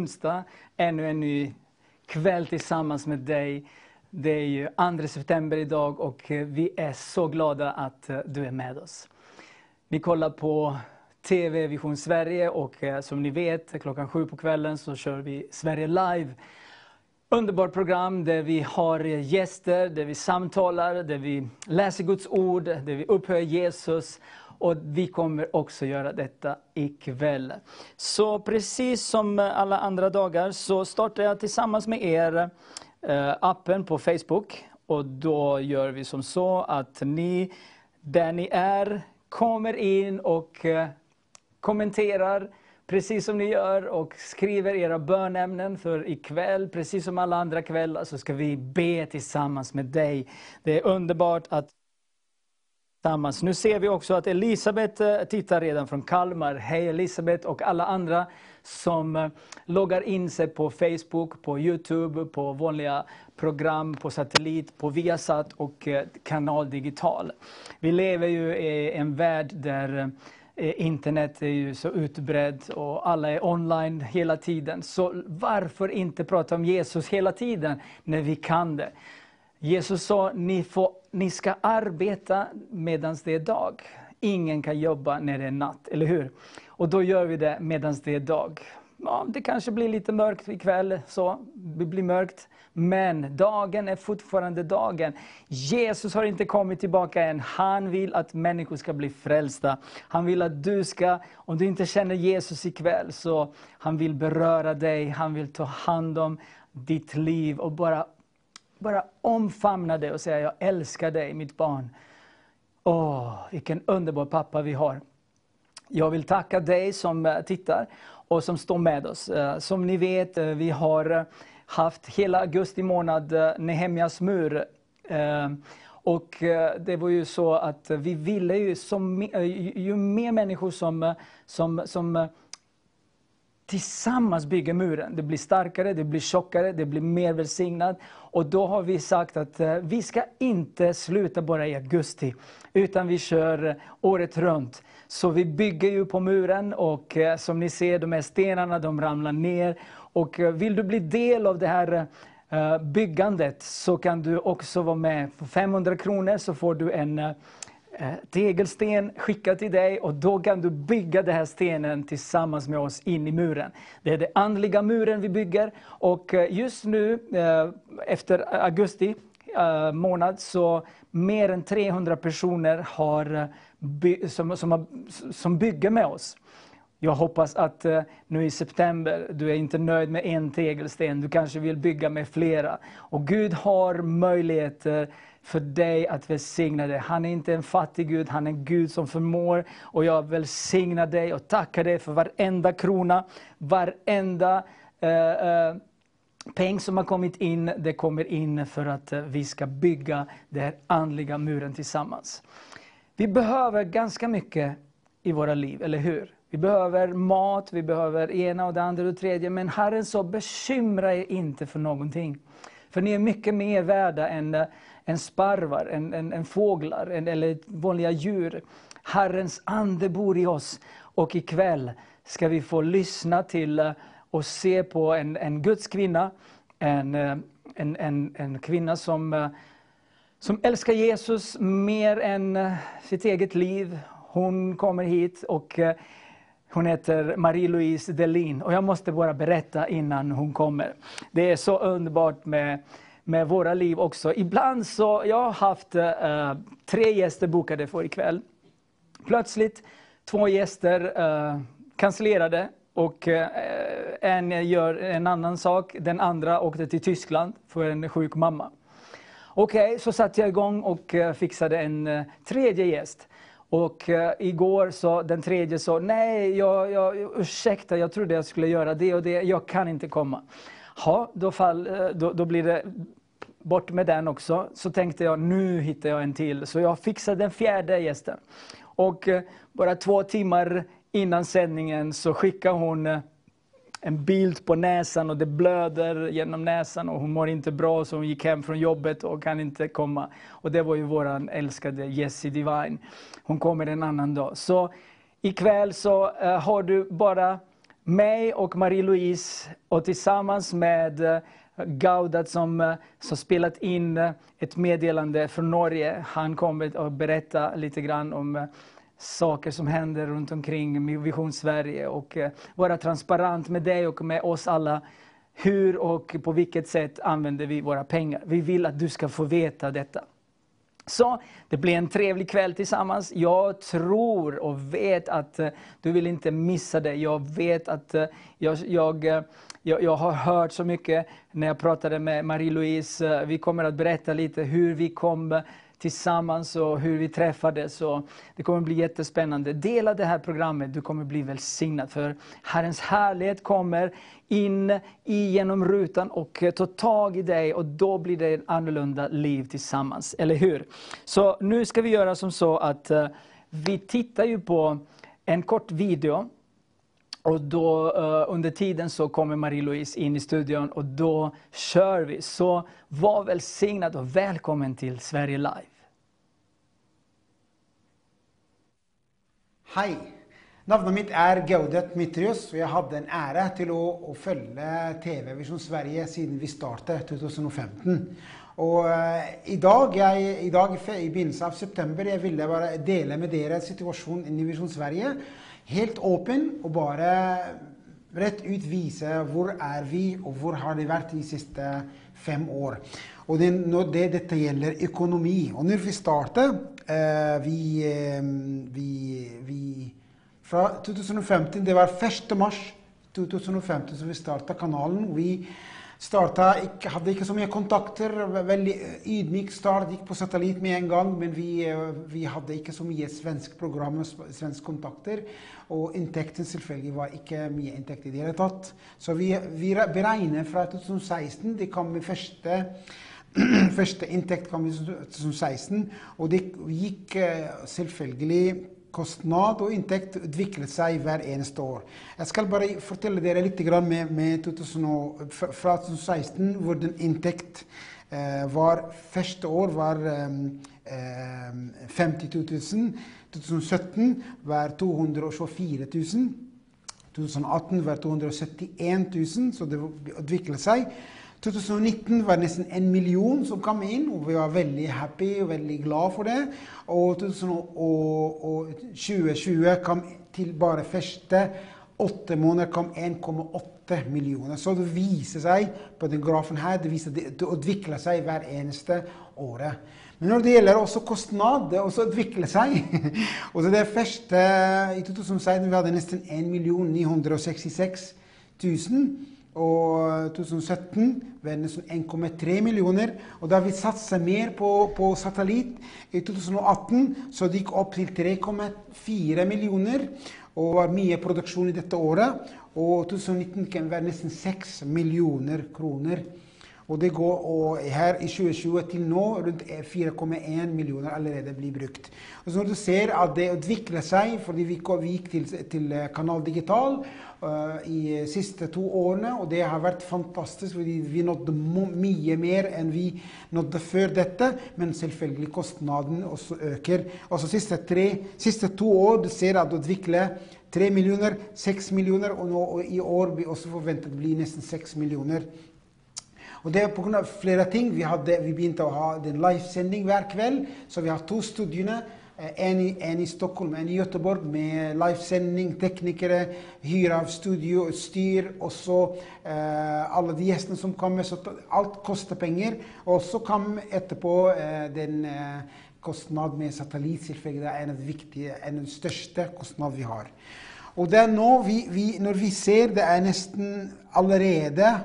onsdag, ännu en ny kväll tillsammans med dig. Det är ju 2 september idag och eh, vi är så glada att eh, du är med oss. Vi kollar på TV Vision Sverige och eh, som ni vet klockan sju på kvällen så kör vi Sverige Live. Underbart program där vi har gäster, där vi samtalar, där vi läser Guds ord, där vi upphöjer Jesus och vi kommer också göra detta ikväll. Så precis som alla andra dagar så startar jag tillsammans med er eh, appen på Facebook. Och då gör vi som så att ni, där ni är, kommer in och eh, kommenterar precis som ni gör och skriver era bönämnen för ikväll, precis som alla andra kvällar, så ska vi be tillsammans med dig. Det är underbart att tillsammans. Nu ser vi också att Elisabeth eh, tittar redan från Kalmar. Hej Elisabeth och alla andra som eh, loggar in sig på Facebook, på Youtube, på vanliga program, på satellit, på Viasat och eh, Kanal Digital. Vi lever ju i en värld där internet är ju så utbredd och alla är online hela tiden. Så varför inte prata om Jesus hela tiden när vi kan det? Jesus sa, ni, får, ni ska arbeta medan det är dag. Ingen kan jobba när det är natt, eller hur? Och då gör vi det medan det är dag. Ja, det kanske blir lite mörkt ikväll, så. det blir mörkt. Men dagen är fortfarande dagen. Jesus har inte kommit tillbaka än. Han vill att människor ska bli frälsta. Han vill att du ska, om du inte känner Jesus ikväll, så han vill beröra dig, han vill ta hand om ditt liv och bara bara omfamna dig och säga, jag älskar dig mitt barn. Åh, vilken underbar pappa vi har. Jag vill tacka dig som eh, tittar och som står med oss. Eh, som ni vet, eh, vi har haft hela augusti månad Nehemjas mur. Och det var ju så att vi ville ju, som, ju mer människor som, som, som tillsammans bygger muren. Det blir starkare, det blir tjockare, det blir mer välsignat. Och då har vi sagt att eh, vi ska inte sluta bara i augusti, utan vi kör eh, året runt. Så vi bygger ju på muren och eh, som ni ser, de här stenarna de ramlar ner. Och vill du bli del av det här byggandet så kan du också vara med. För 500 kronor så får du en Eh, tegelsten skickad till dig och då kan du bygga den här stenen tillsammans med oss in i muren. Det är den andliga muren vi bygger och eh, just nu eh, efter augusti månad så mer än 300 personer har, som, som, som bygger med oss. Jag hoppas att nu i september, du är inte nöjd med en tegelsten, du kanske vill bygga med flera. Och Gud har möjligheter för dig att välsigna dig. Han är inte en fattig Gud, han är en Gud som förmår. Och jag välsignar dig och tackar dig för varenda krona, varenda eh, eh, peng som har kommit in, det kommer in för att eh, vi ska bygga den här andliga muren tillsammans. Vi behöver ganska mycket i våra liv, eller hur? Vi behöver mat, vi behöver ena och det andra och det tredje. Men Herren sa, bekymra er inte för någonting. För ni är mycket mer värda än eh, en sparvar, en, en, en fåglar en, eller vanliga djur. Herrens ande bor i oss och ikväll ska vi få lyssna till eh, och se på en, en Guds kvinna, en, eh, en, en, en kvinna som, eh, som älskar Jesus mer än sitt eget liv. Hon kommer hit och hon heter Marie-Louise Delin och jag måste bara berätta innan hon kommer. Det är så underbart med med våra liv också. Ibland så, jag har haft uh, tre gäster bokade för ikväll. Plötsligt två gäster eh, uh, cancellerade och uh, en gör en annan sak. Den andra åkte till Tyskland för en sjuk mamma. Okej, okay, så satte jag igång och fixade en tredje gäst. Och uh, igår så den tredje sa, nej, jag, jag, ursäkta, jag trodde jag skulle göra det och det, jag kan inte komma. Ja, då, fall, då, då blir det bort med den också. Så tänkte jag, nu hittar jag en till. Så jag fixade den fjärde gästen. Och eh, bara två timmar innan sändningen så skickade hon eh, en bild på näsan och det blöder genom näsan och hon mår inte bra så hon gick hem från jobbet och kan inte komma. Och det var ju våran älskade Jessie Divine. Hon kommer en annan dag. Så ikväll så eh, har du bara mig och Marie-Louise och tillsammans med Gaudat som, eh, som spelat in eh, ett meddelande från Norge. Han kommer att berätta lite grann om eh, saker som händer runt omkring Vision Sverige och vara transparent med dig och med oss alla. Hur och på vilket sätt använder vi våra pengar? Vi vill att du ska få veta detta. Så det blir en trevlig kväll tillsammans. Jag tror och vet att du vill inte missa det. Jag vet att jag, jag, jag, jag, har hört så mycket när jag pratade med Marie-Louise. Eh, vi kommer att berätta lite hur vi kom tillsammans och hur vi träffades. Och det kommer bli jättespännande. Dela det här programmet, du kommer bli välsignad. För Herrens härlighet kommer in genom rutan och tar tag i dig och då blir det ett annorlunda liv tillsammans. Eller hur? Så nu ska vi göra som så att eh, vi tittar ju på en kort video och då uh, under tiden så kommer Marie-Louise in i studion och då kör vi. Så var välsignad och välkommen till Sverige Live. Hej! Navnet mitt är Gaudet Mitrius och jag hade en ära till att, att följa TV Vision Sverige sedan vi startade 2015. Och uh, idag, jag, idag i början av september jag ville bara dela med er situationen i Vision Sverige helt öppen och bara rätt ut visa var är vi och var har det varit de sista fem år. Och det, det, detta gäller ekonomi. Och när vi startade, eh, vi, eh, vi, vi från 2015, det var 1 mars 2015 som vi startade kanalen. Vi startade, hade inte så mycket kontakter, väldigt eh, ydmyk start, gick på satellit med en gång, men vi, eh, vi hade inte så mycket svensk program och svensk kontakter. Och inntekten selvfølgelig var inte mycket inntekt i det hele tatt. Så vi, vi beregner från 2016, det kom första första inntekt kom 2016 och det gikk eh, selvfølgelig kostnad och inntekt utviklet sig hver eneste år. Jag ska bara fortelle dere litt med, med 2000, fra 2016, hvor den eh, var Første år var eh, eh 52 000. 2017 var 224 000. 2018 var 271 000, så det utviklet seg. 2019 var det nästan en miljon som kom in och vi var väldigt happy och väldigt glada för det. Och 2020 kom till bara första åtta månader kom 1,8 miljoner. Så det visar sig på den grafen här, det visar det, det utvecklar sig var år. Men när det gäller også kostnad, det också utvecklar sig. det första, i 2016 vi hadde nästan 1 966 000 och 2017 var det nästan 1,3 miljoner. Och då har vi satsat mer på, på satellit. I 2018 så det gikk upp till 3,4 miljoner och var mycket produktion i dette året. Och 2019 kan det vara nästan 6 miljoner kronor. Och det går och här i 2020 till nu runt 4,1 miljoner allerede blir brukt. Och så du ser att det utvecklar sig, för vi gick till, till eh, Kanal Digital uh, i sista två åren och det har varit fantastiskt. för Vi nådde mycket mer än vi nådde för detta, men självklart kostnaden också ökar. Och så sista, tre, sista två år, du ser att det utvecklar 3 miljoner, 6 miljoner och, nu, och i år vi också förväntat bli nästan 6 miljoner. Och det är på grund av flera ting. Vi, hade, vi började ha en livesändning varje kväll, så vi har två studierna. Eh, en i, en i Stockholm, en i Göteborg med livesändning, tekniker, hyra av studio, styr och så eh, alla de gäster som kommer. Så allt kostar pengar. Och så kom efterpå eh, den eh, kostnad med satellitselfägg. Det är en av de viktiga, en av de största kostnader vi har. Och det är nu vi, vi, när vi ser det är nästan allerede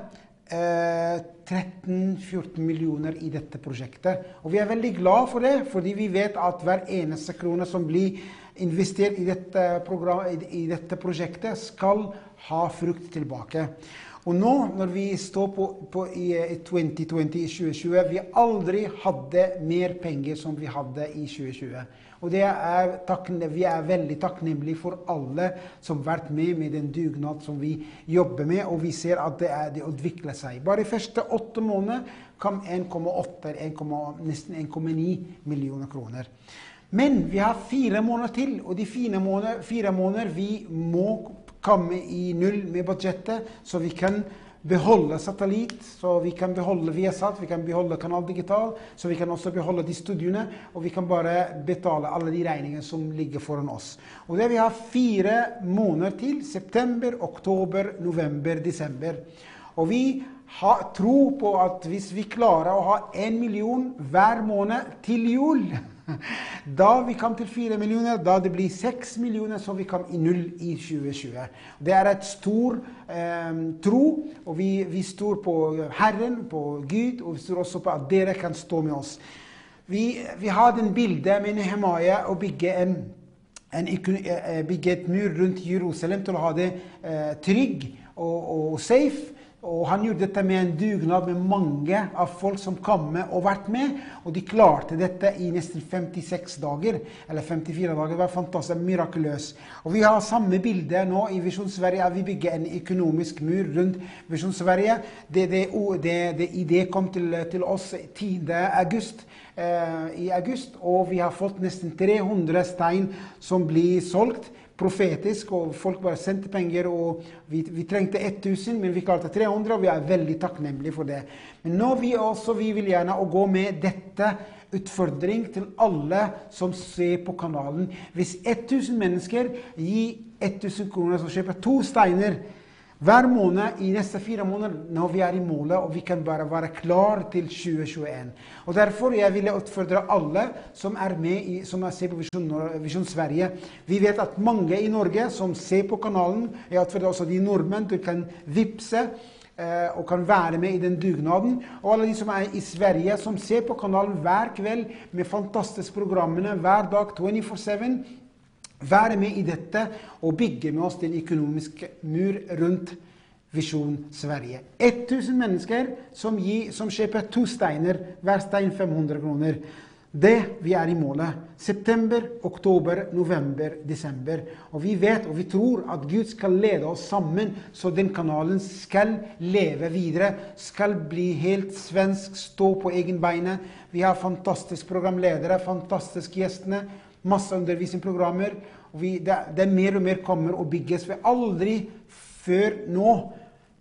Eh, 13-14 miljoner i detta projektet. Och vi är väldigt glada för det, för vi vet att varje eneste krona som blir investerat i detta, program, i, detta projektet ska ha frukt tillbaka. Och nu när vi står på, på i 2020, 2020, vi aldrig hade mer pengar som vi hade i 2020. Och det är vi är väldigt tacksamma för alla som varit med med den dugnad som vi jobbar med och vi ser att det, är, det utvecklar sig. Bara i första åtta månader kom 1,8, nästan 1,9 miljoner kronor. Men vi har fyra månader till och de fyra månader, fyra månader vi må komme i null med budsjettet, så vi kan behålla satellit, så vi kan behålla Viasat, vi kan behålla Kanal Digital, så vi kan också behålla de studierna och vi kan bara betala alla de räkningar som ligger föran oss. Och det vi har fyra månader till, September, oktober, november, december. Och vi har tro på att om vi klarar att ha en miljon varje månad till jul da vi kom til 4 millioner, da det blir 6 millioner, så vi kom i null i 2020. Det er et stor eh, tro, og vi, vi står på Herren, på Gud, og vi står også på at dere kan stå med oss. Vi, vi hadde en bilde med Nehemaya å bygge en en, eh, eh, bygge et mur rundt Jerusalem til å ha det eh, trygg og, og safe. Og han gjorde dette med en dugnad med mange av folk som kom med og vært med. Og de klarte dette i nesten 56 dager. Eller 54 dager. Det var fantastisk mirakuløst. Og vi har samme bilde nå i Visjon Sverige. Vi bygger en økonomisk mur rundt Visjon Sverige. Det, det, det, det, det kom til, til oss 10. august. Eh, I august, og vi har fått nesten 300 stein som blir solgt profetisk, och folk bara sände pengar och Vi, vi trengte 1000, men vi klarade 300, och vi är väldigt tacknämliga för det. Men nu vi också, alltså, vi vil gärna gå med detta utfordring till alla som ser på kanalen. Om 1000 människor ger 1000 kronor så köper två stenar hver måned i neste fire måneder når vi er i målet, og vi kan bare være klar til 2021. Og Derfor jeg vil jeg utfordre alle som er med i, som ser på Visjon, Visjon, Sverige. Vi vet at mange i Norge som ser på kanalen, jeg utfordrer også de nordmenn, du kan vippse eh, og kan være med i den dugnaden. Og alle de som er i Sverige, som ser på kanalen hver kveld med fantastiske programmene hver dag 24-7 være med i dette og bygge med oss den økonomiske mur rundt Visjon Sverige. 1000 mennesker som, gir, som kjøper to steiner, hver stein 500 kroner. Det vi er i målet. September, oktober, november, desember. Og vi vet og vi tror at Gud skal lede oss sammen, så den kanalen skal leve videre. Skal bli helt svensk, stå på egen beine. Vi har fantastiske programledere, fantastiske gjestene masse undervisningsprogrammer. vi, det, det, mer och mer kommer og byggas. Vi aldrig før nå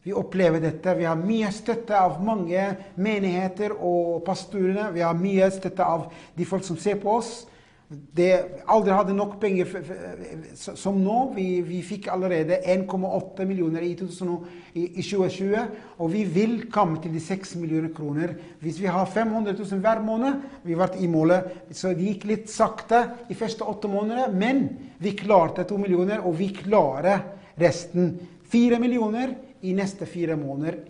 vi opplever dette. Vi har mye støtte av mange menigheter og pastorene. Vi har mye støtte av de folk som ser på oss det aldrig hadde nok penger som nå. Vi, vi fikk allerede 1,8 millioner i, 2020, og vi vil komme til de 6 millioner kroner. Hvis vi har 500 000 hver måned, vi har i målet, så det gikk litt sakte de første åtte månedene, men vi klarte 2 millioner, og vi klarer resten. 4 millioner i neste fire måneder.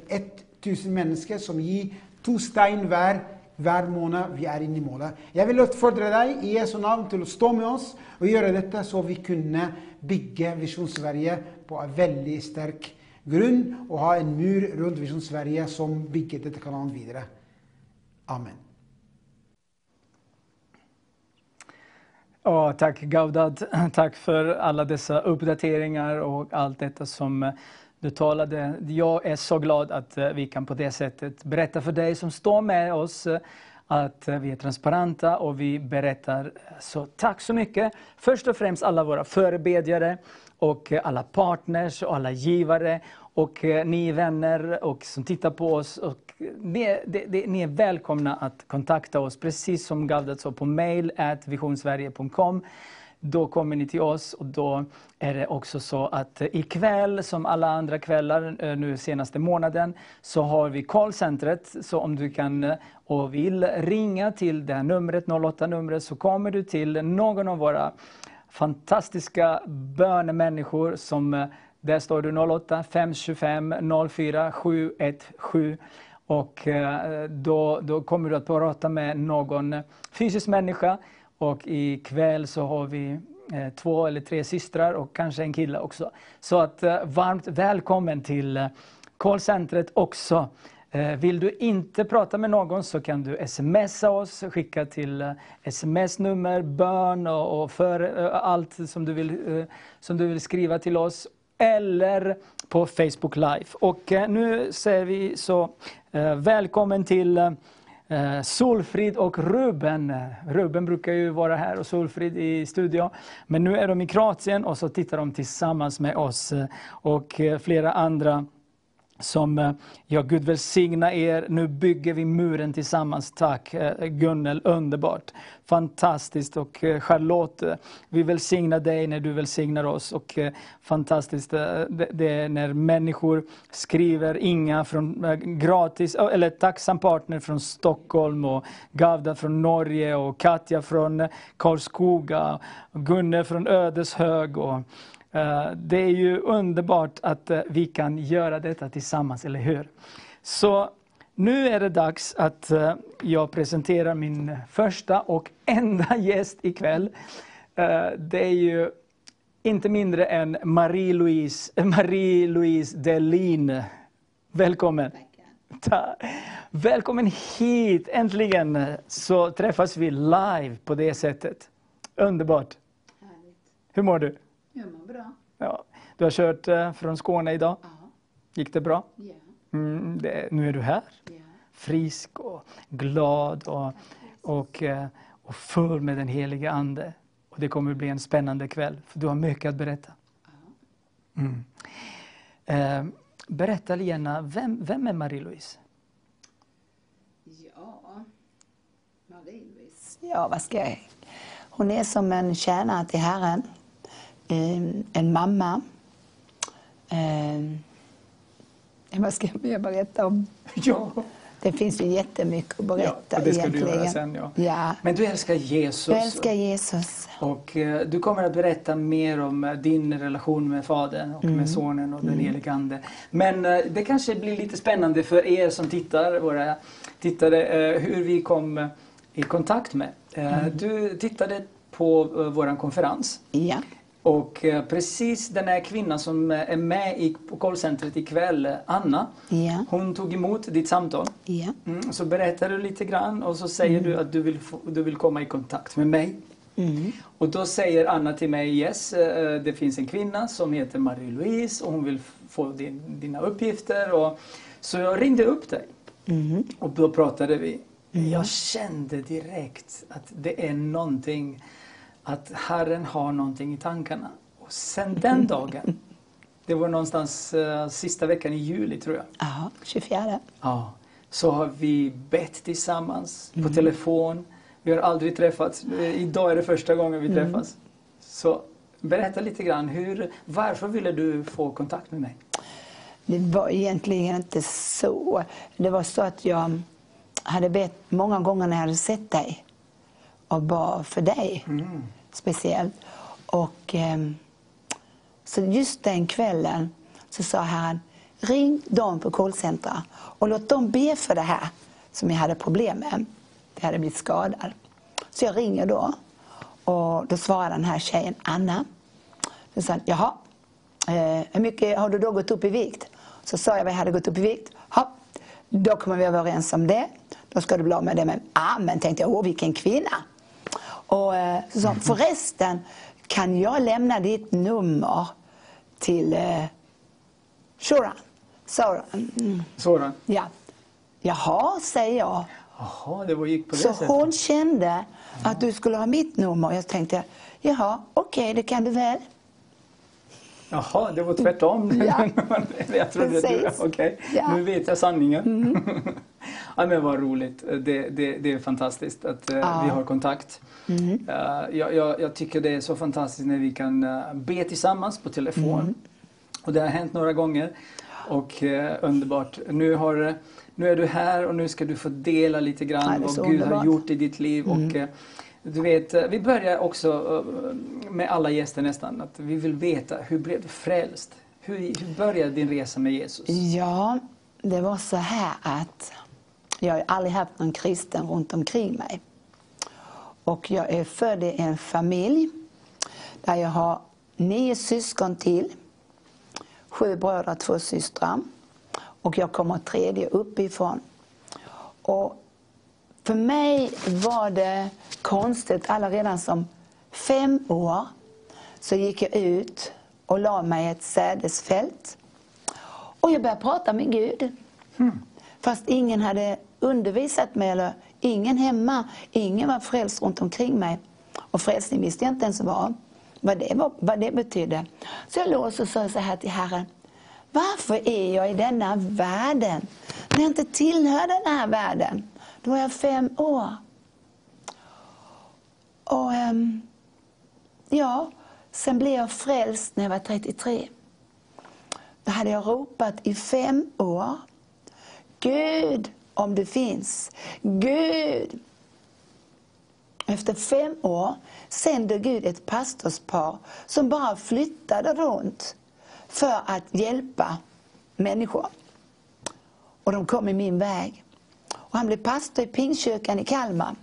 1000 mennesker som gir to stein hver hver måned vi er inne i målet. Jeg vil utfordre deg i Jesu navn til å stå med oss og gjøre dette, så vi kunne bygge Visjon Sverige på en veldig sterk grunn og ha en mur rundt Visjon Sverige som bygger dette kanalen videre. Amen. Oh, tack Gaudad. Tack för alla dessa uppdateringar och allt detta som eh, du talade. Jag är så glad att eh, vi kan på det sättet berätta för dig som står med oss eh, att eh, vi är transparenta och vi berättar. Så tack så mycket. Först och främst alla våra förebedjare och alla partners och alla givare och ni vänner och som tittar på oss. Och det, det, det, ni är välkomna att kontakta oss precis som Gavdat sa på mail visionsverige.com då kommer ni till oss och då är det också så att eh, ikväll, som alla andra kvällar eh, nu senaste månaden, så har vi callcentret. Så om du kan eh, och vill ringa till det här numret, 08-numret, så kommer du till någon av våra fantastiska bönemänniskor som där står du 08 525 04 717 och då, då kommer du att prata med någon fysisk människa och ikväll så har vi eh, två eller tre systrar och kanske en kille också. Så att eh, varmt välkommen till eh, callcentret också. Vill du inte prata med någon så kan du smsa oss, skicka till sms-nummer, bön och, och för allt som du, vill, som du vill skriva till oss. Eller på Facebook Live. Och nu säger vi så välkommen till Eh, Solfrid och Ruben. Ruben brukar ju vara här och Solfrid i studion. Men nu är de i Kroatien och så tittar de tillsammans med oss och eh, flera andra som, eh, ja Gud välsigna er, nu bygger vi muren tillsammans. Tack eh, Gunnel, underbart. Fantastiskt och eh, Charlotte, vi välsignar dig när du välsignar oss. Och fantastiskt det är när människor skriver, Inga från gratis, eller tacksam partner från Stockholm och Gavda från Norge och Katja från Karlskoga, Gunnel från Ödeshög. Och, det är ju underbart att eh, vi kan göra detta tillsammans, eller hur? Så nu är det dags att eh, jag presenterar min första och enda gäst ikväll. Det är ju inte mindre än Marie-Louise Marie -Louise Delin. Välkommen! Ta. Välkommen hit! Äntligen så träffas vi live på det sättet. Underbart! Härligt. Hur mår du? Ja. Du har kört eh, från Skåne idag. Ja. Gick det bra? Ja. Mm, det, nu är du här. Ja. Frisk och glad och, och, eh, och full med den heliga Ande. Och det kommer bli en spännande kväll, för du har mycket att berätta. Mm. Eh, berätta gärna, vem, vem är Marie-Louise? Ja, Marie-Louise. Ja, vad ska jag... Hon är som en tjänare till Herren. Eh, en mamma. Eh, vad ska jag berätta om? Ja. Det finns ju jättemycket att berätta ja, det ska egentligen. du göra sen. Ja. ja. Men du älskar Jesus. Jag älskar Jesus. Och eh, du kommer att berätta mer om eh, din relation med Fadern och Mm. med Sonen och den helige Ande. Men eh, det kanske blir lite spännande för er som tittar, våra tittare, eh, hur vi kom i kontakt med. Mm. Du tittade på vår konferens Ja. Och eh, precis den här kvinnan som eh, är med i, callcentret ikväll, Anna, Ja. hon tog emot ditt samtal. Ja. Mm, så berättar du lite grann och så säger du att du vill, du vill komma i kontakt med mig. Mm. Och då säger Anna till mig, yes, eh, det finns en kvinna som heter Marie-Louise och hon vill få din, dina uppgifter. Och, så jag ringde upp dig Mm. och då pratade vi. Jag kände direkt att det är någonting, att Herren har någonting i tankarna. Och sen den dagen, det var någonstans eh, sista veckan i juli tror jag. Ja, 24. Ja, så har vi bett tillsammans på telefon. Vi har aldrig träffats. Idag är det första gången vi träffas. Så berätta lite grann, hur, varför ville du få kontakt med mig? Det var egentligen inte så. Det var så att jag hade bett många gånger när jag hade sett dig och bad för dig speciellt. Och ehm, så just den kvällen så sa Herren, ring dem på callcentra och låt dem be för det här som jag hade problem med. Jag hade blivit skadad. Så jag ringer då och då svarar den här tjejen, Anna. Så sa han, jaha, eh, hur mycket har du då gått upp i vikt? Så sa jag vad jag hade gått upp i vikt. Ja, då kommer vi vara överens om det. Då ska du bli av med det. Men, ah, men tänkte jag, åh vilken kvinna. Och eh, så sa hon, förresten, kan jag lämna ditt nummer till eh, Shoran? Så, mm, Sådan? ja. Jaha, säger jag. Jaha, det var, gick på det Så sättet? hon kände att du skulle ha mitt nummer. Jag tänkte, jaha, okej, det kan du väl. Jaha, det var tvärtom. Ja. jag trodde att du, okej, Ja. Mm. nu vet jag sanningen. ja, men vad roligt. Det, det, det är fantastiskt att Ja. Mm. vi har kontakt. Eh, jag, jag, jag tycker det är så fantastiskt när vi kan eh, be tillsammans på telefon. Mm. Och det har hänt några gånger. Och underbart. Nu, har, nu är du här och nu ska du få dela lite Ja, grann så vad Gud har underbart. Mm. gjort i ditt liv. Och, eh, du vet, eh, vi börjar också eh, med alla gäster nästan, att vi vill veta hur blev du frälst? Hur, hur började din resa med Jesus? Ja, det var så här att jag har aldrig haft någon kristen runt omkring mig. Och jag är född i en familj där jag har nio syskon till. Sju bröder och två systrar. Och jag kommer tredje uppifrån. Och för mig var det konstigt, alla redan som fem år så gick jag ut och la mig i ett sädesfält. Och jag började prata med Gud. Fast ingen hade undervisat mig, eller ingen hemma, ingen var frälst runt omkring mig. Och frälsning visste jag inte ens vad, vad, det, var, vad det betydde. Så jag låg och sa så här till Herren, varför är jag i denna världen? När jag inte tillhör den här världen. Då var jag fem år. Och um, ja, sen blev jag frälst när jag var 33. Då hade jag ropat i fem år. Gud, om du finns. Gud. Efter fem år sände Gud ett pastorspar som bara flyttade runt för att hjälpa människor. Och de kom i min väg. Och han blev pastor i Pingstkyrkan i Kalmar.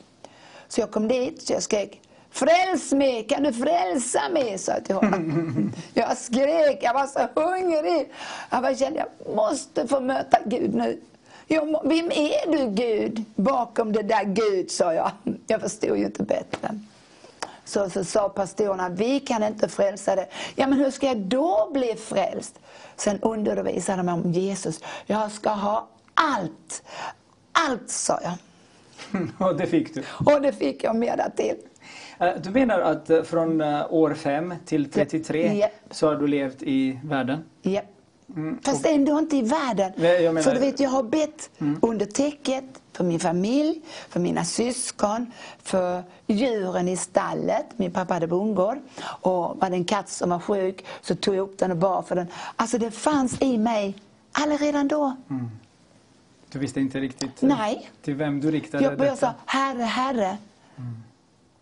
Så jag kom dit och jag skrek Fräls mig, kan du frälsa mig? sa jag till honom. Jag skrek, jag var så hungrig. Jag bara kände, jag måste få möta Gud nu. Jag, vem är du Gud bakom det där Gud, sa jag. Jag förstod ju inte bättre. Så, så sa pastorerna, vi kan inte frälsa dig. Ja, men hur ska jag då bli frälst? Sen undervisade de mig om Jesus. Jag ska ha allt. Allt, sa jag. Och det fick du? Och det fick jag mer till. Eh, du menar att eh, från eh, år 5 till 33 Yep. så har du levt i världen? Japp. Mm, Fast ändå inte i världen. Nej, För du vet, jag har bett under täcket för min familj, för mina syskon, för djuren i stallet. Min pappa hade bondgård. Och var det en katt som var sjuk så tog jag upp den och bar för den. Alltså det fanns i mig alla redan då. Du visste inte riktigt Nej. till vem du riktade Jag detta? sa, Herre, Herre.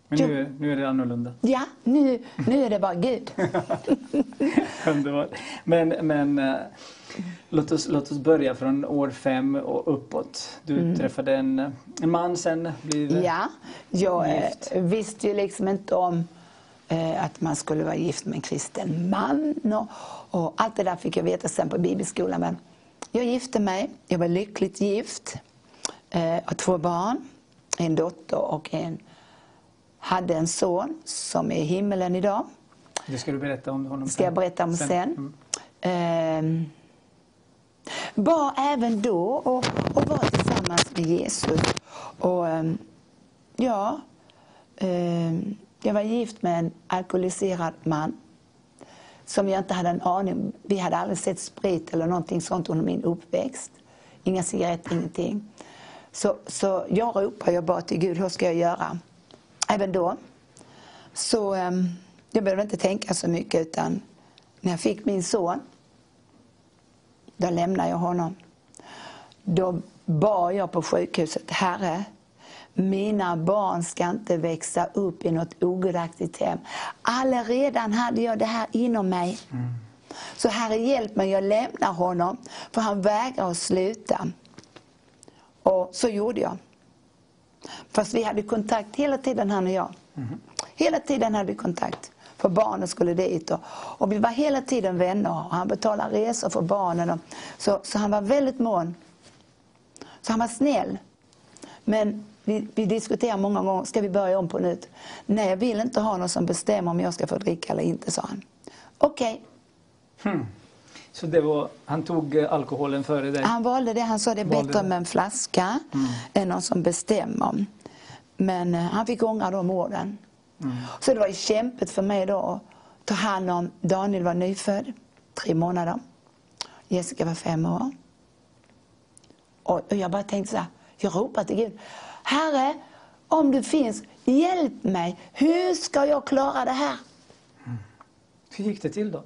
Men nu, nu är det annorlunda. Ja, nu, nu är det bara Gud. Underbart. Men, men eh, låt, oss, låt oss börja från år fem och uppåt. Du träffade en, en man sen. Blev, Mm. Ja, jag eh, Gift. visste ju liksom inte om eh, att man skulle vara gift med en kristen man. Och, och allt det där fick jag veta sen på bibelskolan. Men jag gifte mig, jag var lyckligt gift. Eh, har två barn, en dotter och en hade en son som är i himmelen idag. Det ska du berätta om honom ska jag berätta om sen. Ehm, var även då och, och var tillsammans med Jesus. Och ehm, ja, ehm, jag var gift med en alkoholiserad man som jag inte hade en aning Vi hade aldrig sett sprit eller någonting sånt under min uppväxt. Inga cigaretter, ingenting. Så, så jag ropade, jag bad till Gud, hur ska jag göra? Även då. Så ehm, jag behövde inte tänka så mycket utan när jag fick min son, då lämnade jag honom. Då bad jag på sjukhuset, Herre, mina barn ska inte växa upp i något ogudaktigt hem. Allaredan hade jag det här inom mig. Så Herre hjälp mig, jag lämnar honom, för han vägrar att sluta. Och så gjorde jag. Fast vi hade kontakt hela tiden, han och jag. Hela tiden hade vi kontakt. För barnen skulle dit. Och, och vi var hela tiden vänner. Och han betalade resor för barnen. Och, så, så han var väldigt mån. Så han var snäll. Men vi, vi diskuterade många gånger, ska vi börja om på nytt? Nej, jag vill inte ha någon som bestämmer om jag ska få dricka eller inte, sa han. Okej. Hmm. Så det var, han tog eh, alkoholen före dig? Han valde det. Han sa det är Valde bättre det. med en flaska än någon som bestämmer. Men eh, han fick ångra de orden. Så det var ju kämpigt för mig då att ta hand om Daniel var nyfödd, tre månader. Jessica var fem år. Och jag bara tänkte så här, jag ropade till Gud. Herre, om du finns, hjälp mig. Hur ska jag klara det här? Hur gick det till då?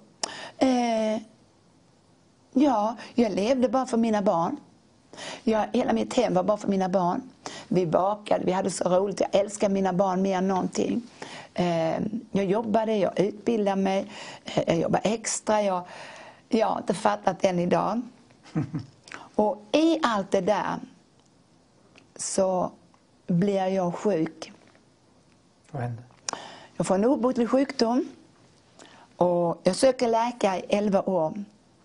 Eh, ja, jag levde bara för mina barn. Jag, hela mitt hem var bara för mina barn. Vi bakade, vi hade så roligt. Jag älskar mina barn mer än någonting. Eh, jag jobbade, jag utbildade mig, eh, jag jobbade extra. Jag, jag har inte fattat än idag. Och i allt det där så blir jag sjuk. Vad hände? Jag får en obotlig sjukdom. Och jag söker läkare i 11 år.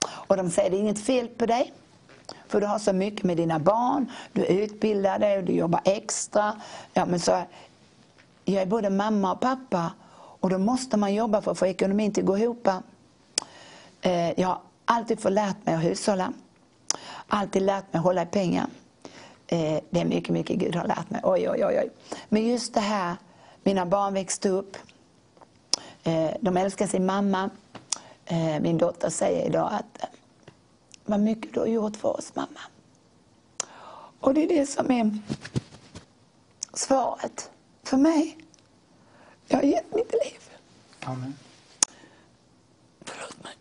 Och de säger det är inget fel på dig. För du har så mycket med dina barn, du är utbildad, du jobbar extra. Ja, men så, jag är både mamma och pappa och då måste man jobba för att få ekonomin till att gå ihop. Eh, Jag har alltid fått lärt mig att hushålla. Alltid lärt mig att hålla i pengar. Eh, det är mycket, mycket Gud har lärt mig. Oj, oj, oj, oj. Men just det här, mina barn växte upp. Eh, de älskar sin mamma. Eh, min dotter säger idag att vad mycket du har gjort för oss mamma. Och det är det som är svaret för mig. Jag har gett mitt liv. Amen. Förlåt mig.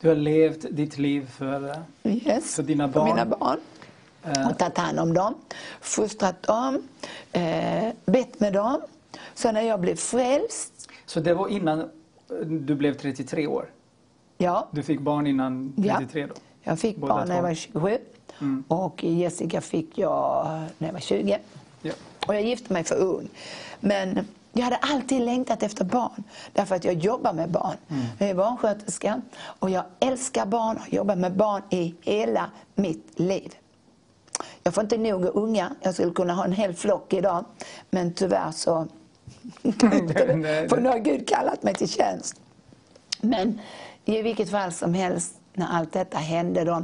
Du har levt ditt liv för, Yes. för dina för barn. mina barn. Eh, Och tagit hand om dem, fostrat dem, eh, bett med dem. Så när jag blev frälst, Så det var innan du blev 33 år? ja, Du fick barn innan Ja. 33 då? jag fick Båda barn när jag var 27 och Jessica fick jag när jag var 20. Ja. Och jag gifte mig för ung. Men jag hade alltid längtat efter barn, därför att jag jobbar med barn. Jag är barnsköterska och jag älskar barn och har jobbat med barn i hela mitt liv. Jag får inte nog av unga. Jag skulle kunna ha en hel flock idag, men tyvärr så För nu har Gud kallat mig till tjänst. Men i vilket fall som helst, när allt detta hände då,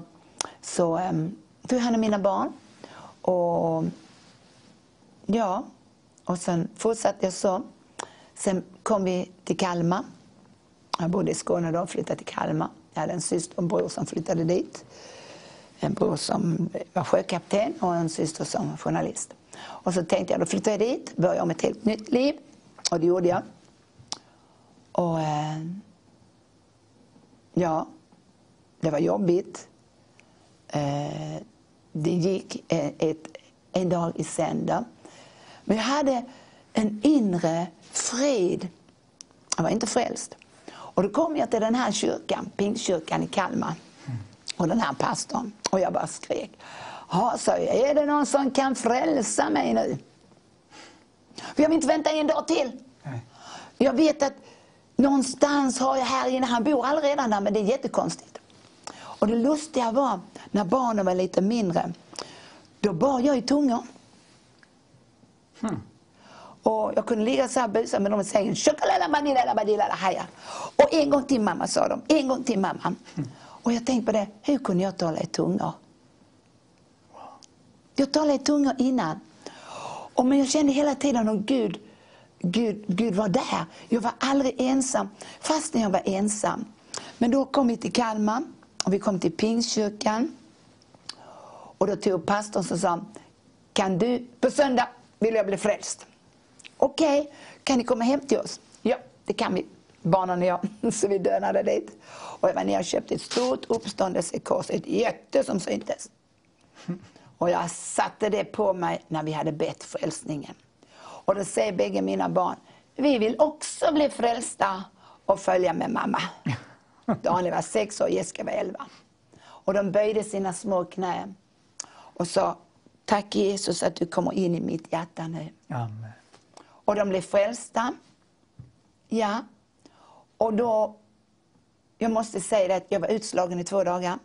så um, tog jag hand om mina barn. Och ja, och sen fortsatte jag så. Sen kom vi till Kalmar. Jag bodde i Skåne då och flyttade till Kalmar. Jag hade en syster och en bror som flyttade dit. En bror som var sjökapten och en syster som var journalist. Och så tänkte jag, då flyttar jag dit, börjar om ett helt nytt liv. Och det gjorde jag. Och eh, ja, det var jobbigt. Eh, det gick eh, ett, en dag i sänder. Men jag hade en inre frid. Jag var inte frälst. Och då kom jag till den här kyrkan, Pingstkyrkan i Kalmar. Och den här pastorn. Och jag bara skrek. Ja, sa jag, är det någon som kan frälsa mig nu? För jag vill inte vänta en dag till. Nej. Jag vet att någonstans har jag här inne, han bor redan där, men det är jättekonstigt. Och det lustiga var, när barnen var lite mindre, då bar jag i tungor. Hmm. Och jag kunde ligga så här och busa med dem i sängen. Och en gång till mamma sa de. En gång till mamma. Och jag tänkte på det, hur kunde jag tala i tungor? Jag talade i tungor innan. Och men jag kände hela tiden att Gud, Gud, Gud var där. Jag var aldrig ensam, fast när jag var ensam. Men då kom vi till Kalmar och vi kom till Pingstkyrkan. Och då tog pastorn och sa, kan du, på söndag vill jag bli frälst. Okej, kan ni komma hem till oss? Ja, det kan vi, barnen och jag. Så vi dönade dit. Och jag var nere och köpte ett stort uppståndelsekors, ett jätte som syntes. Och jag satte det på mig när vi hade bett frälsningen. Och då säger bägge mina barn, vi vill också bli frälsta och följa med mamma. Daniel var sex år, Jessica var elva. Och de böjde sina små knän och sa, tack Jesus att du kommer in i mitt hjärta nu. Amen. Och de blev frälsta. Ja. Och då, jag måste säga det att jag var utslagen i två dagar.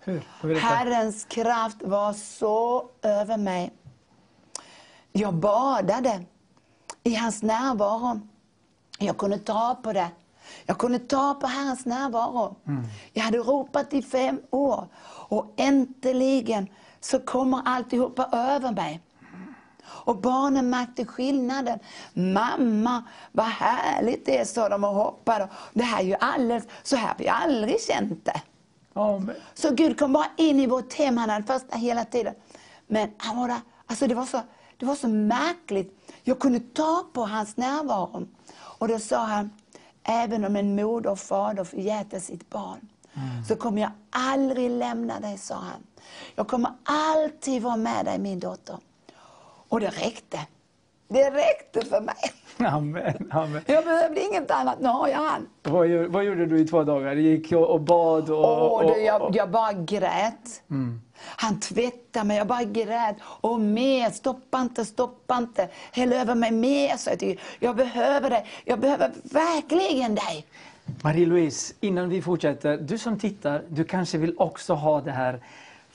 Hur? Herrens kraft var så över mig. Jag badade i hans närvaro. Jag kunde ta på det. Jag kunde ta på Herrens närvaro. Jag hade ropat i fem år och äntligen så kommer alltihopa över mig. Och barnen märkte skillnaden. Mamma, vad härligt det är, sa de och hoppade. Det här är ju alldeles, så här har vi aldrig känt det. Amen. Så Gud kom bara in i vårt hem, han hade först hela tiden. Men han var där, alltså det var, så, det var så märkligt. Jag kunde ta på hans närvaro. Och då sa han, även om en moder och fader förgäter sitt barn, så kommer jag aldrig lämna dig, sa han. Jag kommer alltid vara med dig, min dotter. Och det räckte. Det räckte för mig. Amen. Amen. Jag behövde inget annat, nu har jag han. Vad, vad gjorde du i två dagar? Du gick och, och bad och... Åh, och, och, jag, jag bara grät. Han tvättade mig, jag bara grät. Och mer, stoppa inte, stoppa inte. Häll över mig mer, så jag, jag behöver det. Jag behöver verkligen dig. Marie-Louise, innan vi fortsätter. Du som tittar, du kanske vill också ha det här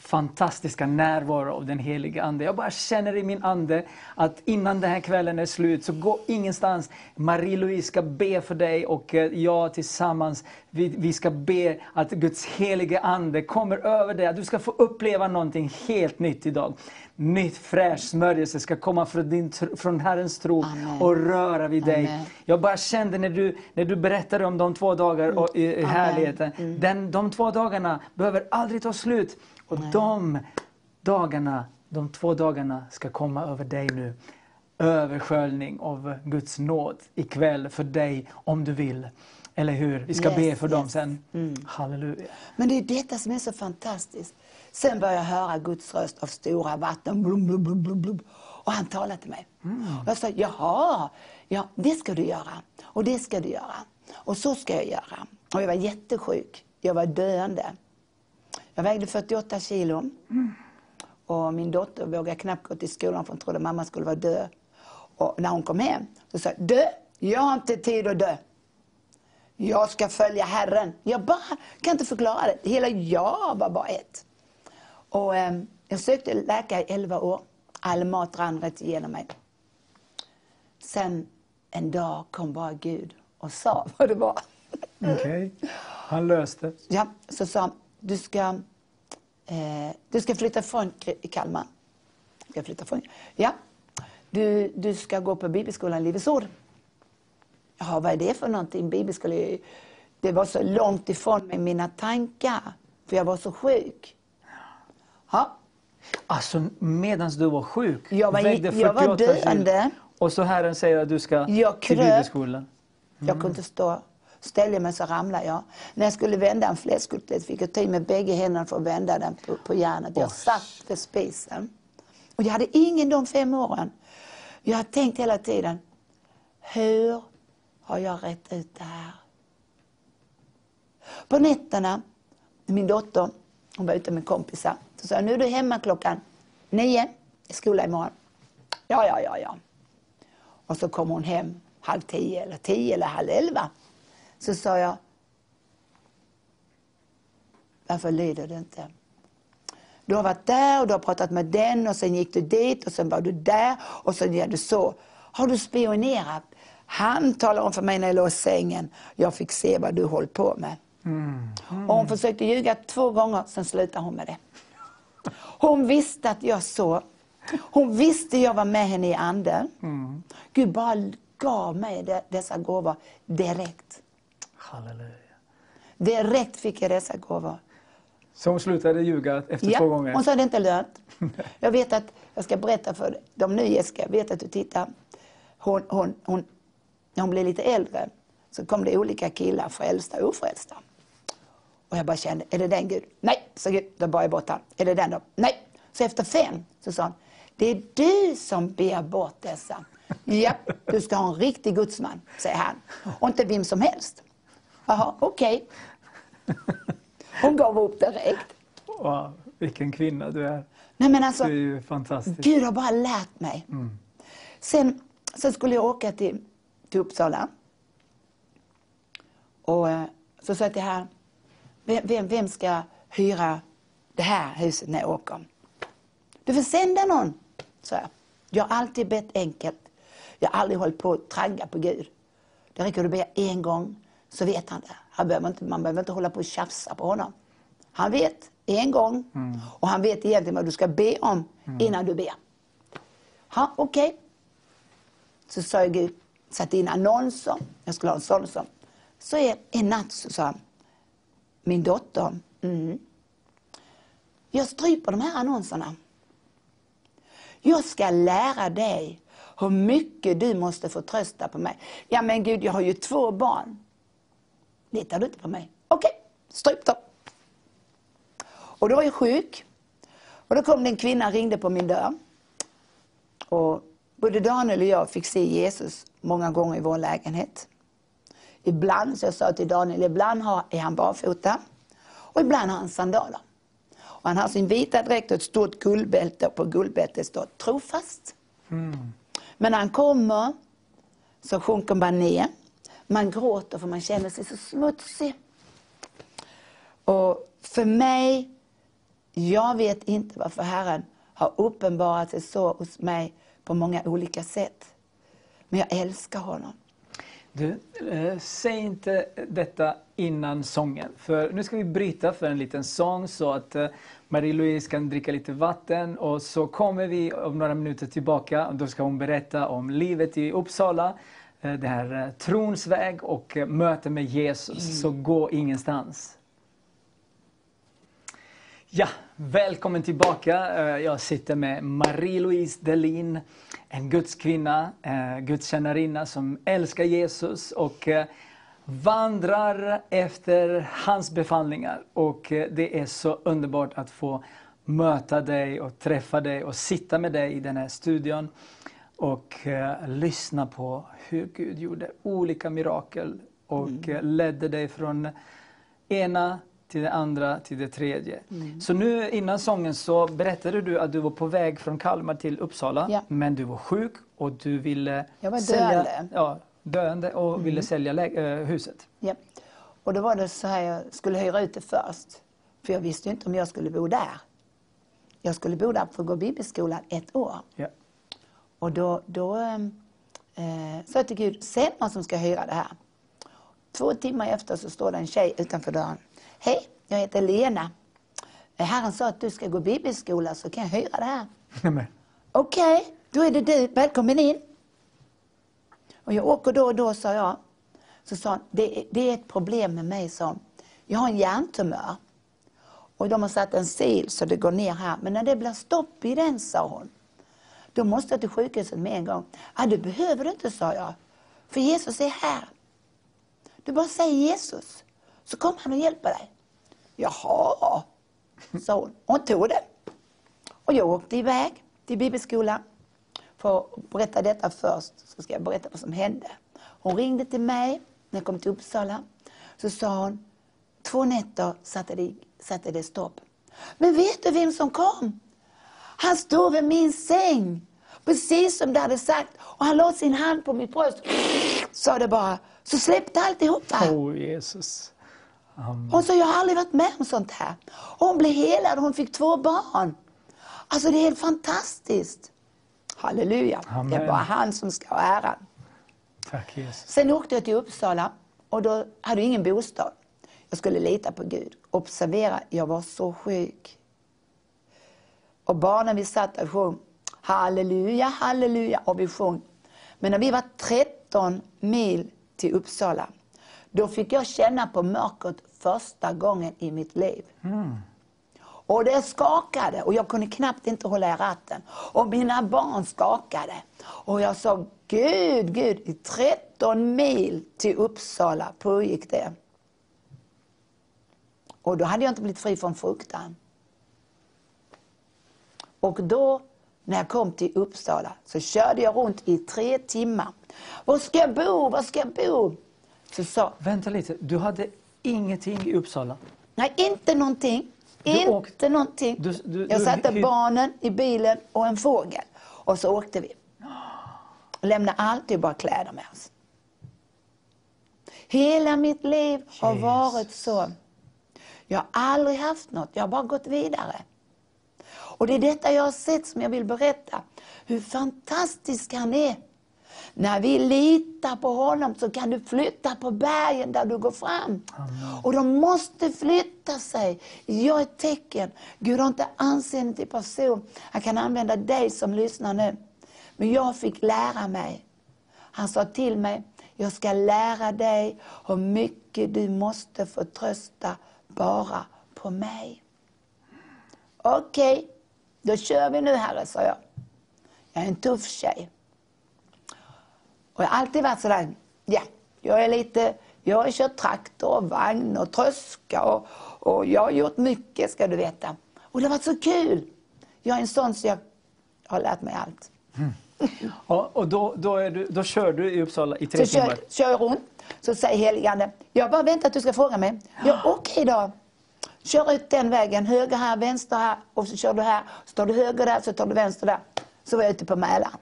fantastiska närvaro av den helige Ande. Jag bara känner i min ande att innan den här kvällen är slut, så gå ingenstans. Marie-Louise ska be för dig och eh, jag tillsammans, vi, vi ska be att Guds helige Ande kommer över dig. Att du ska få uppleva någonting helt nytt idag. Nytt fräsch smörjelse ska komma från, din, från Herrens tro Amen. och röra vid dig. Amen. Jag bara kände när du, när du berättade om de två dagar och, i Amen. härligheten. Den, de två dagarna behöver aldrig ta slut. Och de dagarna, de två dagarna ska komma över dig nu. Översköljning av Guds nåd ikväll för dig om du vill. Eller hur? Vi ska Yes, be för dem yes. sen. Halleluja. Men det är detta som är så fantastiskt. Sen började jag höra Guds röst av stora vatten. Blum, blum, blum, blum, blum. Och han talade till mig. Och jag sa, jaha, ja, det ska du göra. Och det ska du göra. Och så ska jag göra. Och jag var jättesjuk. Jag var döende. Jag vägde 48 kilo. Och min dotter vågade knappt gå till skolan för hon trodde mamma skulle vara död. Och när hon kom hem så sa jag, dö, jag har inte tid att dö. Jag ska följa Herren. Jag bara kan inte förklara det. Hela jag var bara ett. Och, eh, jag sökte läkare i 11 år. All mat rann rätt igenom mig. Sen en dag kom bara Gud och sa vad det var. Okej. Han löste. Ja, så sa han, du ska, eh, du ska flytta från Kalmar. Ska flytta från? Ja. Du, du ska gå på bibelskolan Livets Ord. Jaha, vad är det för någonting? Bibelskola? Det var så långt ifrån mig mina tankar. För jag var så sjuk. Ja, Alltså medan du var sjuk, Jag var jag var 48 kilo. döende. Och så Herren säger att du ska Jag till bibelskolan. Jag kunde inte stå. Ställde mig så ramlade jag. När jag skulle vända en fläskkotlett fick jag ta med bägge händerna för att vända den på, på järnet. Jag satt vid spisen. Och jag hade ingen de fem åren. Jag har tänkt hela tiden, hur har jag rätt ut det här? På nätterna, min dotter, hon var ute med kompisar. Så sa jag, nu är du hemma klockan nio, i skola imorgon. Ja, ja, ja, ja. Och så kom hon hem halv tio eller tio eller halv elva. Så sa jag, varför lyder det inte? Du har varit där och du har pratat med den och sen gick du dit och sen var du där och sen gör du så. Har du spionerat? Han talar om för mig när jag låg i sängen. Jag fick se vad du höll på med. Och hon försökte ljuga två gånger, sen slutade hon med det. Hon visste att jag såg. Hon visste jag var med henne i anden. Gud bara gav mig de, dessa gåvor direkt. Halleluja. Direkt fick jag dessa gåvor. Så hon slutade ljuga efter två gånger? hon sa det inte lönt. Jag vet att, jag ska berätta för de Jessica, jag vet att du tittar. Hon, hon, hon, när hon blev lite äldre så kom det olika killar, frälsta och ofrälsta. Och jag bara kände, är det den Gud? Nej, sa Gud. Då bar jag bort han. Är det den då? Nej. Så efter fem så sa han, det är du som ber bort dessa. Ja, du ska ha en riktig gudsman, säger han. Och inte vem som helst. Jaha, okej. Hon gav upp direkt. Wow, vilken kvinna du är. Nej men alltså, Du är ju fantastisk. Gud har bara lärt mig. Sen, sen skulle jag åka till, till Uppsala. Och eh, så sa jag till här, vem, vem, vem ska hyra det här huset när jag åker? Du får sända någon, sa jag. Jag har alltid bett enkelt. Jag har aldrig hållit på att tragga på Gud. Det räcker att du ber en gång så vet han det. Han behöver inte, man behöver inte hålla på och tjafsa på honom. Han vet en gång och han vet egentligen vad du ska be om innan du ber. Ja, okej. Så sa jag Gud, satte in annonser. Jag skulle ha en sån som. Så en, en natt så sa han, min dotter, mm, jag stryper de här annonserna. Jag ska lära dig hur mycket du måste förtrösta på mig. Ja men Gud, jag har ju två barn. Litar du inte på mig? Okej, stryp dem. Och då var jag sjuk. Och då kom det en kvinna och ringde på min dörr. Och både Daniel och jag fick se Jesus många gånger i vår lägenhet. Ibland, så jag sa till Daniel, ibland är han barfota och ibland har han sandaler. Och han har sin vita dräkt och ett stort guldbälte och på guldbältet står trofast. Men när han kommer så sjunker man ner. Man gråter för man känner sig så smutsig. Och för mig, Jag vet inte varför Herren har uppenbarat sig så hos mig på många olika sätt. Men jag älskar honom. Du, eh, säg inte detta innan sången. För nu ska vi bryta för en liten sång så att eh, Marie-Louise kan dricka lite vatten och så kommer vi om några minuter tillbaka och då ska hon berätta om livet i Uppsala, det här eh, trons väg och eh, möte med Jesus. Så gå ingenstans. Ja, välkommen tillbaka. Eh, Jag sitter med Marie-Louise Delin, en gudskvinna, eh, gudstjänarinna som älskar Jesus och eh, vandrar efter hans befallningar. Och eh, det är så underbart att få möta dig och träffa dig och sitta med dig i den här studion och eh, lyssna på hur Gud gjorde olika mirakel och eh, ledde dig från ena till det andra till det tredje. Så nu innan sången så berättade du att du var på väg från Kalmar till Uppsala Ja. men du var sjuk och du ville Jag var sälja, döende. Ja, döende och ville sälja eh, huset. Ja. Och då var det så här, jag skulle hyra ut det först. För jag visste inte om jag skulle bo där. Jag skulle bo där för att gå bibelskolan ett år. Ja. Och då, då eh, sa jag till Gud, säg någon som ska hyra det här. Två timmar efter så står det en tjej utanför dörren. Hej, jag heter Lena. Eh, Herren sa att du ska gå bibelskola så kan jag hyra det här. Okej, då är det du. Välkommen in. Och jag åker då och då, sa jag. Så sa hon, det, är- det är ett problem med mig, hon. Jag har en hjärntumör. Och de har satt en sil så det går ner här. Men när det blir stopp i den, sa hon. Då måste jag till sjukhuset med en gång. Ah, det behöver du inte, sa jag. För Jesus är här. Du bara säger Jesus, så kommer han och hjälper dig. Jaha, sa hon. Hon tog det. Och jag åkte iväg till bibelskolan. För att berätta detta först, så ska jag berätta vad som hände. Hon ringde till mig när jag kom till Uppsala. Så sa hon, två nätter satte det, satte det stopp. Men vet du vem som kom? Han stod vid min säng, precis som du hade sagt. Och han la sin hand på mitt bröst, sa det bara. Så släppte alltihopa. oh Jesus. Hon sa, jag har aldrig varit med om sånt här. Hon blev helad och hon fick två barn. Alltså det är helt fantastiskt. Halleluja. Det är Amen. bara han som ska ha äran. Tack Jesus. Sen åkte jag till Uppsala och då hade jag ingen bostad. Jag skulle lita på Gud. Observera, jag var så sjuk. Och barnen vi satt och sjöng halleluja, halleluja och vi sjöng. Men när vi var 13 mil till Uppsala, då fick jag känna på mörkret första gången i mitt liv. Och det skakade och jag kunde knappt inte hålla i ratten. Och mina barn skakade. Och jag sa, Gud, Gud, i 13 mil till Uppsala pågick det. Och då hade jag inte blivit fri från fruktan. Och då, när jag kom till Uppsala, så körde jag runt i tre timmar. Var ska jag bo? Var ska jag bo? Så sa, Vänta lite, du hade ingenting i Uppsala? nej, inte någonting. Du inte åkte- någonting. Du- du- jag du satte hyr- barnen i bilen och en fågel. Och så åkte vi. Lämnade alltid bara kläder med oss. Hela mitt liv har Jesus. varit så. Jag har aldrig haft något, jag har bara gått vidare. Och det är detta jag har sett som jag vill berätta. Hur fantastisk han är. När vi litar på honom så kan du flytta på bergen där du går fram. Och de måste flytta sig. Jag är tecken. Gud har inte anseende till person. Han kan använda dig som lyssnar nu. Men jag fick lära mig. Han sa till mig, jag ska lära dig hur mycket du måste förtrösta bara på mig. Okej, då kör vi nu Herre, sa jag. Jag är en tuff tjej. Och jag har alltid varit sådär, ja, jag är lite, jag har kört traktor och vagn och tröska och, och jag har gjort mycket ska du veta. Och det har varit så kul. Jag är en sån så jag har lärt mig allt. Ja, och då, då, är du, då kör du i Uppsala i tre Så timmar? kör, kör jag runt, så säger heligande, jag bara väntar att du ska fråga mig. Ja, okej då. Kör ut den vägen, höger här, vänster här och så kör du här. Så tar du höger där, så tar du vänster där. Så var jag ute på Mälaren.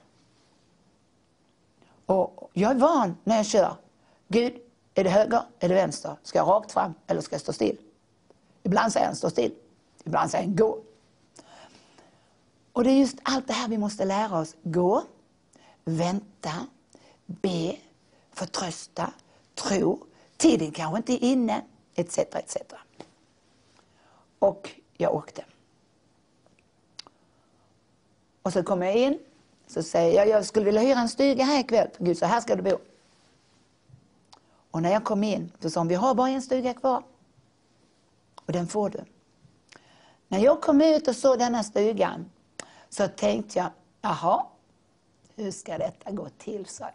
Och jag är van när jag kör. Gud, är det höger, är det vänster? Ska jag rakt fram eller ska jag stå still? Ibland säger han stå still. Ibland säger han gå. Och det är just allt det här vi måste lära oss. Gå, vänta, be, förtrösta, tro. Tiden kanske inte är inne, etc. etc. Och jag åkte. Och så kom jag in, så säger jag, jag skulle vilja hyra en stuga här ikväll. Gud, så här ska du bo. Och när jag kom in, så sa hon, vi har bara en stuga kvar. Och den får du. När jag kom ut och såg denna stugan så tänkte jag, jaha, hur ska detta gå till, sa jag.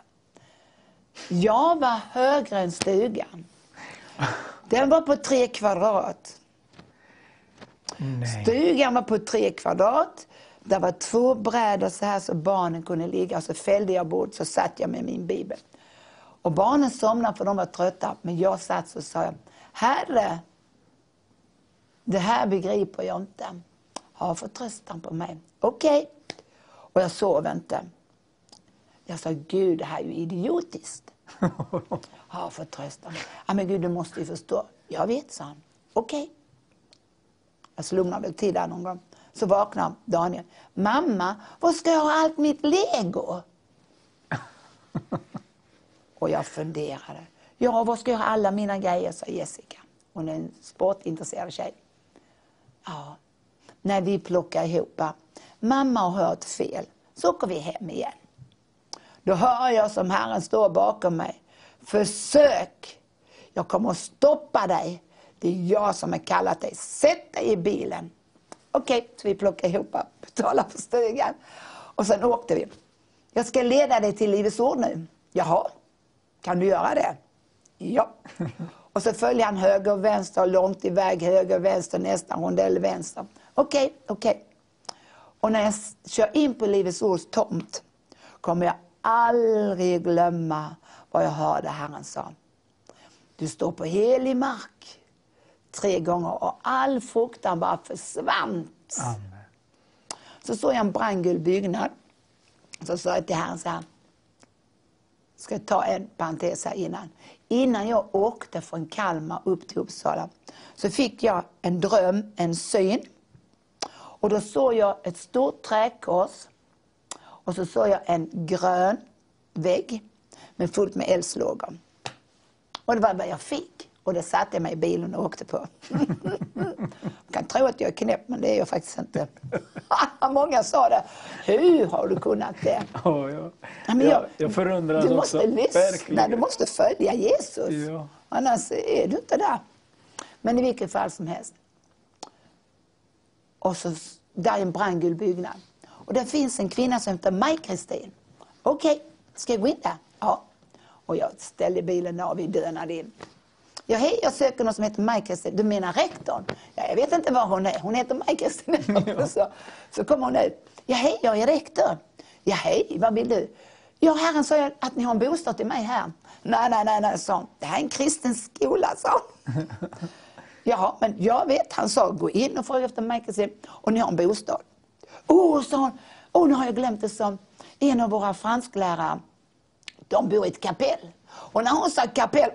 Jag var högre än stugan. Den var på tre kvadrat. Nej. Stugan var på tre kvadrat. Det var två brädor så här så barnen kunde ligga. Så fällde jag bort så satt jag med min bibel. Och barnen somnade för de var trötta. Men jag satt så sa Herre, det här begriper jag inte. Ha förtröstan på mig. Okej. Okay. Och jag sov inte. Jag sa, Gud det här är ju idiotiskt. ha förtröstan. Ja men Gud du måste ju förstå. Jag vet, sa han. Okej. Okay. Jag slumnade väl till där någon gång. Så vaknar Daniel. Mamma, var ska jag ha allt mitt lego? och jag funderade. Ja, var ska jag ha alla mina grejer, sa Jessica. Hon är en sportintresserad tjej. Ja, när vi plockar ihop. Mamma har hört fel. Så åker vi hem igen. Då hör jag som Herren står bakom mig. Försök! Jag kommer att stoppa dig. Det är jag som har kallat dig. Sätt dig i bilen. Okej, okay, så vi plockade ihop, betalade för stugan. Och sen åkte vi. Jag ska leda dig till Livets Ord nu. Jaha, kan du göra det? Ja. Och så följer han höger och vänster, långt iväg, höger och vänster, nästan rondell vänster. Okej, okay, okej. Okay. Och när jag kör in på Livets Ords tomt kommer jag aldrig glömma vad jag hörde Herren sa. Du står på helig mark tre gånger och all fruktan bara försvann. Amen. Så såg jag en brandgul byggnad. Så sa jag till Herren så här. Ska jag ta en parentes här innan. Innan jag åkte från Kalmar upp till Uppsala så fick jag en dröm, en syn. Och då såg jag ett stort träkors och så såg jag en grön vägg med fullt med eldslågor. Och det var vad jag fick. Och det satte jag mig i bilen och åkte på. Man kan tro att jag är knäpp, men det är jag faktiskt inte. Många sa det. Hur har du kunnat det? Oh, ja. Men jag, jag förundras du måste också. lyssna, Verkligen. du måste följa Jesus. Ja. Annars är du inte där. Men i vilket fall som helst. Och så, där är en brandgul byggnad. Och där finns en kvinna som heter Maj-Kristin. Okej, okay, ska jag gå in där? Ja. Och jag ställde bilen av, vi dönade in. Ja, hej, jag söker någon som heter Maj-Kristin. Du menar rektorn? Ja, jag vet inte var hon är. Hon heter Maj-Kristin. Ja. Så, så kommer hon ut. Ja, hej, jag är rektorn. Ja, hej, vad vill du? Ja, Herren sa att ni har en bostad till mig här. Nej, nej, nej, nej, sa Det här är en kristen skola, sa Ja, men jag vet. Han sa, gå in och fråga efter Maj-Kristin och ni har en bostad. Åh, oh, sa hon. Åh, oh, nu har jag glömt det, som en av våra fransklärare. De bor i ett kapell. Och när hon sa kapell,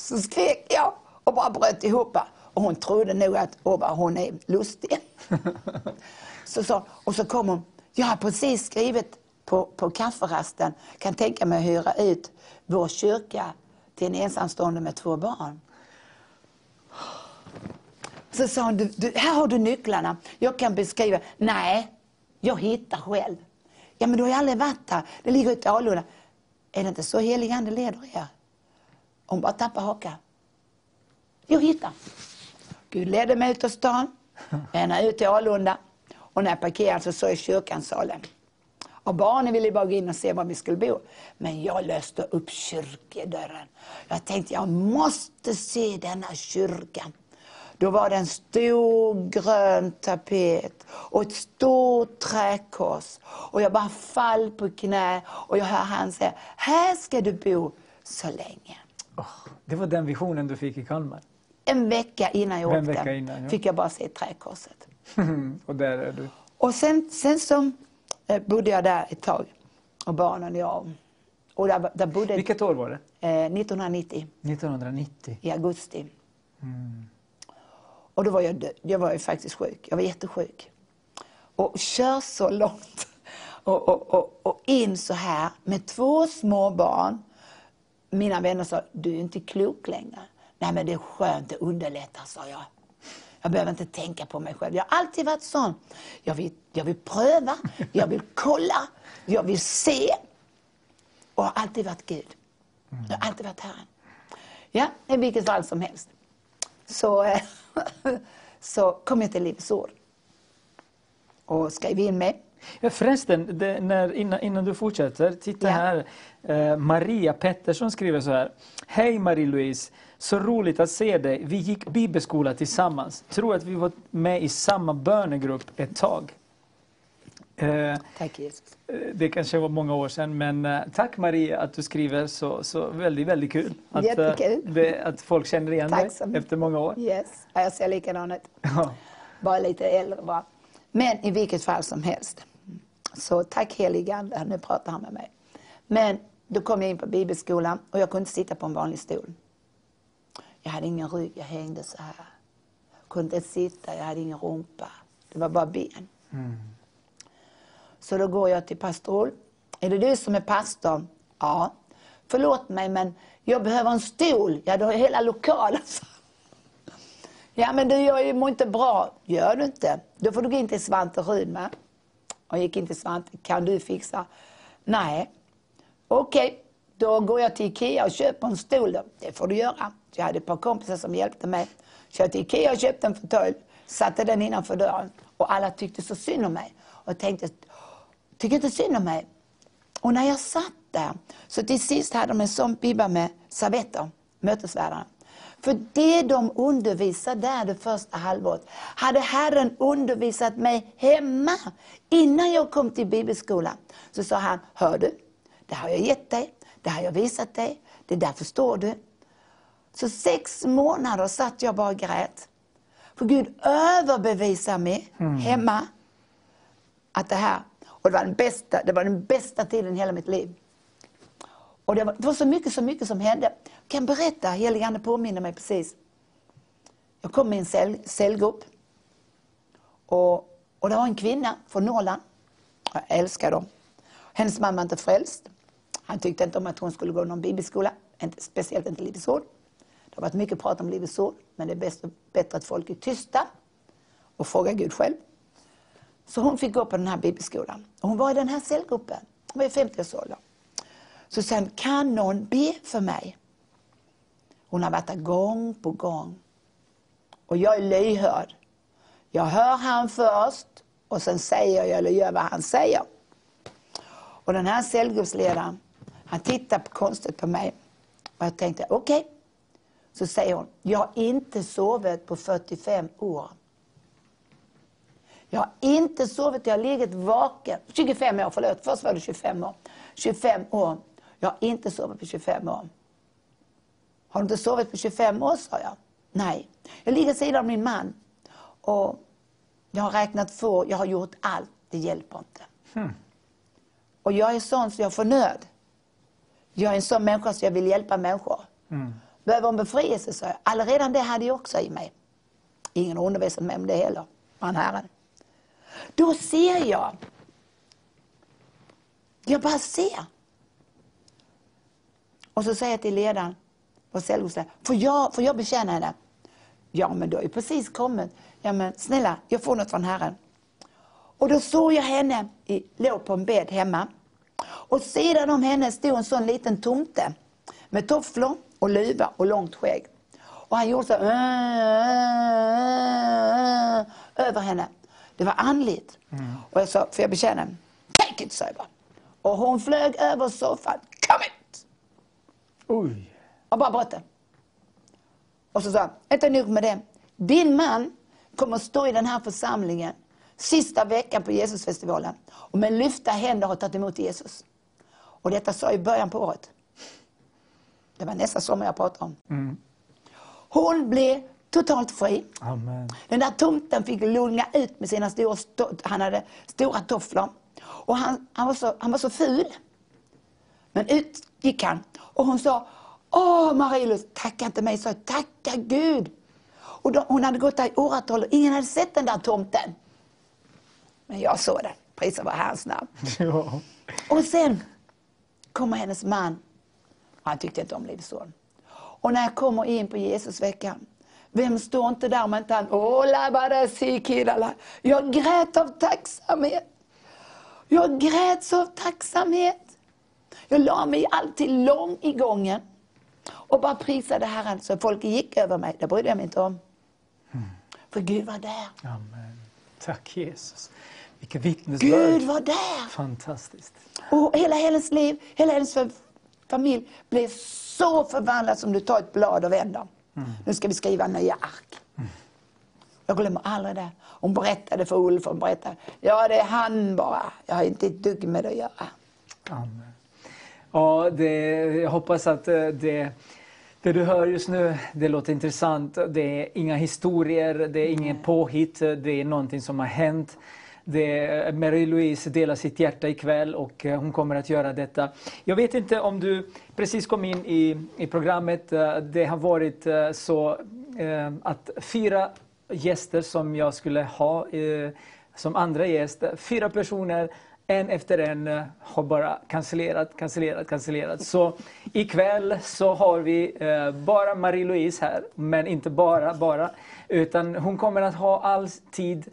så skrek jag och bara bröt ihop. Och hon trodde nog att åh, hon är lustig. så, så, och så kom hon, jag har precis skrivit på, på kafferasten, kan tänka mig att hyra ut vår kyrka till en ensamstående med två barn. Så sa hon, du, du, här har du nycklarna, jag kan beskriva. Nej, jag hittar själv. Ja men du har ju aldrig varit här, det ligger ute i Alunda. Är det inte så helig ande leder er? Hon bara tappade hakan. Jag hittade. Gud ledde mig ut ur stan, ända ut till Alunda. Och när jag parkerade så såg jag kyrkansalen. Och barnen ville bara gå in och se var vi skulle bo. Men jag löste upp kyrkedörren. Jag tänkte, jag måste se denna kyrka. Då var det en stor grön tapet och ett stort träkors. Och jag bara fall på knä och jag hör han säga, här ska du bo så länge. Det var den visionen du fick i Kalmar? En vecka innan jag en åkte innan, ja. fick jag bara se träkorset. och där är du? Och sen, sen så eh, bodde jag där ett tag. Och barnen och jag. Och där, där bodde, Vilket år var det? Eh, 1990. 1990? I augusti. Mm. Och då var jag död. Jag var ju faktiskt sjuk. Jag var jättesjuk. Och kör så långt. Och, och, och, och in så här med två små barn. Mina vänner sa, du är inte klok längre. Nej men det är skönt, det underlättar, sa jag. Jag behöver inte tänka på mig själv. Jag har alltid varit sån. Jag vill, jag vill pröva, jag vill kolla, jag vill se. Och har alltid varit Gud. Jag har alltid varit Herren. Ja, i vilket fall som helst. Så, eh, så kom jag till Livets Ord. Och skrev in mig. Ja, förresten, det, när, innan, innan du fortsätter, titta Ja. här. Eh, Maria Pettersson skriver så här. Hej Marie-Louise, så roligt att se dig. Vi gick bibelskola tillsammans. Tror att vi var med i samma bönegrupp ett tag. Eh, Tack Jesus. eh, det kanske var många år sedan, men eh, tack Maria att du skriver så, så väldigt, väldigt kul. Att, eh, Jättekul. det, att folk känner igen Tack dig efter många år. Yes, Ja, jag ser likadan ut. Ja. Bara lite äldre bara. Men i vilket fall som helst. Så tack helige Ande, nu pratar han med mig. Men då kom jag in på bibelskolan och jag kunde inte sitta på en vanlig stol. Jag hade ingen rygg, jag hängde så här. Kunde inte sitta, jag hade ingen rumpa. Det var bara ben. Så då går jag till pastor. Är det du som är pastor? Ja. Förlåt mig men jag behöver en stol. Ja, du har hela lokalen. Ja men du, jag mår inte bra. Gör du inte? Då får du gå in till Svante Rudman. Och gick in till Svante. Kan du fixa? Nej. Okej, då går jag till Ikea och köper en stol då. Det får du göra. Jag hade ett par kompisar som hjälpte mig. Så jag till Ikea och köpte en fåtölj. Satte den innanför dörren. Och alla tyckte så synd om mig. Och tänkte, tycker inte synd om mig? Och när jag satt där, så till sist hade de en sån bibba med servetter, mötesvärdarna. För det de undervisade där det första halvåret, hade Herren undervisat mig hemma. Innan jag kom till bibelskolan så sa han, hör du, det har jag gett dig, det har jag visat dig, det där förstår du. Så sex månader satt jag bara och grät. För Gud överbevisar mig hemma att det här, och det var den bästa, det var den bästa tiden i hela mitt liv. Och det var, det var så mycket, så mycket som hände. Jag kan berätta, helige Ande påminner mig precis. Jag kom i en cell, cellgrupp. Och, och det var en kvinna från Norrland. Jag älskar dem. Hennes mamma var inte frälst. Han tyckte inte om att hon skulle gå någon bibelskola. Inte, speciellt inte Livets Ord. Det har varit mycket prat om Livets Ord. Men det är bäst, bättre att folk är tysta och frågar Gud själv. Så hon fick gå på den här bibelskolan. Och hon var i den här cellgruppen. Hon var i 50-årsåldern. Så sen kan någon be för mig? Hon har varit där gång på gång. Och jag är lyhörd. Jag hör han först och sen säger jag eller gör vad han säger. Och den här cellgruppsledaren, han tittar på konstigt på mig. Och jag tänkte, okej. Så säger hon, jag har inte sovit på 45 år. Jag har inte sovit, jag har legat vaken. 25 år, förlåt. Först var det 25 år. 25 år. Jag har inte sovit på 25 år. Har du inte sovit på 25 år, sa jag. Nej. Jag ligger sidan av min man. Och jag har räknat få, jag har gjort allt. Det hjälper inte. Och jag är sån så jag får nöd. Jag är en sån människa så jag vill hjälpa människor. Behöver en befrielse, sa jag. Allaredan det hade jag också i mig. Ingen har undervisat mig om det heller. Man Herren. Då ser jag. Jag bara ser. Och så säger jag till ledaren på cellgruppen, får jag, får jag betjäna henne? Ja, men du har ju precis kommit. Ja, men snälla, jag får något från Herren. Och då såg jag henne, i, låg på en bädd hemma. Och sidan om henne stod en sån liten tomte med tofflor och luva och långt skägg. Och han gjorde så här, över henne. Det var andligt. Och jag sa, får jag betjäna henne? Take it, sa jag bara. Och hon flög över soffan. Come it! Oj. Och bara brötte. Och så sa han, inte nog med det. Din man kommer att stå i den här församlingen sista veckan på Jesusfestivalen och med lyfta händer har tagit emot Jesus. Och detta sa jag i början på året. Det var nästa sommar jag pratade om. Hon blev totalt fri. Amen. Den där tomten fick lunga ut med sina stora, sto- han hade stora tofflor. Och han, han, var så, han var så ful. Men ut gick han. Och hon sa, Åh Marie-Louise, tacka inte mig, sa jag, tacka Gud. Och de, hon hade gått där i åratal och ingen hade sett den där tomten. Men jag såg den, priset var hans namn. Ja. Och sen kommer hennes man. Han tyckte inte om Livsson. Och när jag kommer in på Jesusveckan, vem står inte där om inte han. Jag grät av tacksamhet. Jag grät av tacksamhet. Jag la mig alltid lång i gången och bara prisade Herren så folk gick över mig. Det brydde jag mig inte om. För Gud var där. Amen. Tack Jesus. Vilket vittnesbörd. Gud var där. Fantastiskt. Och hela hennes liv, hela hennes fa- familj blev så förvandlad som du tar ett blad och vänder. Nu ska vi skriva nya ark. Jag glömmer aldrig det. Hon berättade för Ulf, hon berättade, ja det är han bara. Jag har inte ett dugg med det att göra. Amen. Ja, det, jag hoppas att eh, det, det du hör just nu, det låter intressant. Det är inga historier, det är ingen påhitt, det är någonting som har hänt. Det, Marie-Louise delar sitt hjärta ikväll och eh, hon kommer att göra detta. Jag vet inte om du precis kom in i, i programmet. eh, Det har varit så att fyra gäster som jag skulle ha som andra gäst, fyra personer en efter en eh, har bara cancellerat, cancellerat, cancellerat. Så ikväll så har vi eh, bara Marie-Louise här, men inte bara, bara. Utan hon kommer att ha all tid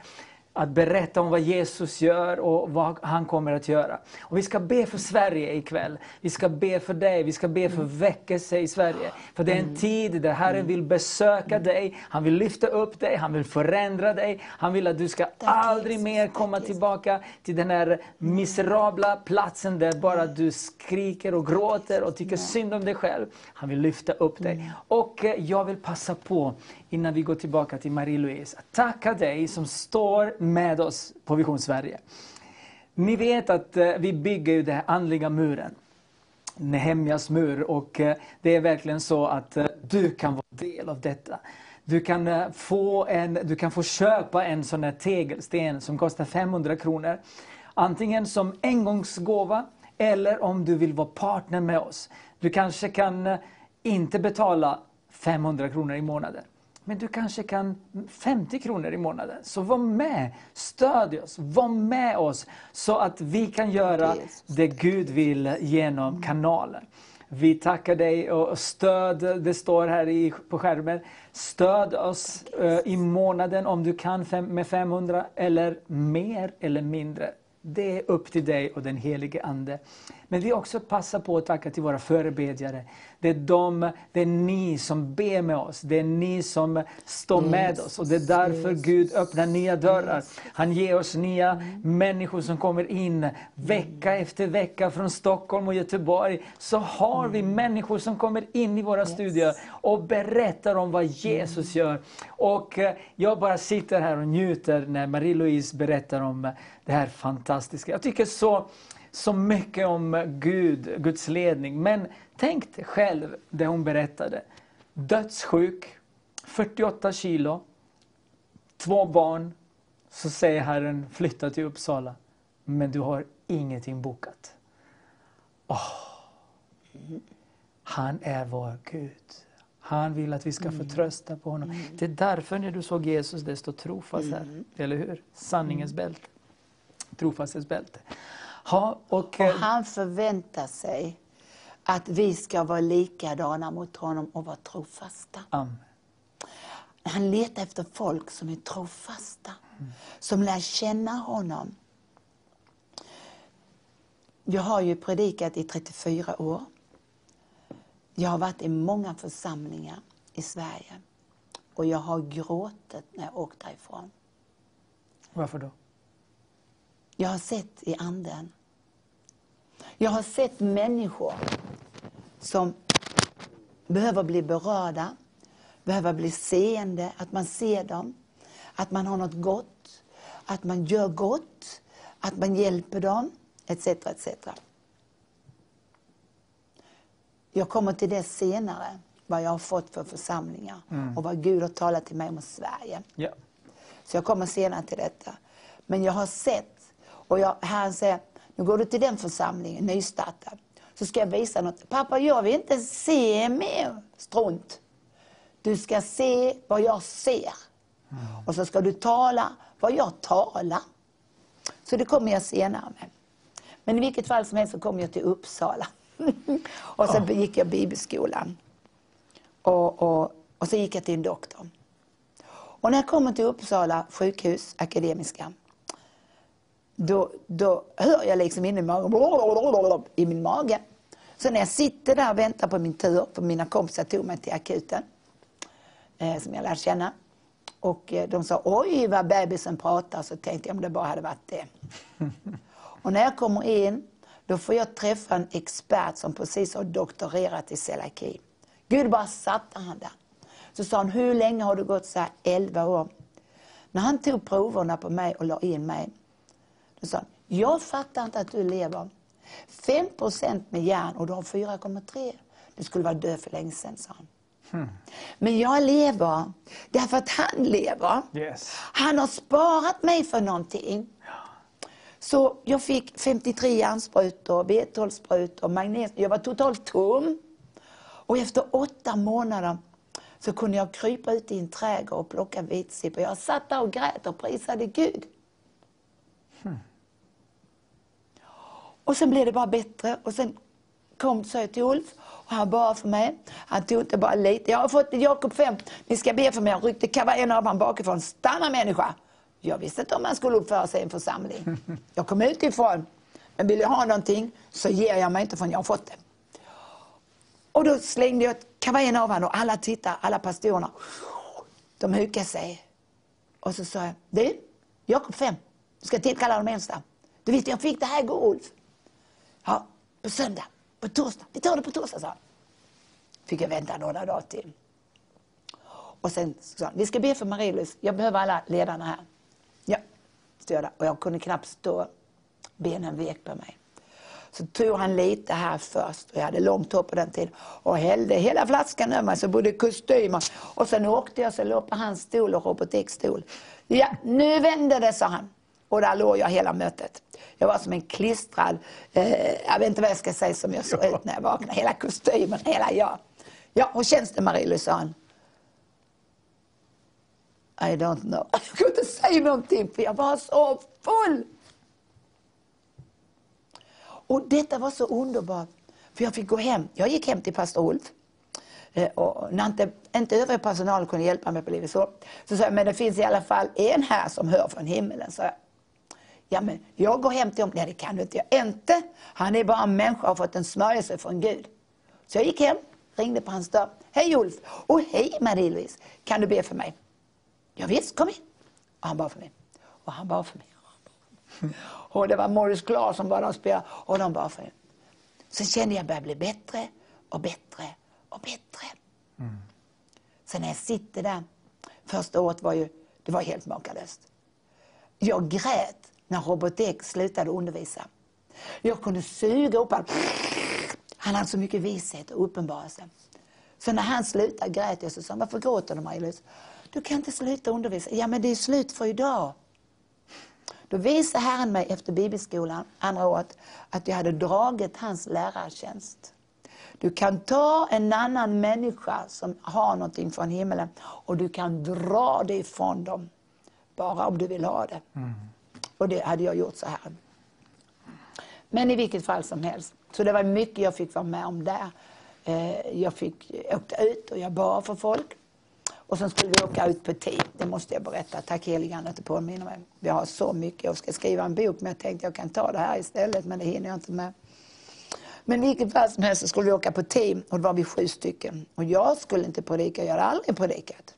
att berätta om vad Jesus gör och vad han kommer att göra. Och vi ska be för Sverige ikväll. Vi ska be för dig, vi ska be för väckelse i Sverige. För det är en tid där Herren vill besöka dig, han vill lyfta upp dig, han vill förändra dig. Han vill att du ska aldrig mer komma tillbaka till den här miserabla platsen där bara du skriker och gråter och tycker synd om dig själv. Han vill lyfta upp dig. Och eh, jag vill passa på, innan vi går tillbaka till Marie-Louise, att tacka dig som står med oss på Vision Sverige. Ni vet att eh, vi bygger ju den här andliga muren. Nehemjas mur och eh, det är verkligen så att eh, du kan vara del av detta. Du kan, få en, du kan få köpa en sån här tegelsten som kostar 500 kronor. Antingen som engångsgåva eller om du vill vara partner med oss. Du kanske kan inte betala 500 kronor i månaden. Men du kanske kan 50 kronor i månaden. Så var med, stödj oss, var med oss så att vi kan göra det Gud vill genom kanalen. Vi tackar dig och stöd, det står här i, på skärmen, stöd oss eh, i månaden om du kan fem, med 500 eller mer eller mindre. Det är upp till dig och den helige Ande. Men vi också passar på att tacka till våra förebedjare. Det är, de, det är ni som ber med oss, det är ni som står med oss. Och det är därför Gud öppnar nya dörrar. Han ger oss nya människor som kommer in vecka efter vecka från Stockholm och Göteborg. Så har vi människor som kommer in i våra studier och berättar om vad Jesus gör. Och eh, jag bara sitter här och njuter när Marie-Louise berättar om det här fantastiska. Jag tycker så så mycket om Gud, Guds ledning. Men tänk dig själv det hon berättade. Dödssjuk, 48 kilo, två barn. Så säger Herren, flytta till Uppsala. Men du har ingenting bokat. Åh, han är vår Gud. Han vill att vi ska förtrösta på honom. Det är därför när du såg Jesus, det står trofast här. Eller hur? Sanningens bälte. Trofasthetsbälte. Ja, och, Och eh, han förväntar sig att vi ska vara likadana mot honom och vara trofasta. amen. Han letar efter folk som är trofasta, som lär känna honom. Jag har ju predikat i 34 år. Jag har varit i många församlingar i Sverige. Och jag har gråtit när jag åkt därifrån. Varför då? Jag har sett i anden. Jag har sett människor som behöver bli berörda, behöver bli seende, att man ser dem, att man har något gott, att man gör gott, att man hjälper dem, etc. etc. Jag kommer till det senare, vad jag har fått för församlingar och vad Gud har talat till mig om Sverige. Ja. Så jag kommer senare till detta. Men jag har sett, och jag, Herren säger, nu går du till den församlingen, nystartad. Så ska jag visa något. Pappa, jag vill inte se mer strunt. Du ska se vad jag ser. Och så ska du tala vad jag talar. Så det kommer jag senare med. Men i vilket fall som helst så kom jag till Uppsala. och sen gick jag bibelskolan. Och, och, och så gick jag till en doktor. Och när jag kommer till Uppsala sjukhus, Akademiska, då, då hör jag liksom in i magen, i min mage. Så när jag sitter där och väntar på min tur, för mina kompisar tog mig till akuten, eh, som jag lärde känna. Och eh, de sa, oj vad bebisen pratar, så tänkte jag om det bara hade varit det. och när jag kommer in, då får jag träffa en expert som precis har doktorerat i celiaki. Gud bara satte han där. Så sa han, hur länge har du gått så här? 11 år. När han tog proverna på mig och la in mig, då sa han, jag fattar inte att du lever. 5% med järn och du har 4,3. Du skulle vara död för länge sedan, sa han. Hmm. Men jag lever därför att han lever. Yes. Han har sparat mig för någonting. Så jag fick 53 järnsprutor, B12-sprutor, magnesium. Jag var totalt tom. Och efter åtta månader så kunde jag krypa ut i en trädgård och plocka vitsippor. Jag satt där och grät och prisade Gud. Hmm. Och sen blev det bara bättre. Och sen kom så jag till Ulf och han bad för mig. Han tog inte bara lite. Jag har fått Jakob 5. Ni ska be för mig. Jag ryckte kavajen av honom bakifrån. Stanna människa! Jag visste inte om man skulle uppföra sig i en församling. Jag kom utifrån. Men vill jag ha någonting så ger jag mig inte förrän jag har fått det. Och då slängde jag kavajen av honom och alla tittar, alla pastorerna. De hukade sig. Och så sa jag, du, Jakob 5, du ska tillkalla de äldsta. Du visste, jag fick det här igår Ulf. Ja, på söndag, på torsdag. Vi tar det på torsdag, sa han. Fick jag vänta några dagar till. Och sen sa han, vi ska be för Marie-Louise. Jag behöver alla ledarna här. Ja, stod jag där. Och jag kunde knappt stå. Benen vek på mig. Så tog han lite här först, och jag hade långt hår på den tiden, och hällde hela flaskan över mig, så både kostymer. Och sen åkte jag så låg på hans stol och Robert Eks stol. Ja, nu vände det, sa han. Och där låg jag hela mötet. Jag var som en klistrad, eh, jag vet inte vad jag ska säga som jag såg ja. ut när jag vaknade. Hela kostymen, hela jag. Ja, hur känns det Marie-Louise, sa han. I don't know. Jag kunde inte säga någonting för jag var så full. Och detta var så underbart. För jag fick gå hem. Jag gick hem till pastor Ulf. Eh, och när inte, inte övrig personal kunde hjälpa mig på Livets Ord, så sa jag, men det finns i alla fall en här som hör från himmelen. Så jag, ja men jag går hem till honom. Nej det kan du inte jag inte. Han är bara en människa och har fått en smörjelse från Gud. Så jag gick hem, ringde på hans dörr. Hej Ulf! Och hej Marie-Louise! Kan du be för mig? Ja, visst, kom in. Och han bad för mig. Och han bad för mig. Och det var Morris Clark som och spelade och de bad för mig. Sen kände jag att jag började bli bättre och bättre och bättre. Mm. Sen när jag sitter där, första året var ju, det var helt makalöst. Jag grät när Robert Ek slutade undervisa. Jag kunde suga upp honom. Han hade så mycket vishet och uppenbarelse. Så när han slutade grät jag så sa varför gråter du Maj-Louise? Du kan inte sluta undervisa. Ja men det är slut för idag. Då visade Herren mig efter bibelskolan, andra året, att jag hade dragit hans lärartjänst. Du kan ta en annan människa som har någonting från himmelen och du kan dra det ifrån dem. Bara om du vill ha det. Mm. Och det hade jag gjort så här. Men i vilket fall som helst. Så det var mycket jag fick vara med om där. Eh, jag fick åka ut och jag bad för folk. Och sen skulle vi åka ut på team. Det måste jag berätta. Tack helige Ande att du påminner mig. Vi har så mycket. Jag ska skriva en bok men jag tänkte jag kan ta det här istället men det hinner jag inte med. Men vilket fall som helst så skulle vi åka på team och då var vi sju stycken. Och jag skulle inte predika, jag hade aldrig predikat.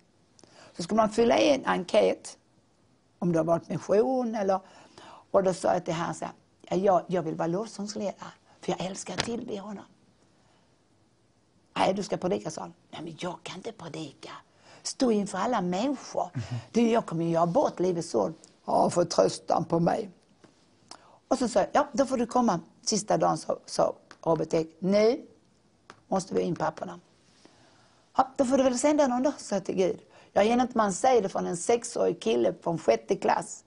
Så skulle man fylla i en enkät om du har varit mission eller... Och då sa jag till honom så här, ja, jag, jag vill vara lovsångsledare för jag älskar att tillbe honom. Nej, du ska predika, sa han. Nej, men jag kan inte predika. Stå inför alla människor. Mm. Du, jag kommer göra bort Livets Ord. Ja, förtröstan på mig. Och så sa jag, ja, då får du komma sista dagen, sa Robert Ek. Nu måste vi in papperna. Ja, då får du väl sända någon då, sa jag till Gud. Jag hinner inte man säga det från en sexårig kille från sjätte klass.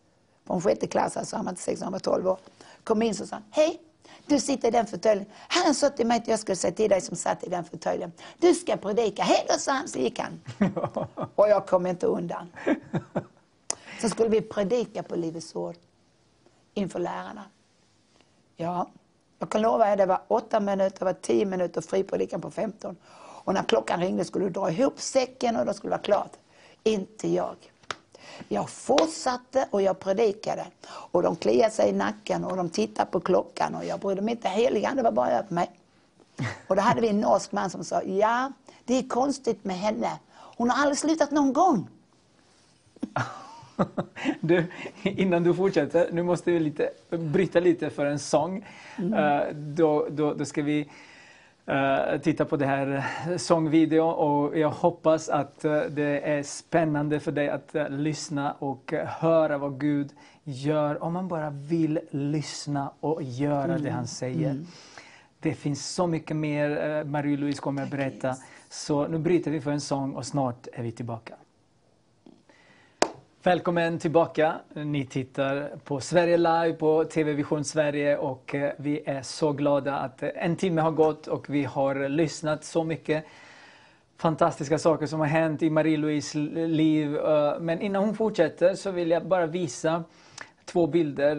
Från sjätte klass, alltså han var inte sex, han var tolv år. Kom in och sa, hej, du sitter i den fåtöljen. Herren sa till mig att jag skulle säga till dig som satt i den fåtöljen. Du ska predika. Hej då, sa han, så gick han. Och jag kom inte undan. Så skulle vi predika på Livets Ord inför lärarna. Ja, jag kan lova er, det var åtta minuter, det var tio minuter fripredikan på 15. Och när klockan ringde skulle du dra ihop säcken och då skulle det vara klart. Inte jag. Jag fortsatte och jag predikade. Och de kliade sig i nacken och de tittade på klockan och jag brydde mig inte. Heligande var bara över mig. Och då hade vi en norsk man som sa, ja, det är konstigt med henne. Hon har aldrig slutat någon gång. Du, innan du fortsätter, nu måste vi lite, bryta lite för en sång. Mm. Uh, då, då, då ska vi uh, titta på det här sångvideo och jag hoppas att uh, det är spännande för dig att lyssna och höra vad Gud gör om man bara vill lyssna och göra mm. det han säger. Mm. Det finns så mycket mer Marie-Louise kommer att berätta. Så nu bryter vi för en sång och snart är vi tillbaka. Välkommen tillbaka. Ni tittar på Sverige Live på TV Vision Sverige och eh, vi är så glada att eh, en timme har gått och vi har lyssnat så mycket fantastiska saker som har hänt i Marie-Louise liv. Eh, men innan hon fortsätter så vill jag bara visa två bilder.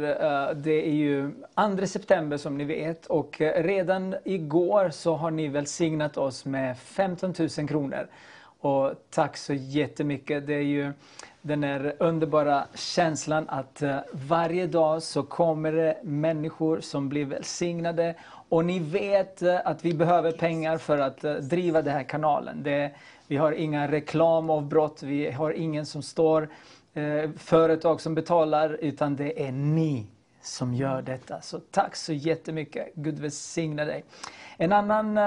Det är ju 2 september som ni vet och redan igår så har ni välsignat oss med 15 000 kronor. Och tack så jättemycket. Det är ju den här underbara känslan att eh, varje dag så kommer det människor som blir välsignade och ni vet eh, att vi behöver pengar för att eh, driva den här kanalen. Det, vi har inga reklamavbrott, vi har ingen som står företag som betalar utan det är ni som gör detta. Så tack så jättemycket. Gud välsigna dig. En annan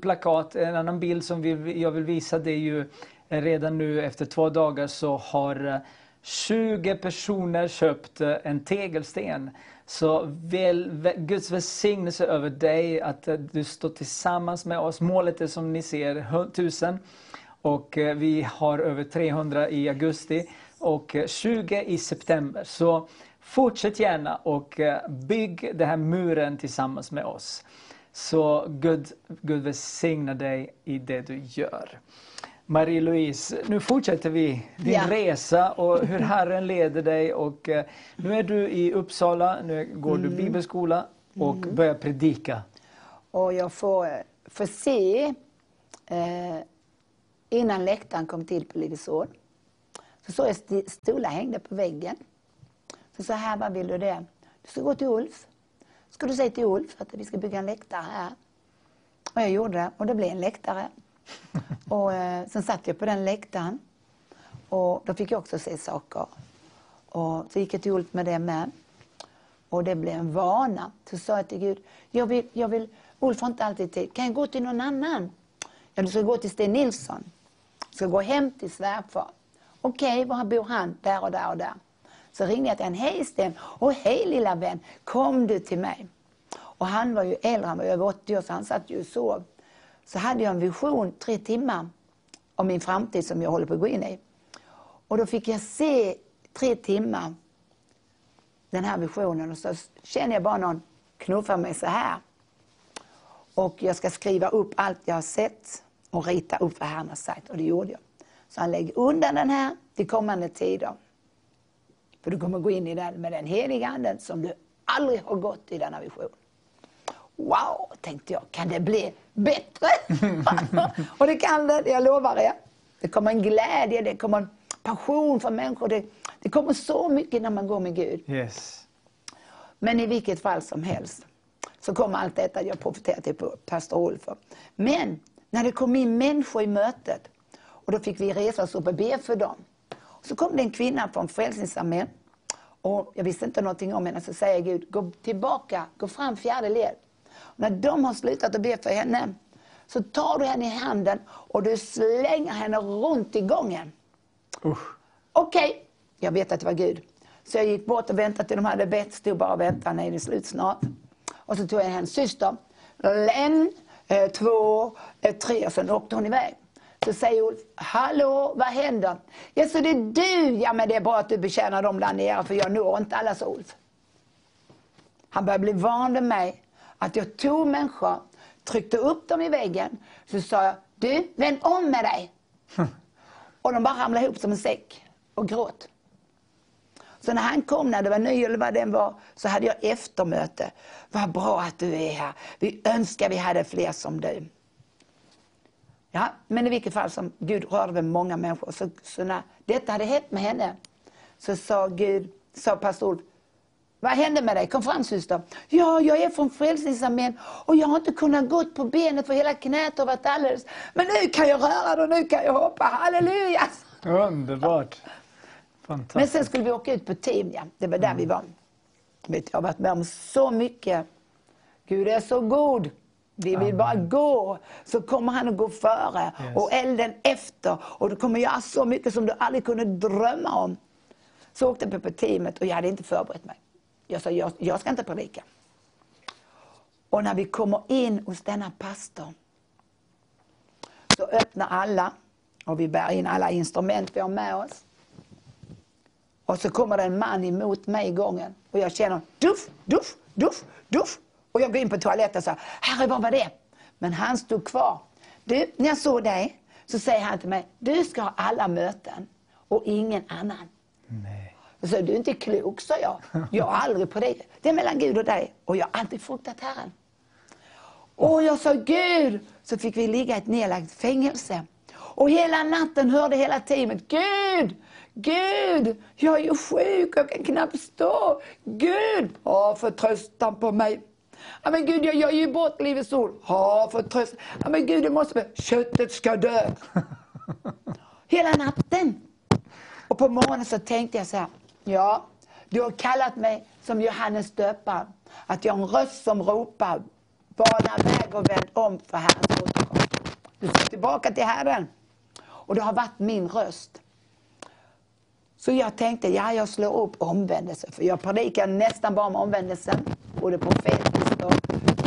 plakat, en annan bild som vi, jag vill visa det är ju Eh, redan nu efter två dagar så har eh, 20 personer köpt eh, en tegelsten. Så väl, Guds välsignelse över dig att du står tillsammans med oss. Målet är som ni ser 1000 och vi har över 300 i augusti och 20 i september. Så fortsätt gärna och bygg den här muren tillsammans med oss. Så Gud, Gud välsigna dig i det du gör. Marie-Louise, nu fortsätter vi din ja. resa och hur Herren leder dig. Och, uh, nu är du i Uppsala, nu går mm. du bibelskola och mm. börjar predika. Och jag får, får se, eh, innan läktaren kom till på Livets Ord, så såg jag stolar hängde på väggen. Så sa här, vad vill du det? Du ska gå till Ulf. Ska du säga till Ulf att vi ska bygga en läktare här? Och jag gjorde det och det blev en läktare och eh, sen satt jag på den läktaren och då fick jag också se saker. Och så gick jag till Ulf med det med. Och det blev en vana. Så sa jag till Gud, jag vill, jag vill, Ulf har inte alltid tid, kan jag gå till någon annan? Ja, du ska gå till Sten Nilsson. Du ska gå hem till svärfar. Okej, okay, var bor han? Där och där och där. Så ringde jag till honom, hej Sten, och hej lilla vän, kom du till mig? Och han var ju äldre, han var över 80 år, så han satt ju och sov så hade jag en vision, tre timmar, om min framtid som jag håller på att gå in i. Och då fick jag se tre timmar den här visionen och så känner jag bara någon knuffa mig så här. Och jag ska skriva upp allt jag har sett och rita upp vad Herren har sagt och det gjorde jag. Så han lägger undan den här till kommande tider. För du kommer gå in i den med den heliga anden som du aldrig har gått i denna vision. Wow, tänkte jag, kan det bli bättre? och det kan det, jag lovar er. Det kommer en glädje, det kommer en passion för människor. Det, det kommer så mycket när man går med Gud. Yes. Men i vilket fall som helst så kommer allt detta jag profeterar till pastor Ulf. Men när det kom in människor i mötet och då fick vi resa oss upp och be för dem. Så kom det en kvinna från Frälsningsarmén och jag visste inte någonting om henne. Så säger Gud, gå tillbaka, gå fram fjärde led. När de har slutat att be för henne så tar du henne i handen och du slänger henne runt i gången. Okej, okay. jag vet att det var Gud. Så jag gick bort och väntade till de hade bett, stod bara och väntade, nej det är slut snart. Och så tog jag hennes syster, en, eh, två, eh, tre och sen åkte hon iväg. Så säger Ulf, hallå, vad händer? Ja, så det är du? Ja, men det är bra att du betjänar dem där nere, för jag når inte alla, sa Ulf. Han börjar bli van vid mig att jag tog människor, tryckte upp dem i väggen, så sa jag, du, vänd om med dig. och de bara ramlade ihop som en säck och gråt. Så när han kom, när det var ny eller vad det var, så hade jag eftermöte. Vad bra att du är här. Vi önskar vi hade fler som du. Ja, men i vilket fall som Gud rörde med många människor. Så, så när detta hade hänt med henne, så sa Gud, sa pastor vad hände med dig? Kom fram syster. Ja, jag är från Frälsningsarmén och jag har inte kunnat gå på benet för hela knät har varit alldeles... Men nu kan jag röra det och nu kan jag hoppa. Halleluja! Underbart. Fantastiskt. Men sen skulle vi åka ut på team, ja. Det var där Mm. vi var. Vet, jag har varit med om så mycket. Gud är så god. Vi vill bara gå, så kommer han att gå före Yes. och elden efter. Och du kommer göra så mycket som du aldrig kunde drömma om. Så åkte vi på teamet och jag hade inte förberett mig. Jag sa, jag, jag ska inte predika. Och när vi kommer in hos denna pastor så öppnar alla och vi bär in alla instrument vi har med oss. Och så kommer det en man emot mig i gången och jag känner duff, duff, duff, duff. Och jag går in på toaletten och säger, herre vad var det? Men han stod kvar. Du, när jag såg dig så säger han till mig, du ska ha alla möten och ingen annan. Nej. Jag sa, du är inte klok, sa jag. Jag har aldrig på det. Det är mellan Gud och dig. Och jag har alltid fruktat Herren. Och jag sa, Gud! Så fick vi ligga i ett nedlagt fängelse. Och hela natten hörde hela teamet, Gud! Gud! Jag är ju sjuk, jag kan knappt stå. Gud! Ha förtröstan på mig. Ja, men Gud, jag gör ju bort Livets Ord. Ha förtröstan. Ja, men Gud, du måste... Köttet ska dö. Hela natten. Och på morgonen så tänkte jag så här, ja, du har kallat mig som Johannes döparen. Att jag är en röst som ropar, bana väg och vänd om för Herrens återkomst. Du ska tillbaka till Herren. Och det har varit min röst. Så jag tänkte, ja jag slår upp omvändelse. För jag predikar nästan bara om omvändelsen. Både profetiskt och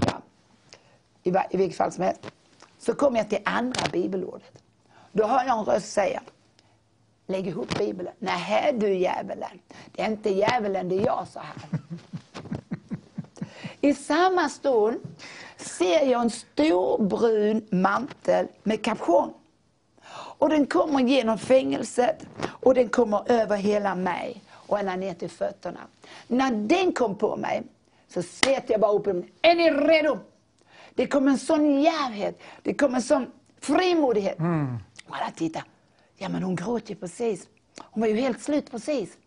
ja, i, i vilket fall som helst. Så kom jag till andra bibelordet. Då hör jag en röst säga, lägg ihop Bibeln. Nej du djävulen, det är inte djävulen, det är jag, sa han. I samma stund ser jag en stor brun mantel med kaption. Och den kommer genom fängelset och den kommer över hela mig och ända ner till fötterna. När den kom på mig så slet jag bara upp den. Är ni redo? Det kom en sån djärvhet, det kom en sån frimodighet. Och alla tittade. Ja men hon gråter ju precis. Hon var ju helt slut precis.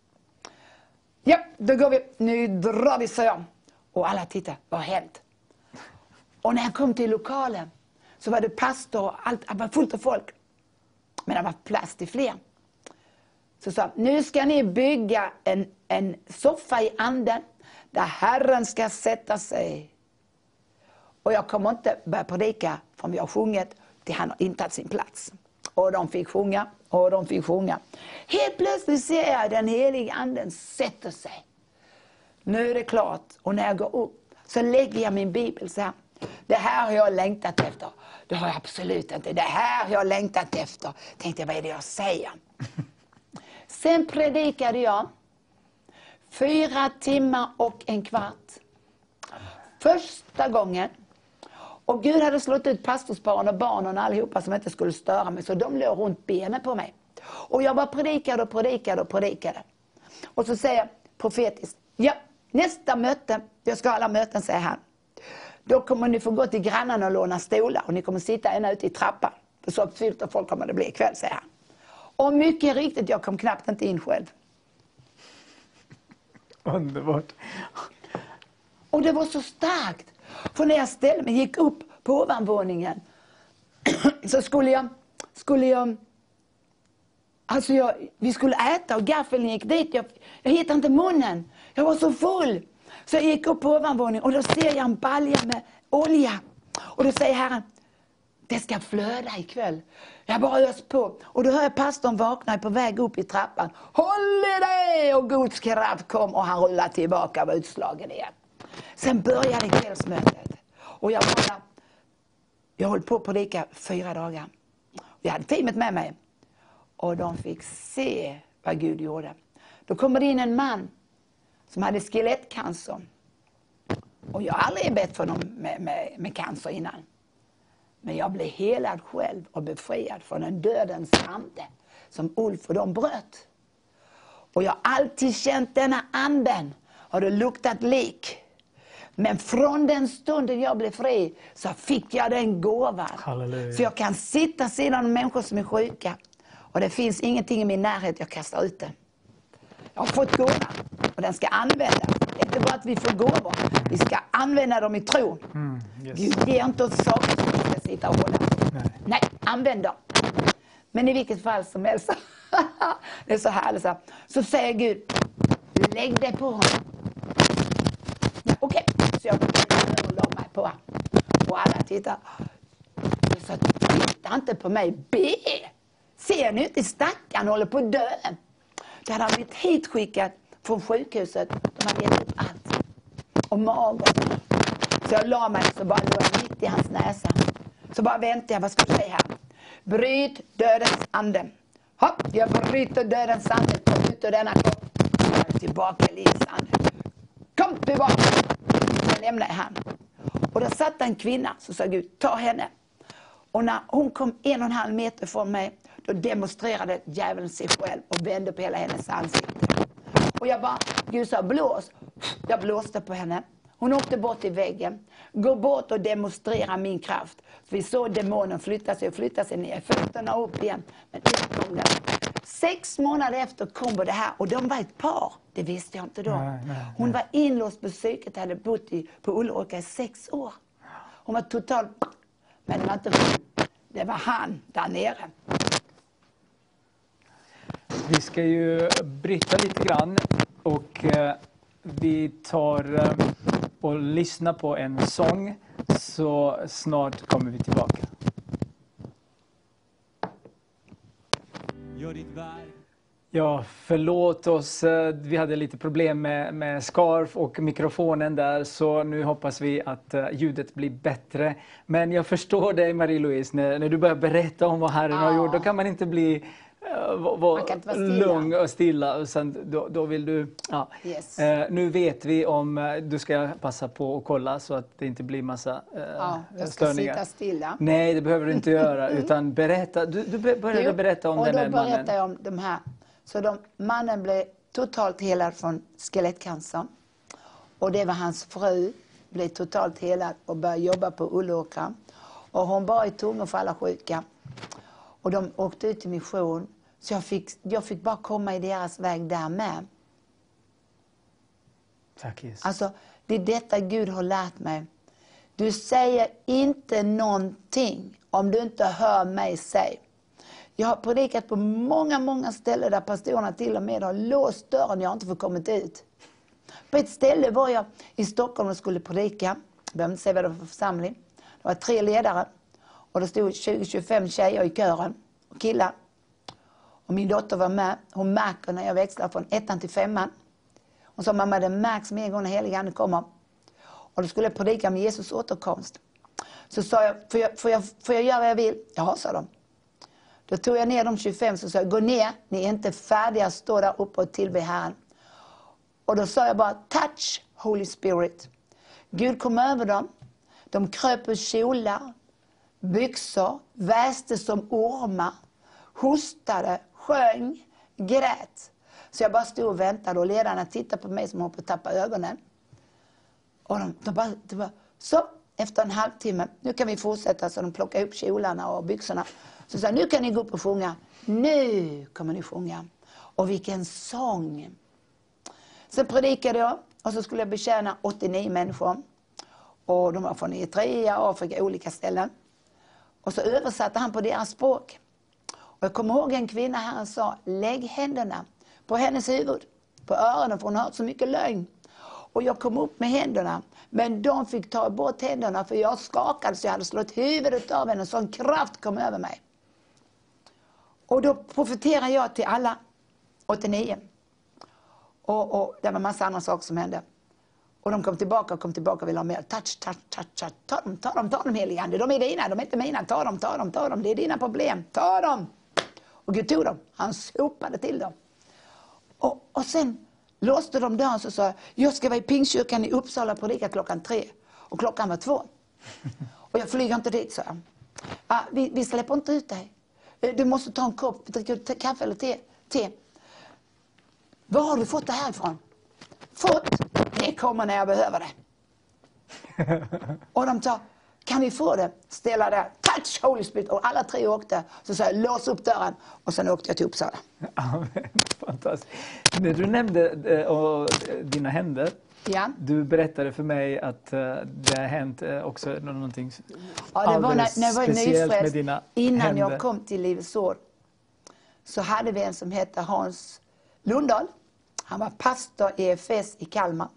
Ja, då går vi. Nu drar vi, sa jag. Och alla tittade. Vad har hänt? Och när jag kom till lokalen så var det pastor och allt, det var fullt av folk. Men det var plats till fler. Så sa nu ska ni bygga en, en soffa i anden där Herren ska sätta sig. Och jag kommer inte börja predika förrän vi har sjungit till han har intagit sin plats. Och de fick sjunga, och de fick sjunga. Helt plötsligt ser jag den helige anden sätter sig. Nu är det klart. Och när jag går upp så lägger jag min bibel så här. Det här har jag längtat efter. Det har jag absolut inte. Det här har jag längtat efter. Tänkte jag, vad är det jag säger? Sen predikade jag fyra timmar och en kvart. Första gången. Och Gud hade slått ut pastorsparen och barnen och allihopa som inte skulle störa mig. Så de låg runt benen på mig. Och jag bara predikade och predikade och predikade. Och så säger jag profetiskt, ja, nästa möte, jag ska ha alla möten, säger han. Då kommer ni få gå till grannarna och låna stolar och ni kommer sitta ända ute i trappan. För så fyllt av folk kommer det bli ikväll, säger han. Och mycket riktigt, jag kom knappt inte in själv. Underbart. Och det var så starkt. För när jag ställde mig, gick upp på ovanvåningen, så skulle jag, skulle jag, alltså jag, vi skulle äta och gaffeln gick dit. Jag, jag hittade inte munnen. Jag var så full. Så jag gick upp på ovanvåningen och då ser jag en balja med olja. Och då säger Herren, det ska flöda ikväll. Jag bara ös på. Och då hör jag pastorn vakna på väg upp i trappan. Håll i dig! Och Guds kraft kom och han rullade tillbaka och var utslagen igen. Sen började kvällsmötet. Och jag bara, jag höll på att predika fyra dagar. Jag hade teamet med mig. Och de fick se vad Gud gjorde. Då kommer det in en man som hade skelettcancer. Och jag har aldrig bett för någon med, med, med cancer innan. Men jag blev helad själv och befriad från en dödens ande som Ulf och de bröt. Och jag har alltid känt denna anden. Har det luktat lik. Men från den stunden jag blev fri så fick jag den gåvan. Halleluja. Så jag kan sitta sidan människor som är sjuka. Och det finns ingenting i min närhet jag kastar ut det. Jag har fått gåvan och den ska användas. Det är inte bara att vi får gåvor, vi ska använda dem i tron. Mm, yes. Gud ger inte oss saker som vi ska sitta och hålla. Nej. Nej, använd dem. Men i vilket fall som helst, det är så härligt. Så, här. så säger Gud, lägg dig på honom. Så jag gick och la mig på honom. Och alla tittade. Jag sa, titta inte på mig, be! Ser ni inte stackaren håller på att dö? Då hade han blivit hitskickad från sjukhuset. De hade gett upp allt. Och magen. Så jag la mig så bara låg jag mitt i hans näsa. Så bara väntade jag, vad ska du säga här? Bryt dödens ande. Hopp, jag bryter dödens ande. Kom ut ur denna kropp. Tillbaka i livets ande. Kom tillbaka lämna lämnade jag han. Och där satt en kvinna, som sa Gud, ta henne. Och när hon kom en och en halv meter från mig, då demonstrerade djävulen sig själv och vände på hela hennes ansikte. Och jag bara, Gud sa blås. Jag blåste på henne. Hon åkte bort till väggen. Gå bort och demonstrera min kraft. Så vi såg demonen flytta sig och flytta sig ner. Fötterna upp igen. Men ut kom den. Sex månader efter kom det här och de var ett par. Det visste jag inte då. Nej, nej, Hon var inlåst på psyket hade bott i, på Ulrika i sex år. Hon var totalt... Men det var inte hon. Det var han där nere. Vi ska ju bryta lite grann och eh, vi tar eh, och lyssnar på en sång så snart kommer vi tillbaka. Ja, förlåt oss. eh, Vi hade lite problem med, med scarf och mikrofonen där så nu hoppas vi att eh, ljudet blir bättre. Men jag förstår dig Marie-Louise, när, när du börjar berätta om vad Herren har Ja. gjort, då kan man inte bli eh, vara lugn och stilla. Och sen, då, då vill du... Ja. Yes. Eh, nu vet vi om... eh, Du ska passa på att kolla så att det inte blir massa eh, Ja, jag ska störningar. sitta stilla. Nej, det behöver du inte göra. Utan berätta. Du, du började Jo, berätta om och den här då mannen. berättar jag om de här. Så de, mannen blev totalt helad från skelettcancer. Och det var hans fru, blev totalt helad och började jobba på Ulleråkra. Och hon bar i tungor för alla sjuka. Och de åkte ut i mission. Så jag fick, jag fick bara komma i deras väg där med. Tack Jesus. Alltså, det är detta Gud har lärt mig. Du säger inte någonting om du inte hör mig säga. Jag har predikat på många, många ställen där pastorerna till och med har låst dörren, jag har inte fått kommit ut. På ett ställe var jag i Stockholm och skulle predika. Jag behöver inte säga vad det var för församling. Det var tre ledare. Och det stod 20-25 tjejer i kören, och killar. Och min dotter var med. Hon märker när jag växlar från ettan till femman. Hon sa, mamma det märks med en gång när helig ande kommer. Och då skulle jag predika om Jesus återkomst. Så sa jag, får jag, får jag, får jag göra vad jag vill? Ja, sa de. Då tog jag ner de 25 och sa, gå ner, ni är inte färdiga, stå där uppe och tillbe Herren. Och då sa jag bara, touch Holy Spirit. Gud kom över dem. De kröp ur kjolar, byxor, väste som ormar, hostade, sjöng, grät. Så jag bara stod och väntade och ledarna tittade på mig som håller på att tappa ögonen. Och de, de bara, de bara, så, efter en halvtimme, nu kan vi fortsätta. Så de plockade upp kjolarna och byxorna. Så sa nu kan ni gå upp och sjunga. Nu kommer ni sjunga. Och vilken sång! Sen predikade jag och så skulle jag betjäna 89 människor. Och de var från Eritrea, Afrika, olika ställen. Och så översatte han på deras språk. Och jag kommer ihåg en kvinna här som sa, lägg händerna på hennes huvud, på öronen, för hon har hört så mycket lögn. Och jag kom upp med händerna, men de fick ta bort händerna för jag skakade så jag hade slått huvudet av henne, sån kraft kom över mig. Och då profeterade jag till alla, 89. Och, och det var massa andra saker som hände. Och de kom tillbaka och kom tillbaka och ville ha mer. Touch, touch, touch, touch. Ta dem, ta dem, ta dem helige Ande. De är dina, de är inte mina. Ta dem, ta dem, ta dem. Det är dina problem. Ta dem! Och Gud tog dem. Han sopade till dem. Och, och sen, låste de dörren och sa jag, jag ska vara i Pingstkyrkan i Uppsala och predika klockan tre. Och klockan var två. Och jag flyger inte dit, sa jag. Ah, vi, vi släpper inte ut dig. Eh, du måste ta en kopp, dricka kaffe eller te. te. Var har du fått det här ifrån? Fått? Det kommer när jag behöver det. Och de sa, kan vi få det? Ställa där, touch Holy Spirit. Och alla tre åkte. Så sa jag, lås upp dörren. Och sen åkte jag till Uppsala. Fantastiskt. När du nämnde eh, och, eh, dina händer, Ja. du berättade för mig att eh, det har hänt också någonting Ja, det var när, när jag var speciellt med dina innan händer. jag kom till Livets Ord, så hade vi en som hette Hans Lundahl. Han var pastor i EFS i Kalmar.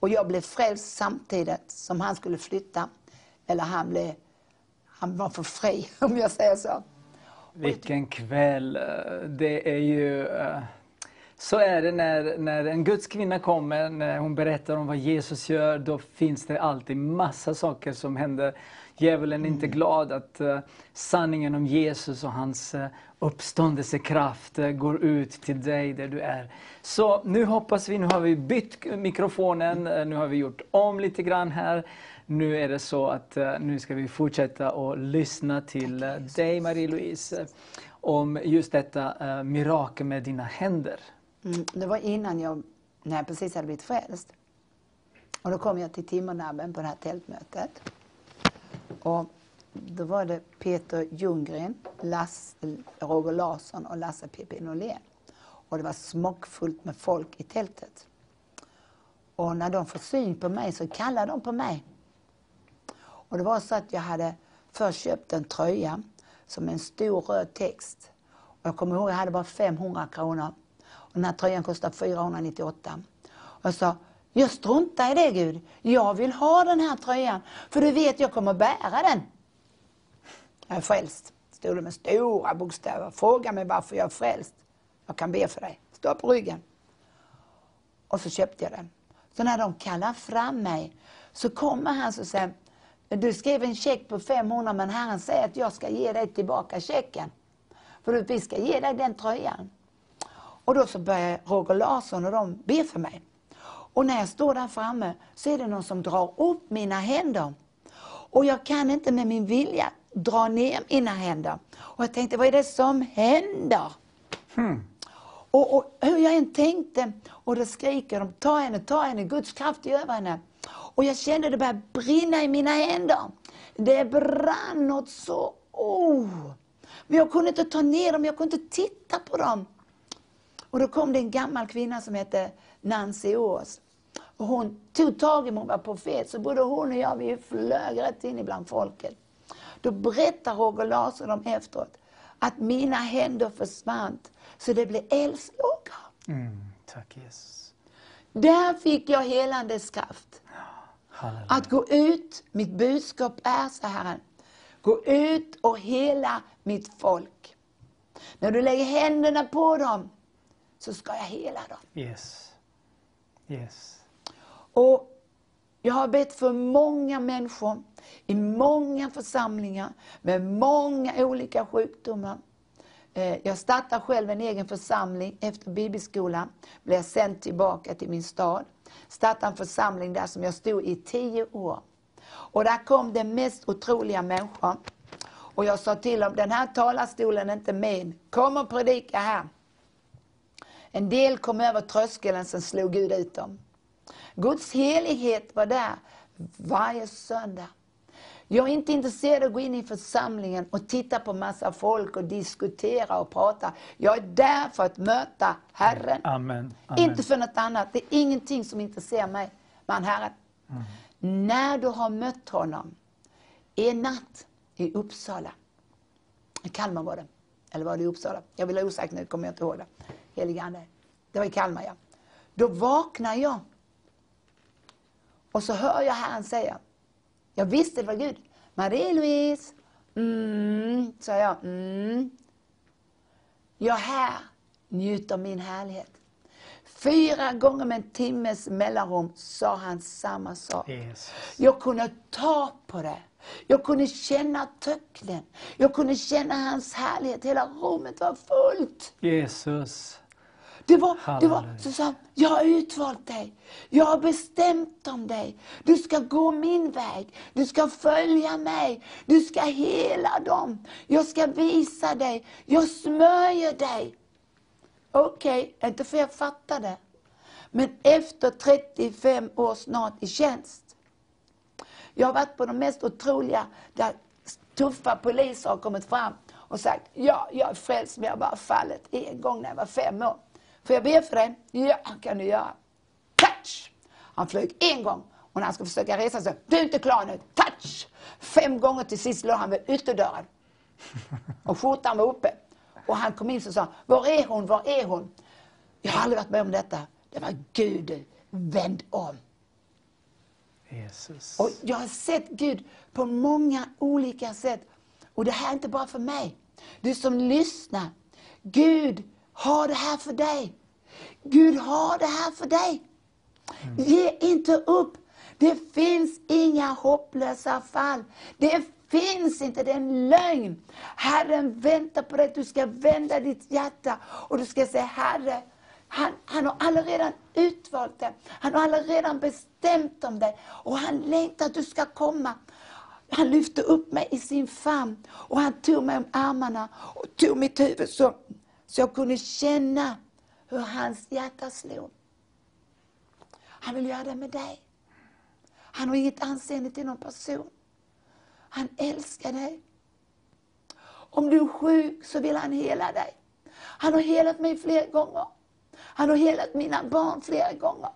Och jag blev frälst samtidigt som han skulle flytta. Eller han, blev, han var för fri, om jag säger så. Vilken kväll! Det är ju... Eh, så är det när, när en Guds kvinna kommer, när hon berättar om vad Jesus gör, då finns det alltid massa saker som händer. Djävulen är inte glad att eh, sanningen om Jesus och hans uh, uppståndelsekraft eh, går ut till dig där du är. Så nu hoppas vi, nu har vi bytt mikrofonen, eh, nu har vi gjort om lite grann här. Nu är det så att eh, nu ska vi fortsätta och lyssna till eh, dig Marie-Louise eh, om just detta eh, mirakel med dina händer. Mm, det var innan jag, när jag precis hade blivit frälst. Och då kom jag till Timmernabben på det här tältmötet. Och då var det Peter Ljunggren, Lass, Roger Larsson och Lasse P.P. Norlén. Och det var smockfullt med folk i tältet. Och när de får syn på mig så kallar de på mig. Och det var så att jag hade först köpt en tröja som en stor röd text. Och jag kommer ihåg, jag hade bara 500 kronor. Och den här tröjan kostade 498. Och jag sa, jag struntar i det Gud. Jag vill ha den här tröjan. För du vet, jag kommer bära den. Jag är frälst. Stod det med stora bokstäver. Fråga mig varför jag är frälst. Jag kan be för dig. Stå på ryggen. Och så köpte jag den. Så när de kallar fram mig så kommer han och säger, du skrev en check på 500 men Herren säger att jag ska ge dig tillbaka checken. För vi ska ge dig den tröjan. Och då så börjar Roger Larsson och de be för mig. Och när jag står där framme så är det någon som drar upp mina händer. Och jag kan inte med min vilja dra ner mina händer. Och jag tänkte, vad är det som händer? Och, och hur jag än tänkte, och då skriker de, ta henne, ta henne, Guds kraft är över henne. Och jag kände det började brinna i mina händer. Det brann något så, oh. Men jag kunde inte ta ner dem, jag kunde inte titta på dem. Och då kom det en gammal kvinna som hette Nancy Ås. Och hon tog tag i mig, hon var profet, så både hon och jag vi flög rätt in ibland folket. Då berättar Roger Larsson om efteråt att mina händer försvann så det blev eldslågor. Mm, tack Jesus. Där fick jag helandes kraft. Halleluja. Att gå ut, mitt budskap är så här. Gå ut och hela mitt folk. När du lägger händerna på dem så ska jag hela dem. Yes. Yes. Och jag har bett för många människor i många församlingar med många olika sjukdomar. Eh, jag startade själv en egen församling efter bibelskolan. Blev jag sänd tillbaka till min stad. Startade en församling där som jag stod i tio år. Och där kom de mest otroliga människor. Och jag sa till dem, den här talarstolen är inte min. Kom och predika här. En del kom över tröskeln, sen slog Gud ut dem. Guds helighet var där varje söndag. Jag är inte intresserad av att gå in i församlingen och titta på massa folk och diskutera och prata. Jag är där för att möta Herren. Amen. Amen. Inte för något annat. Det är ingenting som intresserar mig men Herren. När du har mött honom en natt i Uppsala. I Kalmar var det. Eller var det i Uppsala? Jag vill ha osagt nu, kommer jag inte ihåg det. Helige Ande. Det var i Kalmar ja. Då vaknar jag. Och så hör jag Herren säga. Jag visste det var Gud. Marie-Louise. Mm, sa jag. Mm. Jag här njuter min härlighet. Fyra gånger med en timmes mellanrum sa han samma sak. Jesus. Jag kunde ta på det. Jag kunde känna töcknen. Jag kunde känna hans härlighet. Hela rummet var fullt. Jesus. Det var, det var, så sa jag har utvalt dig. Jag har bestämt om dig. Du ska gå min väg. Du ska följa mig. Du ska hela dem. Jag ska visa dig. Jag smörjer dig. Okej, inte för jag fattade. Men efter 35 år snart i tjänst. Jag har varit på de mest otroliga, där tuffa poliser har kommit fram och sagt, ja, jag är frälst men jag har bara fallit en gång när jag var fem år. Får jag be för dig? Ja, kan du göra. Touch! Han flög en gång och när han ska försöka resa sig, du är inte klar nu, touch! Fem gånger till sist låg han vid ytterdörren. Och skjortan var uppe. Och han kom in och sa, var är hon, var är hon? Jag har aldrig varit med om detta. Det var Gud, vänd om. Jesus. Och jag har sett Gud på många olika sätt. Och det här är inte bara för mig. Du som lyssnar. Gud har det här för dig. Gud har det här för dig. Ge inte upp. Det finns inga hopplösa fall. Det finns inte, det är en lögn. Herren väntar på dig, du ska vända ditt hjärta och du ska säga Herre, han, han har allaredan utvalt dig. Han har allaredan bestämt om dig. Och han längtar att du ska komma. Han lyfte upp mig i sin famn och han tog mig om armarna och tog mitt huvud så, så jag kunde känna hur hans hjärta slog. Han vill göra det med dig. Han har inget anseende till någon person. Han älskar dig. Om du är sjuk så vill han hela dig. Han har helat mig flera gånger. Han har helat mina barn flera gånger.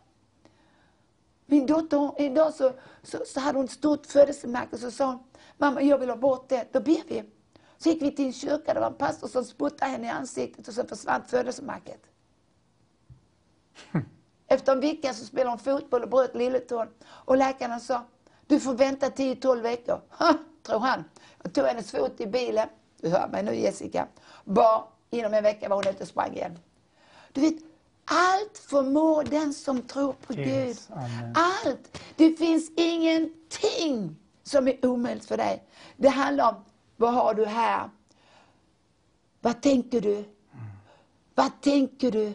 Min dotter, idag så, så, så hade hon ett stort födelsemärke så sa hon, mamma jag vill ha bort det. Då ber vi. Så gick vi till en kyrka, det var en pastor som spottade henne i ansiktet och så försvann födelsemärket. Efter en vecka så spelade hon fotboll och bröt lilletån. Och läkarna sa, du får vänta 10-12 veckor. Ha, tror han. Jag tog hennes fot i bilen, du hör mig nu Jessica. Bara inom en vecka var hon ute och sprang igen. Du vet, allt förmår den som tror på Yes, Gud. amen. Allt. Det finns ingenting som är omöjligt för dig. Det handlar om, vad har du här? Vad tänker du? Vad tänker du?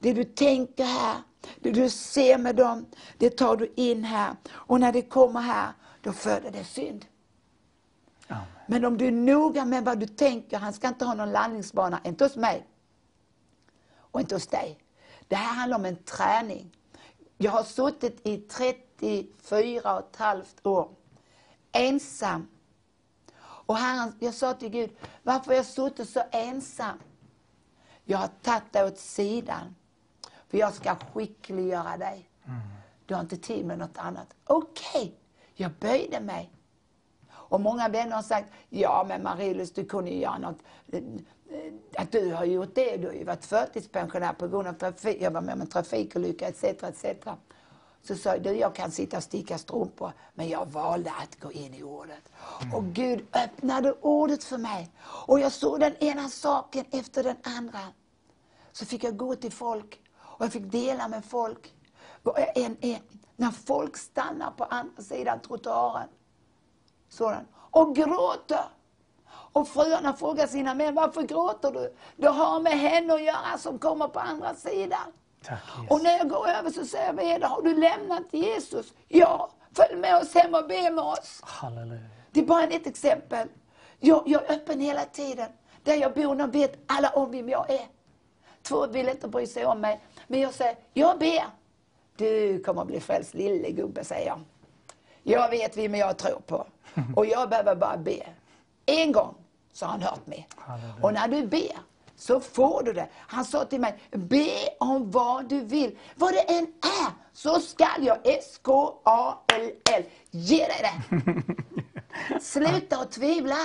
Det du tänker här, det du ser med dem, det tar du in här. Och när det kommer här, då föder det synd. Amen. Men om du är noga med vad du tänker, han ska inte ha någon landningsbana, inte hos mig. Och inte hos dig. Det här handlar om en träning. Jag har suttit i 34 och ett halvt år, ensam. Och Herren, jag sa till Gud, varför har jag suttit så ensam? Jag har tagit dig åt sidan, för jag ska skickliggöra dig. Du har inte tid med något annat. Okej, jag böjde mig. Och många vänner har sagt, ja men Marie-Louise du kunde ju göra något. eh, Att du har gjort det, du har ju varit förtidspensionär på grund av trafik, jag var med om en trafikolycka etc. etc. Så sa jag, du jag kan sitta och sticka strumpor, men jag valde att gå in i ordet. Och Gud öppnade ordet för mig. Och jag såg den ena saken efter den andra. Så fick jag gå till folk och jag fick dela med folk. En, en, när folk stannar på andra sidan trottoaren sådan, och gråter. Och fruarna frågar sina män, varför gråter du? Det har med henne att göra som kommer på andra sidan. Tack Och när jag går över så säger jag, det? Har du lämnat Jesus? Ja, följ med oss hem och be med oss. Halleluja. Det är bara ett exempel. Jag, jag är öppen hela tiden. Där jag bor, de vet alla om vem jag är. Två vill inte bry sig om mig. Men jag säger, jag ber. Du kommer bli frälst lille gubbe, säger jag. Jag vet vem jag tror på. Och jag behöver bara be. En gång så har han hört mig. Halleluja. Och när du ber så får du det. Han sa till mig, be om vad du vill. Vad det än är så skall jag, S-K-A-L-L, ge dig det. Sluta att tvivla.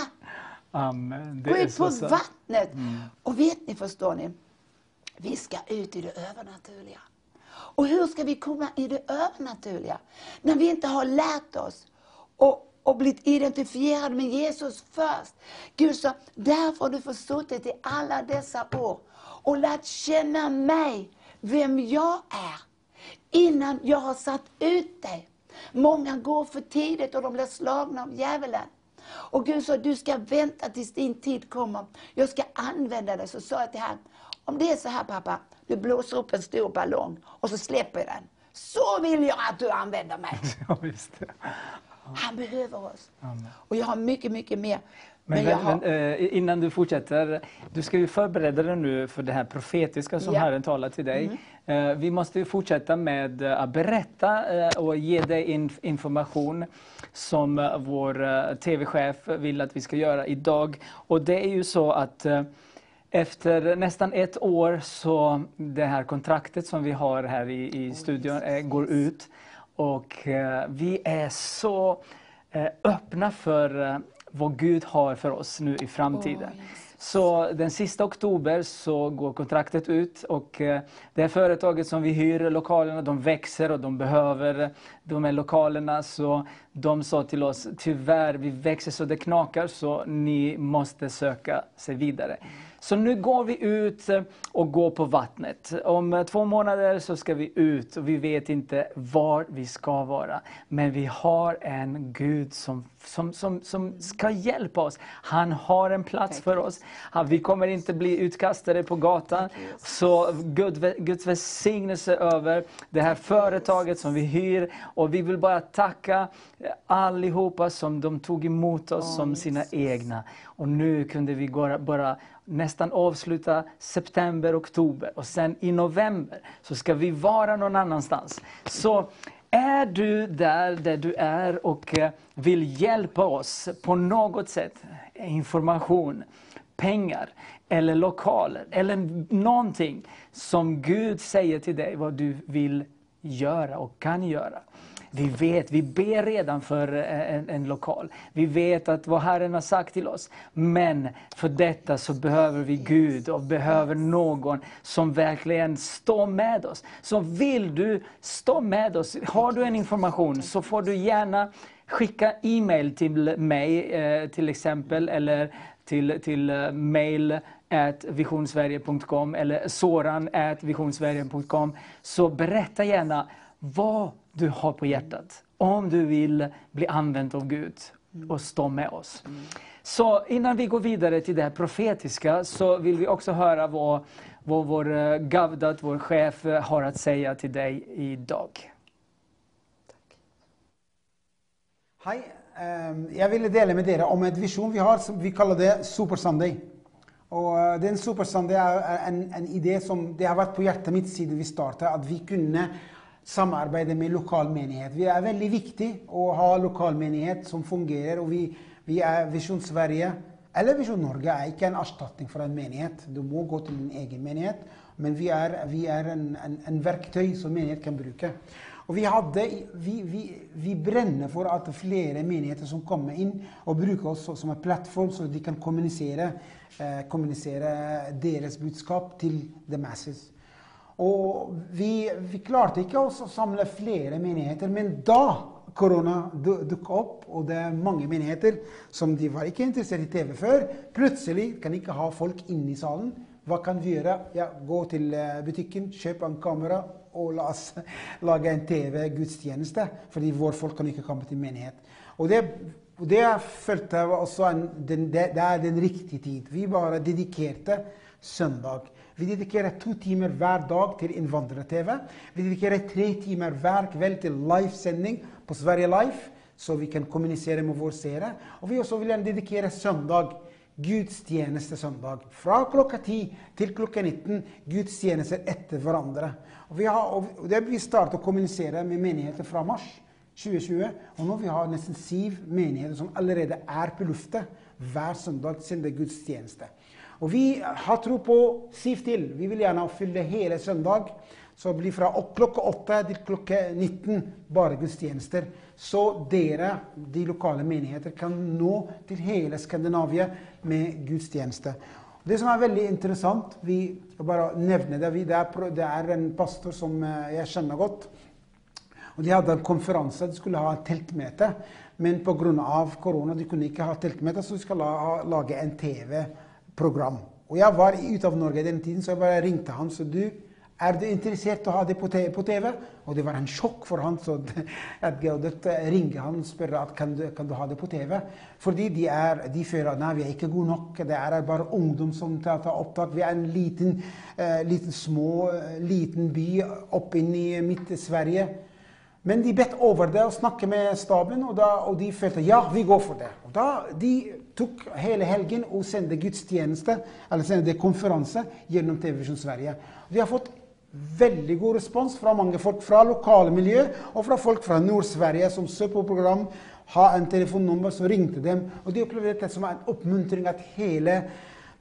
Amen. Gå ut på vattnet. Och vet ni, förstår ni? Vi ska ut i det övernaturliga. Och hur ska vi komma i det övernaturliga? När vi inte har lärt oss och, och blivit identifierade med Jesus först. Gud sa, därför har du försuttit i alla dessa år och lärt känna mig, vem jag är, innan jag har satt ut dig. Många går för tidigt och de blir slagna av djävulen. Och Gud sa, du ska vänta tills din tid kommer. Jag ska använda dig. Så sa jag till honom, om det är så här pappa, du blåser upp en stor ballong och så släpper jag den. Så vill jag att du använder mig. Ja, just det. Han behöver oss. Och jag har mycket, mycket mer. Men, Men har... men, eh, innan du fortsätter, du ska ju förbereda dig nu för det här profetiska som Ja. Mm. Herren talar till dig. Eh, vi måste ju fortsätta med eh, att berätta och ge dig in, information som vår TV-chef vill att vi ska göra idag. Och det är ju så att efter nästan ett år så det här kontraktet som vi har här i, i studion eh, går ut. Och eh, vi är så eh, öppna för eh, vad Gud har för oss nu i framtiden. Så den sista oktober så går kontraktet ut och eh, det här företaget som vi hyr lokalerna, de växer och de behöver de här lokalerna. Så de sa till oss, tyvärr vi växer så det knakar så ni måste söka sig vidare. Så nu går vi ut eh, och går på vattnet. Om eh, två månader så ska vi ut och vi vet inte var vi ska vara. Men vi har en Gud som, som, som, som ska hjälpa oss. Han har en plats för oss. Vi kommer inte bli utkastade på gatan. Så Gud, Guds välsignelse över det här företaget som vi hyr. Och vi vill bara tacka eh, allihopa som de tog emot oss som sina egna. Och nu kunde vi bara nästan avsluta september, oktober och sen i november så ska vi vara någon annanstans. Så är du där, där du är och eh, vill hjälpa oss på något sätt, eh, information, pengar eller lokaler eller någonting som Gud säger till dig vad du vill göra och kan göra. Vi vet, vi ber redan för eh, en, en, lokal. Vi vet att vad Herren har sagt till oss. Men för detta så behöver vi Gud och behöver någon som verkligen står med oss. Så vill du stå med oss, har du en information så får du gärna skicka e-mail till mig eh, till exempel eller till, till eh, mail visionsverige.com eller soran visionsverige.com. Så berätta gärna vad du har på hjärtat. Om du vill bli använd av Gud och stå med oss. Så innan vi går vidare till det här profetiska så vill vi också höra vad, vad vår eh, Gavdat, vår chef, eh, har att säga till dig idag. Hej. Ehm, jag ville dela med er om en vision vi har. som Vi kallar det Super Sunday. Och eh, den Super Sunday är en, en idé som det har varit på hjärtat mitt sedan vi startade, att vi kunde samarbeide med lokalmenighet. Vi er veldig viktig å ha lokalmenighet som fungerer. Og vi, vi er Visjon Sverige eller Visjon Norge er ikke en erstatning for en menighet. Du må gå til din egen menighet. Men vi er, vi er en, en, en verktøy som menighet kan bruke. Og vi, hadde, vi, vi, vi brenner for at flere menigheter som kommer inn og bruker oss som en plattform, så de kan kommunisere, eh, kommunisere deres budskap til the masses. Og vi, vi klarte ikke å samle flere menigheter, men da korona du- dukka opp, og det er mange menigheter som de var ikke interessert i TV før, plutselig kan ikke ha folk inne i salen. Hva kan vi gjøre? Ja, gå til eh, butiken, butikken, kjøp en kamera og la oss lage en TV-gudstjeneste. Fordi våre folk kan ikke komme til menighet. Og det, det følte jeg var også en, den, det, det er den riktige tid. Vi bare dedikerte søndag. Vi dedikerer to timer hver dag til innvandrer-TV. Vi dedikerer tre timer hver kveld til livesending på Sverige Life. så vi kan kommunisere med våre seere. Og vi også vil gjerne dedikere søndag gudstjeneste søndag. Fra klokka 10 til klokka 19 gudstjenester etter hverandre. Og vi, har, og det vi startet å kommunisere med menigheter fra mars 2020. Og nå vi har nesten syv menigheter som allerede er på lufta hver søndag sender gudstjeneste. Och vi har tro på syv til. Vi vil gjerne fylla hele søndag. Så det blir fra klockan klokka till til klokka 19 bare gudstjenester. Så dere, de lokale menigheter, kan nå til hele Skandinavia med gudstjeneste. Det som er veldig interessant, vi skal bare nevne det, vi, det, er, det er en pastor som eh, jag jeg kjenner godt. Og De hadde en konferanse, de skulle ha et teltmøte. Men pga. korona de kunne ikke ha teltmøte, så de skulle ha- lage en TV program. Och jag var ute av Norge den tiden, så jag bara ringte han. Så du, är du intresserad av att ha det på på TV? Och det var en chock för honom så at Gaudet eh, han och spør at kan du, kan du ha det på TV. För de, är, de føler at vi er ikke gode nok. Det är bara ungdom som tar, tar opptak. Vi är en liten, eh, liten små, eh, liten by oppe i mitt Sverige. Men de bedt over det och snakket med staben, och da, och de følte ja, vi går för det. Och då, De tog hela helgen och sände gudstjänster, eller sände konferenser genom Television Sverige. Vi har fått väldigt god respons från många folk från lokalmiljö och från folk från Nordsverige som såg på program, har en telefonnummer, så ringte dem. Och de upplevde det som en uppmuntring att hela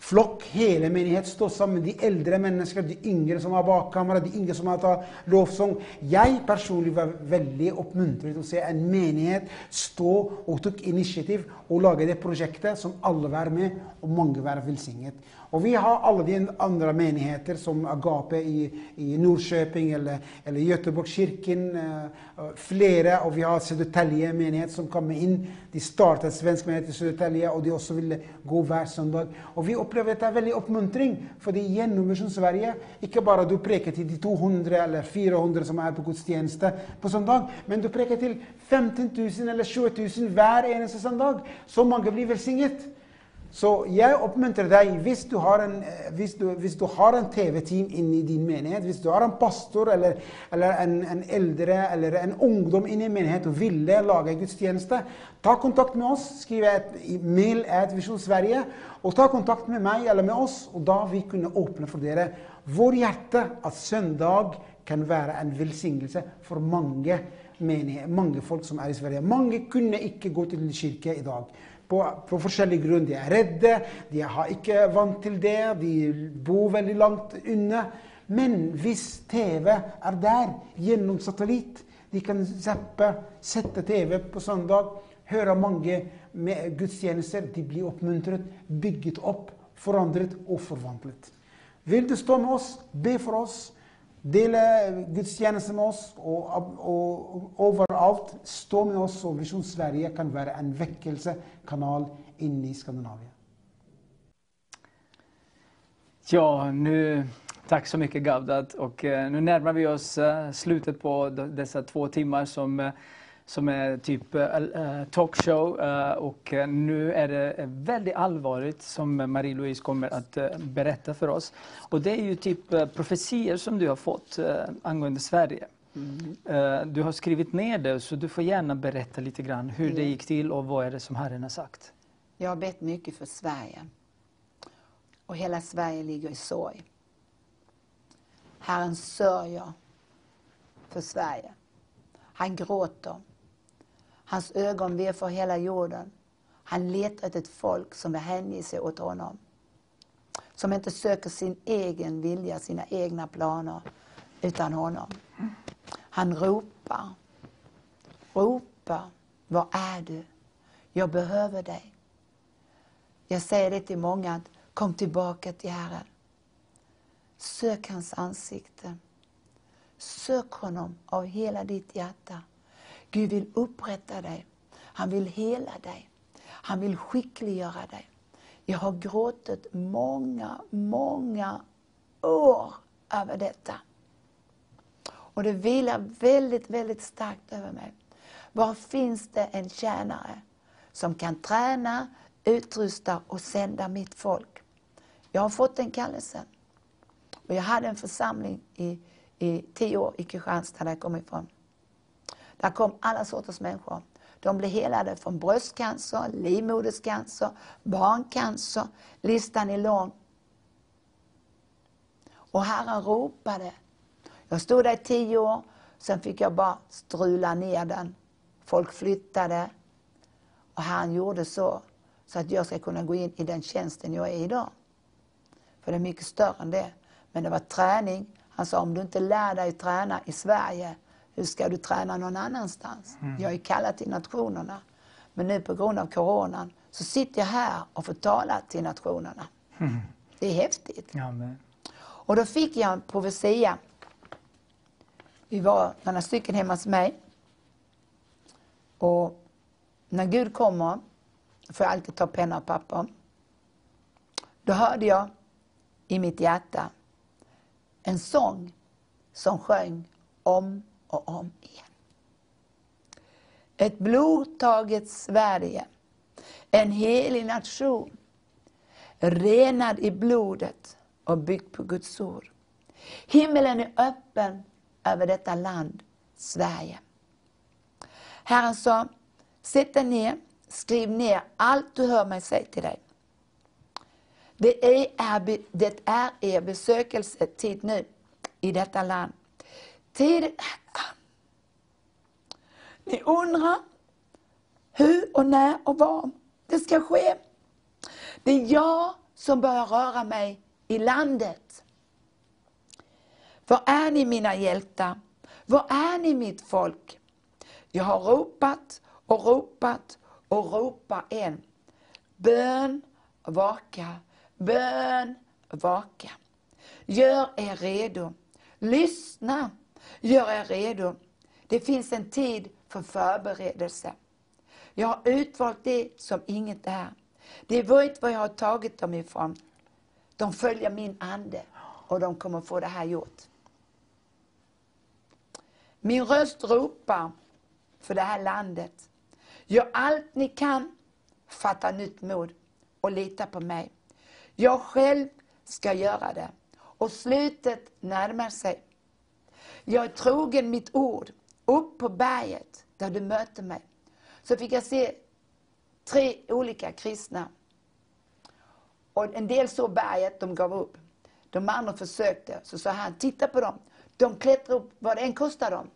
flokk, hele menighet står sammen. De eldre mennesker, de yngre som har bakkamera, de yngre som har tatt lovsang. Jeg personlig var veldig oppmuntret til å se en menighet stå og tok initiativ og lage det prosjektet som alle var med, og mange var velsignet. Och vi har alla de andra menigheter, som Agape i, i Norrköping eller, eller Göteborgskyrkan, eh, eh Och vi har Södertälje menighet som kommer in. De startade svensk menighet i Södertälje, och de också ville gå varje söndag. Och vi opplever dette väldigt uppmuntring, för det är genom Sverige inte bara du preker till de 200 eller 400 som är på gudstjänsten på söndag. men du preker till 15 000 eller 20 000 hver eneste. Så många blir välsignade. Så jag uppmuntrar dig, om du har en, eh, visst du, visst du har en TV-team inne i din menighet, om du har en pastor eller, eller en, en äldre eller en ungdom inne i menighet och vill laga gudstjänster, ta kontakt med oss. Skriv ett mail at Vision Sverige, och ta kontakt med mig eller med oss, och då vi kunna öppna för er vår hjärta att söndag kan vara en välsignelse för många, menighet, många folk som är i Sverige. Många kunde inte gå till kyrkan idag. På, på forskjellig grunn. De er redde, de har ikke vant til det, de bor veldig langt unna. Men hvis TV er der gjennom satellitt, de kan zappe, sette TV på søndag, høre mange med gudstjenester, de blir oppmuntret, bygget opp, forandret og forvandlet. Vil du stå med oss, be for oss, Dela Guds tjänst med oss, och, och, og stå med oss, så Vision Sverige kan vara en väckelsekanal inne i Skandinavien. Ja, nu, tack så mycket Gavdat. Och eh, nu närmar vi oss eh, slutet på dessa två timmar som, eh, som är typ eh, eh, talkshow. Eh, och nu är det väldigt allvarligt som Marie-Louise kommer att eh, berätta för oss. Och det är ju typ profetier som du har fått angående Sverige. Eh, Du har skrivit ner det, så du får gärna berätta lite grann hur det Ja. gick till och vad är det som Herren har sagt. Jag har bett mycket för Sverige. Och hela Sverige ligger i sorg. Herren sörjer för Sverige. Han gråter. Hans ögon ver för hela jorden. Han letar efter ett folk som vill hänge sig åt honom. Som inte söker sin egen vilja, sina egna planer, utan honom. Han ropar. Ropar. Var är du? Jag behöver dig. Jag säger det till många, att kom tillbaka till Herren. Sök hans ansikte. Sök honom av hela ditt hjärta. Gud vill upprätta dig. Han vill hela dig. Han vill skickliggöra dig. Jag har gråtit många, många år över detta. Och det vilar väldigt, väldigt starkt över mig. Var finns det en tjänare som kan träna, utrusta och sända mitt folk? Jag har fått den kallelsen. Och jag hade en församling i, i tio år i Kristianstad där jag kom ifrån. Där kom alla sorters människor. De blev helade från bröstcancer, livmoderscancer, barncancer. Listan är lång. Och Herren ropade. Jag stod där i tio år, sen fick jag bara strula ner den. Folk flyttade. Och Herren gjorde så, så att jag ska kunna gå in i den tjänsten jag är i idag. För det är mycket större än det. Men det var träning. Han sa, om du inte lär dig träna i Sverige, hur ska du träna någon annanstans? Jag är kallad till nationerna. Men nu på grund av coronan så sitter jag här och får tala till nationerna. Det är häftigt. Amen. Och då fick jag en profetia. Vi var några stycken hemma hos mig. Och när Gud kommer får jag alltid ta penna och papper. Då hörde jag i mitt hjärta en sång som sjöng om och om igen. Ett blodtaget Sverige, en helig nation, renad i blodet och byggd på Guds ord. Himmelen är öppen över detta land, Sverige. Herren sa, sätt dig ner, skriv ner allt du hör mig säga till dig. Det är, det är er besökelsetid nu i detta land. Tiden Ni undrar hur och när och var det ska ske. Det är jag som börjar röra mig i landet. Var är ni mina hjältar? Var är ni mitt folk? Jag har ropat och ropat och ropar än. Bön, vaka, bön, vaka. Gör er redo. Lyssna, gör er redo. Det finns en tid för förberedelse. Jag har utvalt det som inget är. Det vet var jag har tagit dem ifrån. De följer min ande och de kommer få det här gjort. Min röst ropar för det här landet. Gör allt ni kan, fatta nytt mod och lita på mig. Jag själv ska göra det och slutet närmar sig. Jag är trogen mitt ord, upp på berget där du möter mig. Så fick jag se tre olika kristna. Och en del såg berget, de gav upp. De andra försökte, så sa han, titta på dem. De klättrar upp, vad det än kostar dem.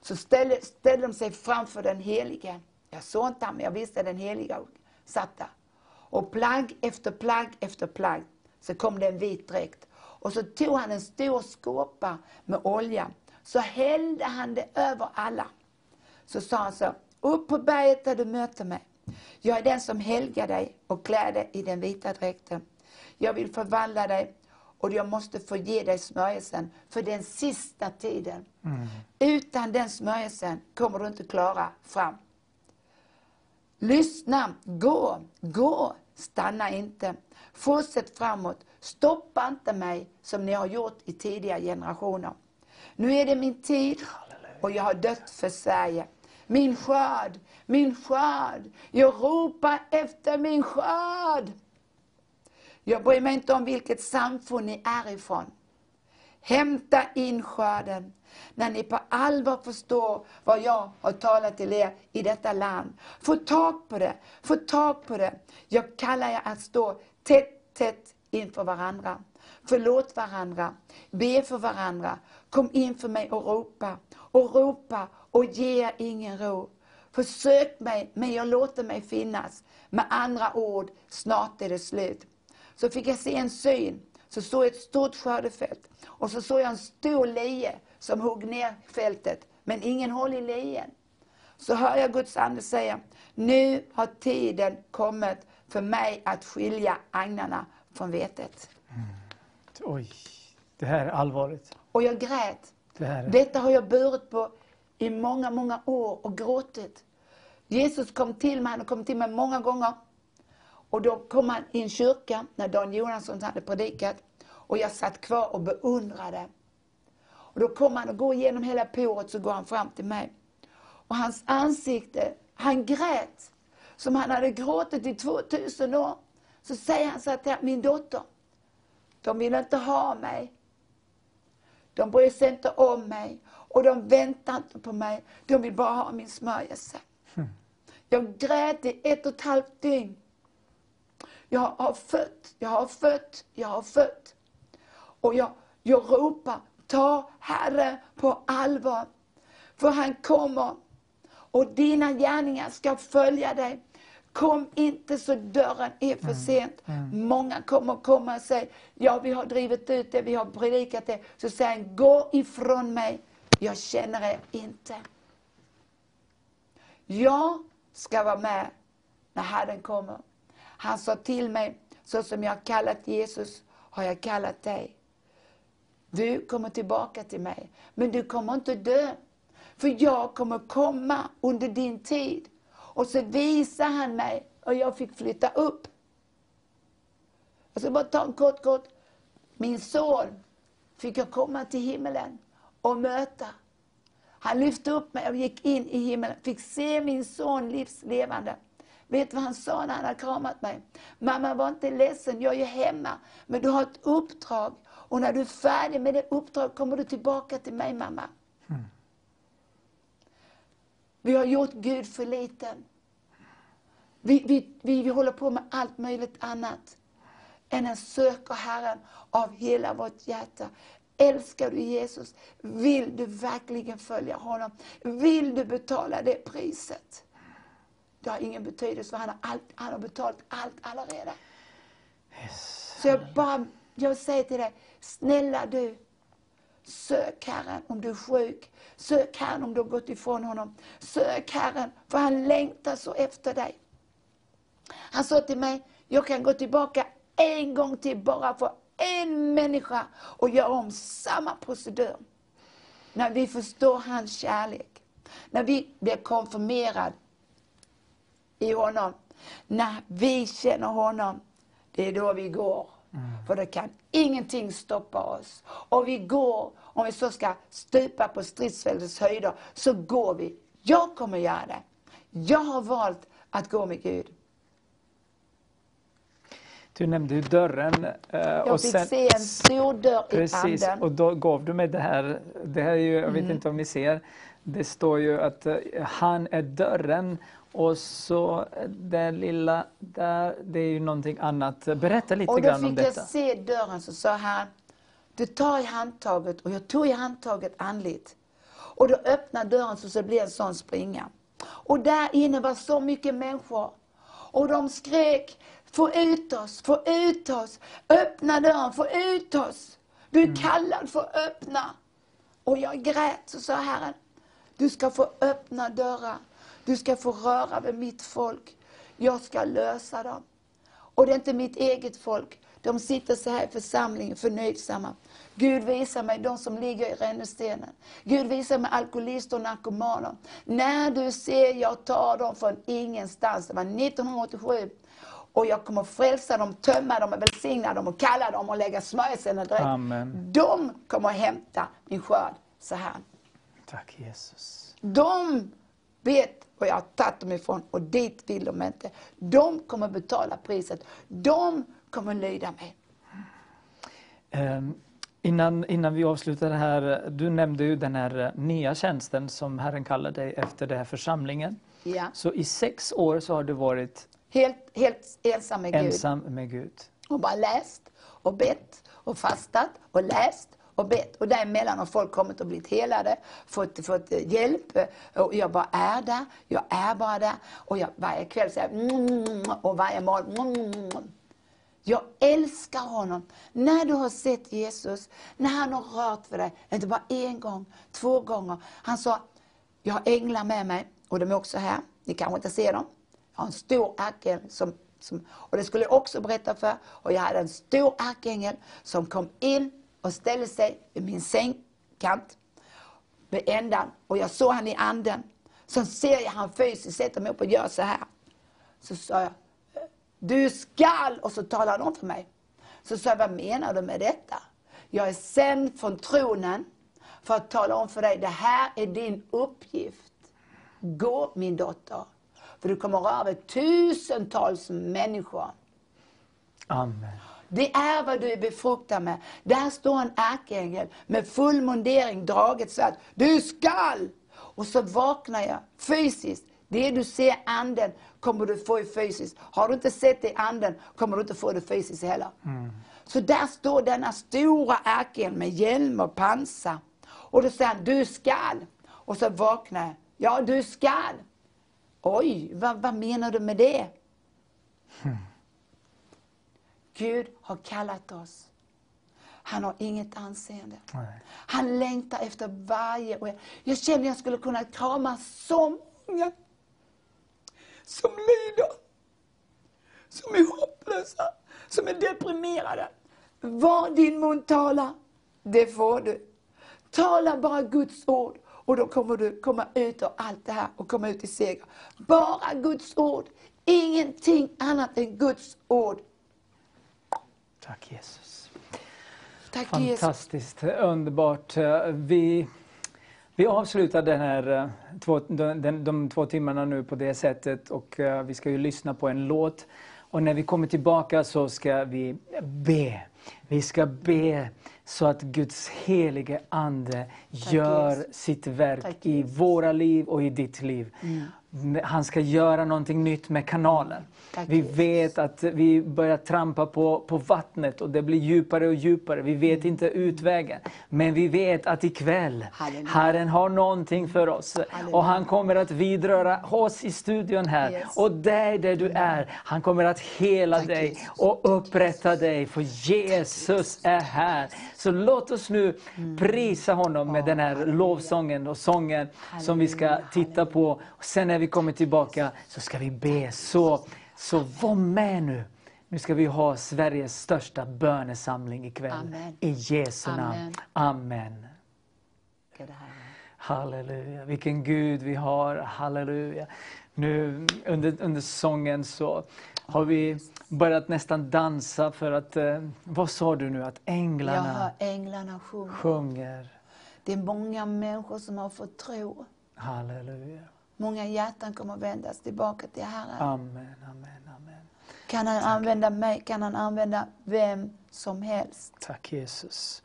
Så ställde, ställde de sig framför den helige. Jag såg inte honom, men jag visste den Helige satt där. Och plagg efter plagg efter plagg så kom det en vit dräkt. Och så tog han en stor skåpa med olja. Så hällde han det över alla. Så sa han så, upp på berget där du möter mig. Jag är den som helgar dig och klär dig i den vita dräkten. Jag vill förvandla dig och jag måste få ge dig smörjelsen för den sista tiden. Mm. Utan den smörjelsen kommer du inte klara fram. Lyssna, gå, gå, stanna inte. Fortsätt framåt, stoppa inte mig som ni har gjort i tidigare generationer. Nu är det min tid och jag har dött för Sverige. Min skörd, min skörd. Jag ropar efter min skörd. Jag bryr mig inte om vilket samfund ni är ifrån. Hämta in skörden när ni på allvar förstår vad jag har talat till er i detta land. Få tag på det, få tag på det. Jag kallar er att stå tätt, tätt inför varandra. Förlåt varandra, be för varandra. Kom inför mig och ropa, och ropa och ge er ingen ro. Försök mig, men jag låter mig finnas. Med andra ord, snart är det slut. Så fick jag se en syn, så såg jag ett stort skördefält. Och så såg jag en stor lie som hugg ner fältet, men ingen håll i lien. Så hör jag Guds ande säga, nu har tiden kommit för mig att skilja agnarna från vetet. Mm. Oj, det här är allvarligt. Och jag grät. Det här. Detta har jag burit på i många, många år och gråtit. Jesus kom till mig, han kom till mig många gånger. Och då kom han i en kyrka när Dan Jonasson hade predikat. Och jag satt kvar och beundrade. Och då kom han och går igenom hela påret så går han fram till mig. Och hans ansikte, han grät. Som han hade gråtit i 2000 år. Så säger han så här till min dotter. De vill inte ha mig. De bryr sig inte om mig. Och de väntar inte på mig. De vill bara ha min smörjelse. Mm. Jag grät i ett och ett halvt dygn. Jag har fött, jag har fött, jag har fött. Och jag, jag ropar, ta Herre på allvar. För han kommer och dina gärningar ska följa dig. Kom inte så dörren är för mm. sent. Mm. Många kommer komma och säga, ja vi har drivit ut det, vi har predikat det. Så säger han, gå ifrån mig, jag känner er inte. Jag ska vara med när Herren kommer. Han sa till mig, så som jag har kallat Jesus, har jag kallat dig. Du kommer tillbaka till mig, men du kommer inte dö. För jag kommer komma under din tid. Och så visade han mig och jag fick flytta upp. Jag ska bara ta en kort, kort. Min son fick jag komma till himmelen och möta. Han lyfte upp mig och gick in i himlen, fick se min son livslevande. Vet du vad han sa när han hade kramat mig? Mamma var inte ledsen, jag är ju hemma. Men du har ett uppdrag. Och när du är färdig med det uppdraget kommer du tillbaka till mig mamma. Vi har gjort Gud för liten. Vi, vi, vi, vi håller på med allt möjligt annat än att söka Herren av hela vårt hjärta. Älskar du Jesus? Vill du verkligen följa honom? Vill du betala det priset? Det har ingen betydelse för han har, allt, han har betalat allt allaredan. Så jag bara, jag säger till dig, snälla du, sök Herren om du är sjuk. Sök Herren om du har gått ifrån honom. Sök Herren, för han längtar så efter dig. Han sa till mig, jag kan gå tillbaka en gång till bara för en människa och göra om samma procedur. När vi förstår hans kärlek. När vi blir konfirmerade i honom. När vi känner honom, det är då vi går. För då kan ingenting stoppa oss. Och vi går, om vi så ska stupa på stridsfältets höjder, så går vi. Jag kommer göra det. Jag har valt att gå med Gud. Du nämnde dörren. eh, Jag och fick sen- se en stor dörr i Precis, anden. och då gav du mig det här. Det här är ju, jag vet Mm. inte om ni ser, det står ju att eh, han är dörren och så eh, det lilla där, det är ju någonting annat. Berätta lite Och då grann om fick jag detta. se dörren, så sa han, du tar i handtaget och jag tog i handtaget andligt. Och då öppnade dörren så det blev en sån springa. Och där inne var så mycket människor. Och de skrek, få ut oss, få ut oss, öppna dörren, få ut oss. Du är kallad för att öppna. Och jag grät så sa Herren, du ska få öppna dörrar. Du ska få röra vid mitt folk. Jag ska lösa dem. Och det är inte mitt eget folk. De sitter så här i församlingen förnöjsamma. Gud visar mig de som ligger i rännestenen. Gud visar mig alkoholister och narkomaner. När du ser jag tar dem från ingenstans. Det var 1987. Och jag kommer frälsa dem, tömma dem och välsigna dem och kalla dem och lägga smörjelsen och. Amen. De kommer hämta min skörd. Så här. Tack Jesus. De vet var jag har tagit dem ifrån och dit vill de inte. De kommer betala priset. De kommer lyda mig. Ehm, Innan, innan vi avslutar det här, du nämnde ju den här eh, nya tjänsten som Herren kallar dig efter den här församlingen. Ja. Så i sex år så har du varit Helt, helt ensam med Gud. ensam med Gud. Och bara läst och bett och fastat och läst och bett. Och däremellan har folk kommit och blivit helade, fått, fått eh, hjälp. Och jag bara är där, jag är bara där. Och jag, varje kväll säger jag mm, och varje morgon mm. Jag älskar honom. När du har sett Jesus, när han har rört för dig, inte bara en gång, två gånger. Han sa, jag har änglar med mig och de är också här. Ni kanske inte ser dem. Jag har en stor ärkeängel som, som, och det skulle jag också berätta för. Och jag hade en stor ärkeängel som kom in och ställde sig vid min sängkant, vid ändan. Och jag såg han i anden. Så ser jag han fysiskt sätta mig upp och gör så här. Så sa jag, du skall, och så talade han om för mig. Så sa jag, vad menar du med detta? Jag är sänd från tronen för att tala om för dig, det här är din uppgift. Gå min dotter, för du kommer röra vid tusentals människor. Amen. Det är vad du är befruktad med. Där står en ärkeängel med full mundering, draget svärd. Du skall! Och så vaknar jag fysiskt. Det du ser i anden kommer du få i fysiskt. Har du inte sett det i anden kommer du inte få det fysiskt heller. Så där står denna stora ärkeängel med hjälm och pansar. Och då säger han, du skall. Och så vaknar jag. Ja, du skall. Oj, vad, vad menar du med det? Gud har kallat oss. Han har inget anseende. Nej. Han längtar efter varje... och jag- Jag känner att jag skulle kunna krama så många som lider, som är hopplösa, som är deprimerade. Vad din mun talar, det får du. Tala bara Guds ord och då kommer du komma ut ur allt det här och komma ut i seger. Bara Guds ord. Ingenting annat än Guds ord. Tack Jesus. Tack Jesus. Fantastiskt, underbart. Eh, Vi, vi avslutar den här, eh, två, de, de två timmarna nu på det sättet och eh, vi ska ju lyssna på en låt. Och när vi kommer tillbaka så ska vi be. Vi ska be så att Guds helige Ande gör Jesus. sitt verk Tack, i Jesus. våra liv och i ditt liv. Han ska göra någonting nytt med kanalen. Tack, vi vet att vi börjar trampa på, på vattnet och det blir djupare och djupare. Vi vet inte utvägen. Men vi vet att ikväll, Halleluja. Herren har någonting för oss. Halleluja. Och han kommer att vidröra oss i studion här. Yes. Och dig där du är. Han kommer att hela Tack, dig Jesus. och upprätta dig. För Jesus är här. Så låt oss nu Mm. prisa honom med den här lovsången och sången som vi ska Halleluja, titta på. Och sen när vi kommer tillbaka så ska vi be. Så, så var med nu. Nu ska vi ha Sveriges största bönesamling ikväll. Amen. I Jesu namn. Amen. Amen. Halleluja, vilken Gud vi har. Halleluja. Nu under, under sången så har vi börjat nästan dansa för att, eh, vad sa du nu, att änglarna änglarna sjunga. sjunger. Det är många människor som har fått tro. Halleluja. Många hjärtan kommer att vändas tillbaka till Herren. Amen, amen, amen. Kan han använda mig, kan han använda vem som helst. Tack Jesus.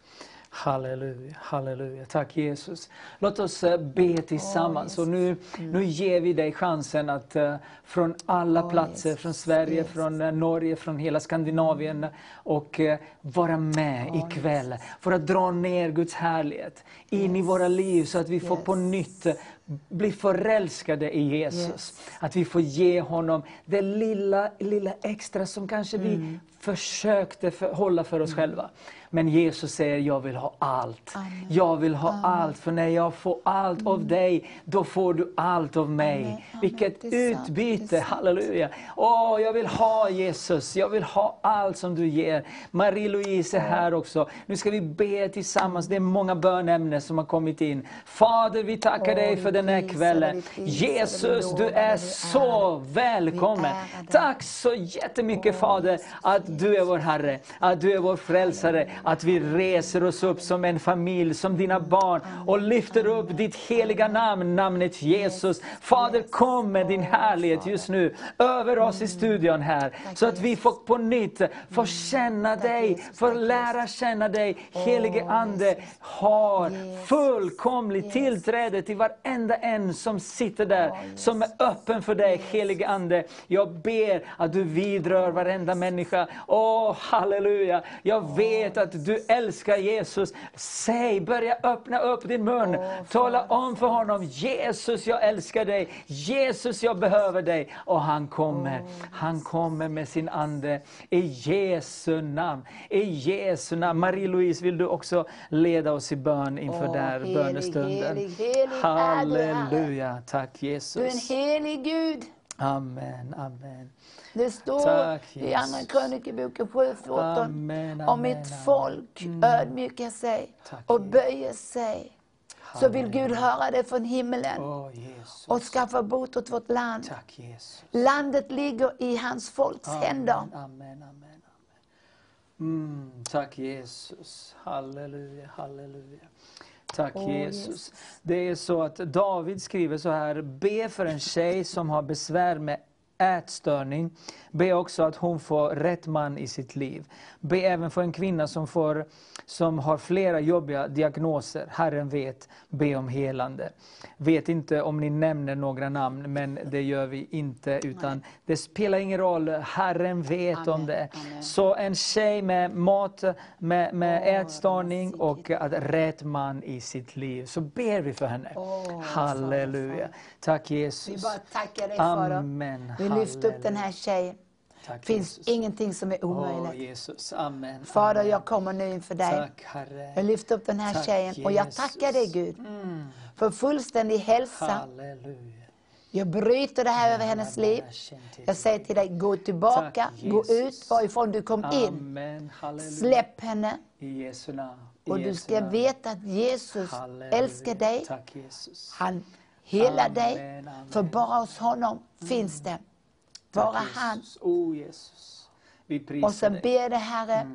Halleluja, halleluja. Tack Jesus. Låt oss eh, be tillsammans. Och nu, nu ger vi dig chansen att eh, från alla platser, Jesus, från Sverige, Jesus. från eh, Norge, från hela Skandinavien och eh, vara med ikväll. För att dra ner Guds härlighet in i våra liv så att vi får på nytt bli förälskade i Jesus. Yes. Att vi får ge honom det lilla, lilla extra som kanske vi Mm. Försökte för, hålla för oss själva. Men Jesus säger, jag vill ha allt. Amen. Jag vill ha Amen. allt, för när jag får allt av dig, då får du allt av mig. Amen. Vilket utbyte, halleluja. Åh, jag vill ha Jesus, jag vill ha allt som du ger. Marie-Louise är här också. Nu ska vi be tillsammans, det är många bönämnen som har kommit in. Fader, vi tackar Åh, dig för den här kvällen. Jesus, du är så välkommen. Tack så jättemycket Fader, Jesus, att du är vår Herre, att du är vår frälsare, att vi reser oss upp som en familj, som dina barn och lyfter upp ditt heliga namn, namnet Jesus. Fader, kom med din härlighet just nu över oss i studion här, så att vi får på nytt får känna dig, får lära känna dig. Helige Ande har fullkomligt tillträde till varenda en som sitter där, som är öppen för dig, helige Ande. Jag ber att du vidrör varenda människa. Åh, halleluja! Jag vet att du älskar Jesus. Säg, börja öppna upp din mun. Tala om för honom, Jesus jag älskar dig. Jesus jag behöver dig. Och han kommer, han kommer med sin Ande. I Jesu namn. I Jesu namn. Marie-Louise, vill du också leda oss i bön inför här helig, bönestunden? helig, helig. Halleluja, tack Du är en Jesus. helig Gud. Amen, amen. Det står Tack, i. Andra krönikeboken 7.14 Amen, om amen, mitt amen. folk ödmjukar sig Tack, och böjer sig. Så vill Gud höra det från Åh Jesus. och skaffa bot åt vårt land. Tack. Landet ligger i hans folks händer. Amen, amen, amen. amen. Mm, tack Jesus. Halleluja, halleluja. Tack Åh, Jesus. Jesus. Det är så att David skriver så här, be för en tjej som har besvär med ätstörning. Be också att hon får rätt man i sitt liv. Be även för en kvinna som, får, som har flera jobbiga diagnoser. Herren vet. Be om helande. Vet inte om ni nämner några namn, men det gör vi inte. Utan det spelar ingen roll. Herren vet om Amen, det. amen. Så en tjej med mat, med, med Åh, ätstörning och att rätt man i sitt liv. Så ber vi för henne. Åh, Halleluja. Tack Vi Jesus. bara tackar dig. Amen. Vi lyfter upp den här tjejen. Tack finns Jesus. ingenting som är omöjligt. Jesus. Amen. Fader, Amen. jag kommer nu inför dig. Tack Herre. Jag lyfter upp den här Tack, tjejen och jag Jesus. tackar dig Gud Mm. för fullständig hälsa. Halleluja. Jag bryter det här över hennes liv. Jag säger till dig, gå tillbaka, Tack, gå Jesus. ut varifrån du kom in. Släpp henne och du ska veta att Jesus älskar dig. Jesus. Han helar dig. För bara hos honom finns det. Tack, han. Oh Jesus. Vi prisar Och så ber det Herre,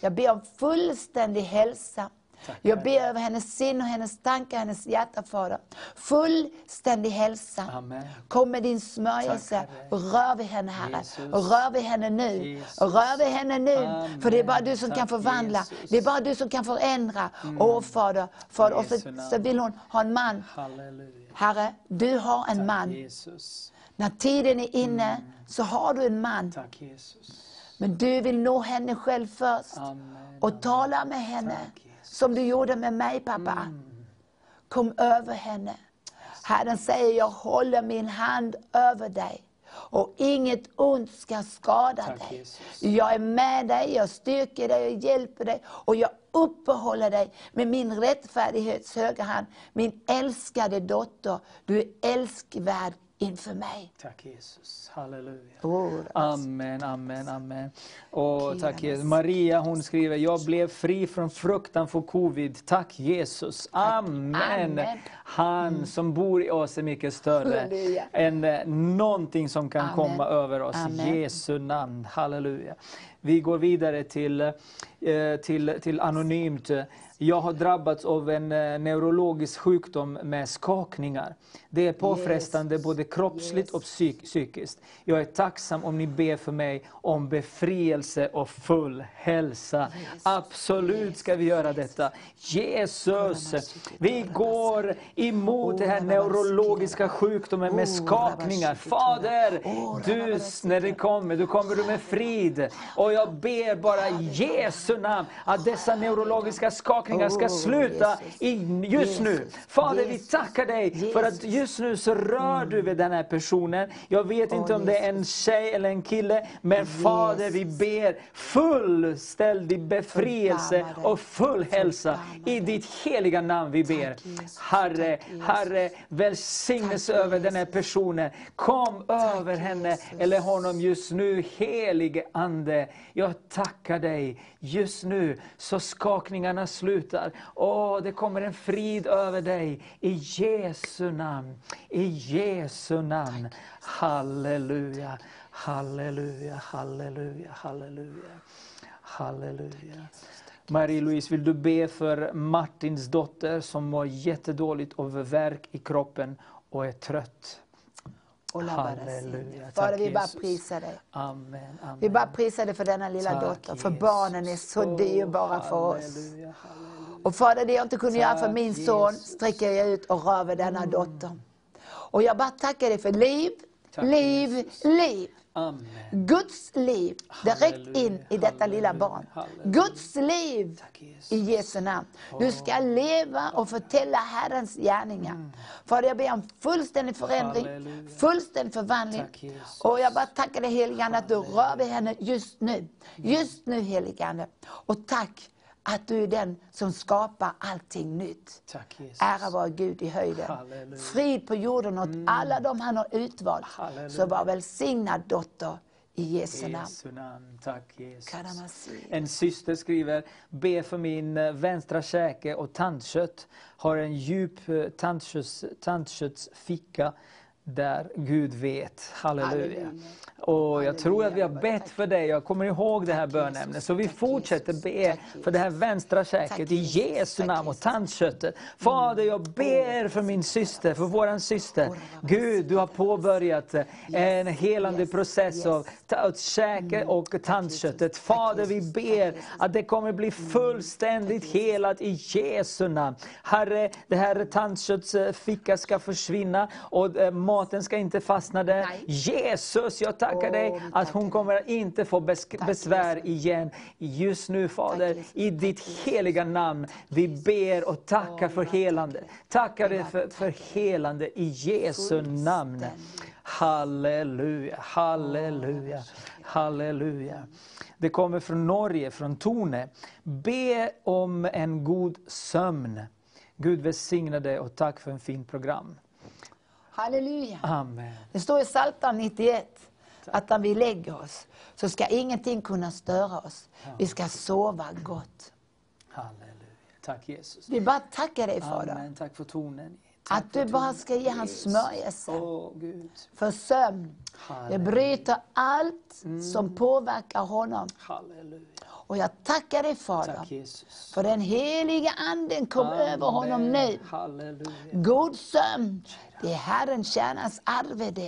Jag ber om fullständig hälsa. Tack, Jag ber över hennes sinne och hennes tankar, hennes hjärta, Fader. Fullständig hälsa. Amen. Kom med din smörjelse Tack, rör vid henne, Herre. Jesus. Rör vid henne nu. Jesus. Rör vid henne nu. Amen. För det är bara du som Tack, kan förvandla. Jesus. Mm. Det är bara du som kan förändra. Åh, Fader. Fader. Och så, så vill hon ha en man. Halleluja. Herre, du har en man. Jesus. När tiden är inne så har du en man. Tack. Men du vill nå henne själv först. Amen. Och tala med henne. Tack. Som du gjorde med mig, pappa. Kom över henne. Herren säger, jag håller min hand över dig. Och inget ont ska skada Tack, dig. Jesus. Jag är med dig, jag styrker dig, jag hjälper dig. Och jag uppehåller dig med min rättfärdighets högra hand. Min älskade dotter, du är älskvärd inför mig. Tack Jesus. Halleluja. Oh, Amen, amen, amen. Och tack Jesus. Maria hon skriver, jag blev fri från fruktan för covid. Tack Jesus. Amen. Amen. Han som bor i oss är mycket större Halleluja. än eh, någonting som kan Amen. komma över oss. Amen. Jesu namn. Halleluja. Vi går vidare till, eh, till, till anonymt. Jag har drabbats av en eh, neurologisk sjukdom med skakningar. Det är påfrestande Jesus. både kroppsligt Yes. och psyk psykiskt. Jag är tacksam om ni ber för mig om befrielse och full hälsa. Absolut ska vi göra detta. Jesus, vi går emot den här neurologiska sjukdomen med skakningar. Fader, du, när det kommer, då kommer du med frid. Och jag ber bara i Jesu namn att dessa neurologiska skakningar ska sluta i, just nu. Fader, vi tackar dig för att just nu så rör du vid den här personen. Jag vet inte om det är en tjej eller en kille, men Fader, vi ber fullständig befrielse och full hälsa. I ditt heliga namn vi ber. Herre, Herre, välsignelse över den här personen. Kom över henne eller honom just nu, helige Ande. Jag tackar dig just nu så skakningarna slutar. Åh, det kommer en frid över dig. I Jesu namn. I Jesu namn. Halleluja, halleluja, halleluja, halleluja. Halleluja. Marie-Louise, vill du be för Martins dotter som mår jättedåligt av värk i kroppen och är trött? Och Halleluja. Fader, Tack, vi bara prisar dig. Amen, amen. Vi bara prisar dig för denna lilla Tack, dotter. För Jesus. barnen är så dyrbara för oss. halleluja, halleluja. Och Fader, det jag inte kunde göra för Tack, min son sträcker jag ut och rör vid denna dotter. Och jag bara tackar dig för liv, Tack, liv, Jesus. liv. Amen. Guds liv direkt in i detta lilla barn. Guds liv i Jesu namn. Du ska leva och förtälla Herrens gärningar. Fader, jag ber om fullständig förändring, fullständig förvandling. Och jag bara tackar dig helige Ande att du rör vid henne just nu. Just nu helige Ande. Och tack att du är den som skapar allting nytt. Tack. Ära vare Gud i höjden. Halleluja. Frid på jorden åt alla de han har utvalt. Halleluja. Så var välsignad dotter i Jesu namn. Jesu namn. Tack Jesus. En syster skriver, be för min eh, vänstra käke och tandkött. Har en djup eh, tandkötts, tandköttsficka där Gud vet. Halleluja. Halleluja. Och jag tror att vi har bett för dig. Jag kommer ihåg det här bönämnet. Så vi fortsätter be för det här vänstra käket i. Jesu namn och tandköttet. Fader, jag ber för min syster, för våran syster. Gud, du har påbörjat en helande process av käke och tandköttet. Fader, vi ber att det kommer bli fullständigt helat i Jesu namn. Herre, det här tandköttsficka ska försvinna och eh, maten ska inte fastna där. Nej. Jesus, jag tackar Åh, dig att tackar hon kommer inte få Tack, besvär Jesus. igen. Just nu Fader, i ditt heliga namn, vi ber och tackar för helande. Tackar dig för, för helande i Jesu namn. Halleluja, halleluja, halleluja. Det kommer från Norge, från Tone. Be om en god sömn. Gud välsigne dig och tack för en fin program. Halleluja. Amen. Det står i Psaltaren 91 att när vi lägger oss så ska ingenting kunna störa oss. Vi ska sova gott. Halleluja. Tack Jesus. Vi bara tackar dig Fader. Amen. Tack för tonen. Att du bara ska ge han smörjelse Gud. för sömn. Det Halleluja. bryter allt som påverkar honom. Halleluja. Och jag tackar dig Fader, Tack Jesus. för den heliga anden kom över honom nu. Halleluja. God sömn, det är Herren tjänarens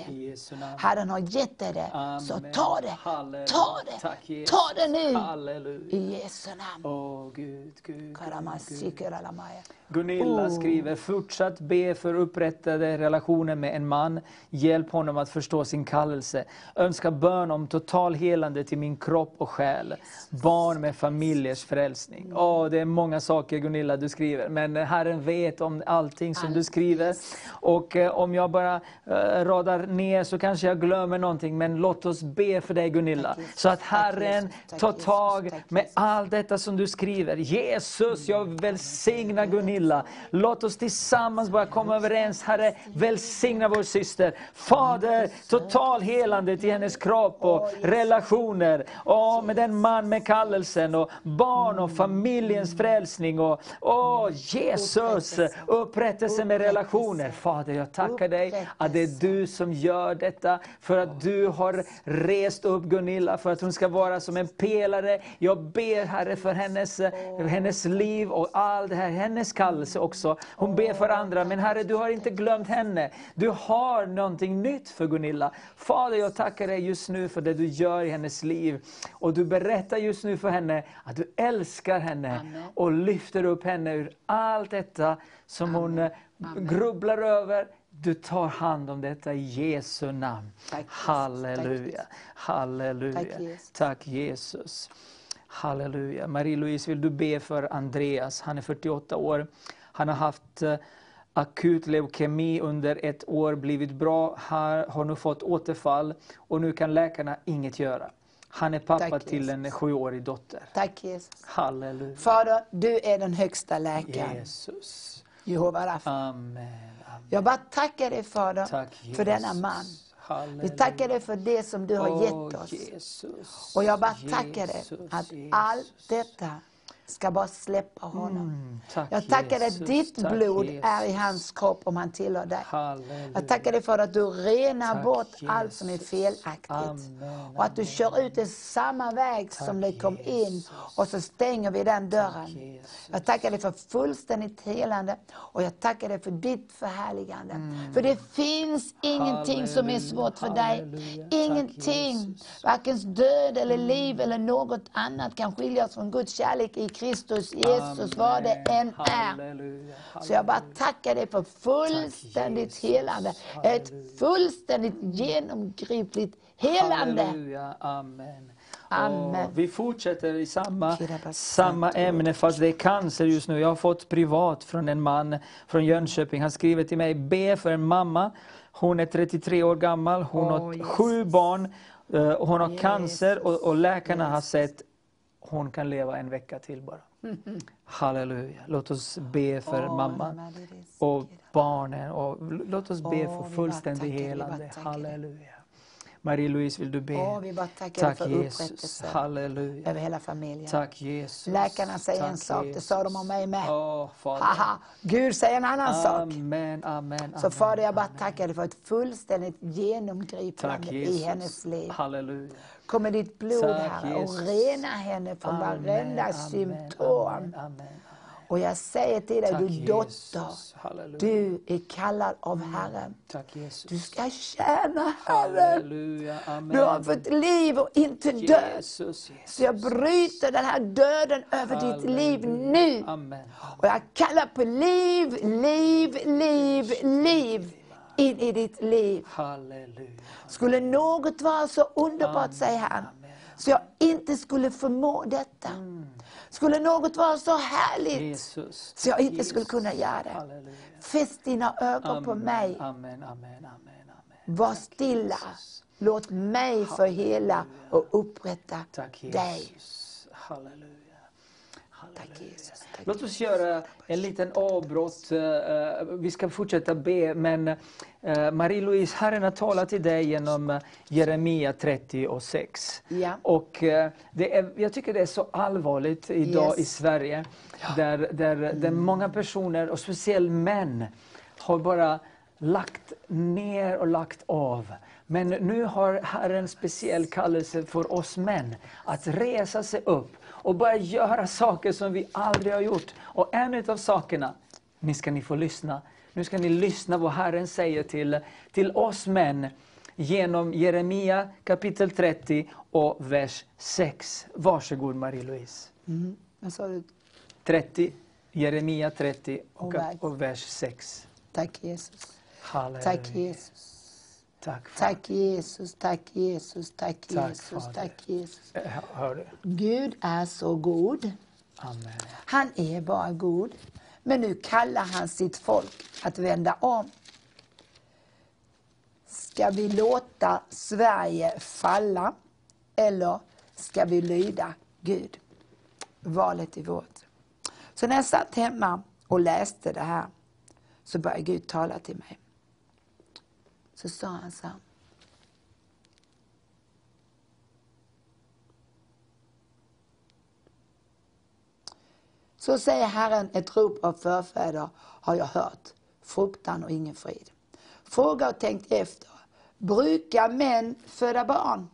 Jesu namn. Herren har gett dig det, så Amen. ta det, Halleluja. ta det, Tack, Jesus. ta det nu. Halleluja. I Jesu namn. Åh Gud, Gud, Gud, Gud. Gunilla Oh. skriver, fortsatt be för upprättade relationer med en man. Hjälp honom att förstå sin kallelse. Önska bön om total helande till min kropp och själ. Barn med familjers frälsning. Åh, det är många saker Gunilla du skriver, men Herren vet om allting som du skriver. Och om jag bara eh, radar ner så kanske jag glömmer någonting, men låt oss be för dig Gunilla. Så att Herren tar tag med allt detta som du skriver. Jesus, jag välsignar Gunilla. Låt oss tillsammans bara komma överens. Herre, välsigna vår syster. Fader, total helande till hennes kropp och relationer. Och med den man med kallelsen och barn och familjens frälsning. Och, åh, Jesus, upprättelse med relationer. Fader, jag tackar dig att det är du som gör detta. För att du har rest upp Gunilla, för att hon ska vara som en pelare. Jag ber Herre för hennes, för hennes liv och all det här, hennes kallelse också. Hon ber för andra, men Herre du har inte glömt henne. Du har någonting nytt för Gunilla. Fader jag tackar dig just nu för det du gör i hennes liv. Och du berättar just nu för henne att du älskar henne Amen. och lyfter upp henne ur allt detta som hon eh, grubblar över. Du tar hand om detta i Jesu namn. Tack. Halleluja. Tack, Halleluja. Tack, Jesus. Tack Jesus. Halleluja. Marie-Louise, vill du be för Andreas? Han är 48 år. Han har haft eh, akut leukemi under ett år, blivit bra, har, har nu fått återfall och nu kan läkarna inget göra. Han är pappa Tack, till en sjuårig dotter. Tack Jesus. Halleluja. Fader, du är den högsta läkaren. Jesus. Jehova Rafa. Amen. Jag bara tackar dig Fader Tack för denna man. Halleluja. Vi tackar dig för det som du har gett oss. Jesus. Och jag bara tackar dig att Jesus. allt detta ska bara släppa honom. Mm, tack, Jag tackar dig Jesus. att ditt Tack, blod Jesus. är i hans kropp om han tillhör dig. Halleluja. Jag tackar dig för att du renar Tack, bort allt som är Jesus. felaktigt. Amen, Och att du kör ut det samma väg som det kom in Jesus. och så stänger vi den dörren. Jesus. Jag tackar dig för fullständigt helande och jag tackar dig för ditt förhärligande. För det finns ingenting som är Halleluja, svårt för dig. halleluja. Tack, Ingenting, Jesus. varken död eller liv eller något annat kan skilja oss från Guds kärlek i Kristus Jesus, vad det än är. Så jag bara tackar dig för fullständigt helande. Ett fullständigt genomgripligt helande. Amen. Vi fortsätter i samma, samma ämne fast det är cancer just nu. Jag har fått privat från en man från Jönköping. Han skriver till mig, be för en mamma. Hon är 33 år gammal, hon Åh, har Jesus. sju barn, eh, hon har Jesus. cancer och, och läkarna har sett hon kan leva en vecka till bara. Halleluja. Låt oss be för Åh, mamma Maria, och barnen. Och låt oss be för fullständig helande. Halleluja. Marie-Louise, vill du be? Åh, vi bara tackar Tack för Jesus. upprättelse Halleluja. över hela familjen. Tack Jesus. Läkarna säger Tack, en sak, det Jesus. sa de om mig med. Åh, Fader. Haha, Gud säger en annan sak. Amen, amen, Så amen, Fader, jag bara amen. tackar dig för ett fullständigt Tack genomgripande Jesus. i hennes liv. Halleluja. Kommer ditt blod, Tack, Herre, och Jesus. rena henne från varenda amen, symptom. Amen, amen. Och jag säger till dig, Tack du dotter. Halleluja. du är kallad av Herren. Tack. Du ska tjäna Herren. Halleluja. Du har fått liv och inte död. Jesus, Jesus. Så jag bryter den här döden över ditt liv nu. Amen. Och jag kallar på liv, liv, liv, liv in i ditt liv. Halleluja. Skulle något vara så underbart, säger han, så jag inte skulle förmå detta. Skulle något vara så härligt, Jesus. så jag inte Jesus. skulle kunna göra det. Halleluja. Fäst dina ögon på Amen, mig. Amen, amen. Var stilla. Jesus. Låt mig förhela och upprätta Tack dig. Halleluja. Tack. Jesus. Tack Låt oss göra en liten avbrott. Eh, Vi ska fortsätta be, men eh, Marie-Louise, Herren har talat till dig genom eh, Jeremia 30 och 6. Ja. Och eh, det är, jag tycker det är så allvarligt idag Yes. i Sverige, där, där, där många personer, och speciellt män, har bara lagt ner och lagt av. Men nu har Herren en speciell kallelse för oss män att resa sig upp och börja göra saker som vi aldrig har gjort. Och en av sakerna, nu ska ni få lyssna, nu ska ni lyssna vad Herren säger till, till oss män genom Jeremia kapitel 30 och vers 6. Varsågod Marie-Louise. Mm. Du? 30, Jeremia 30 och, och vers 6. Tack Jesus. Halleluja. Tack Jesus. Tack. Tack Jesus, tack Jesus, tack Tack, Jesus, Fader. tack Jesus. Eh, Hör du? Gud är så god. Amen. Han är bara god. Men nu kallar han sitt folk att vända om. Ska vi låta Sverige falla eller ska vi lyda Gud? Valet är vårt. Så när jag satt hemma och läste det här så började Gud tala till mig. Så sa han så här. Så säger Herren, ett rop av förfäder har jag hört, fruktan och ingen frid. Fråga och tänk efter, brukar män föda barn?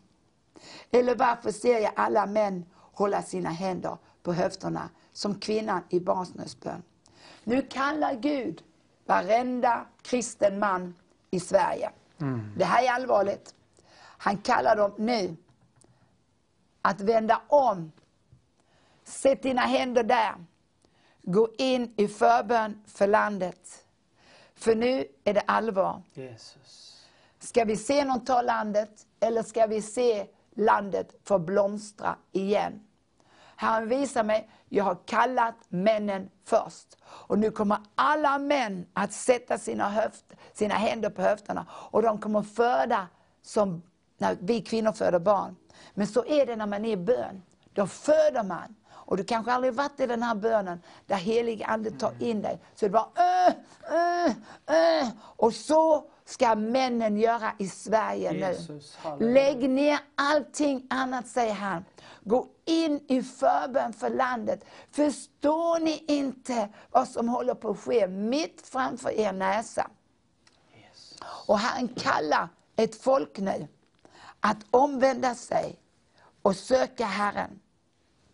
Eller varför ser jag alla män hålla sina händer på höfterna som kvinnan i barnsnödsbön? Nu kallar Gud varenda kristen man i Sverige. Det här är allvarligt. Han kallar dem nu att vända om Sätt dina händer där. Gå in i förbön för landet. För nu är det allvar. Jesus. Ska vi se någon ta landet eller ska vi se landet få blomstra igen? Herren visar mig, jag har kallat männen först. Och nu kommer alla män att sätta sina, höft, sina händer på höfterna och de kommer föda som när vi kvinnor föder barn. Men så är det när man är i bön. Då föder man. Och du kanske aldrig varit i den här bönen där helig ande tar in dig. Så det bara äh, äh, äh. Och så ska männen göra i Sverige nu. Jesus, halleluja. Lägg ner allting annat, säger han. Gå in i förbön för landet. Förstår ni inte vad som håller på att ske mitt framför er näsa? Jesus. Och han kallar ett folk nu att omvända sig och söka Herren.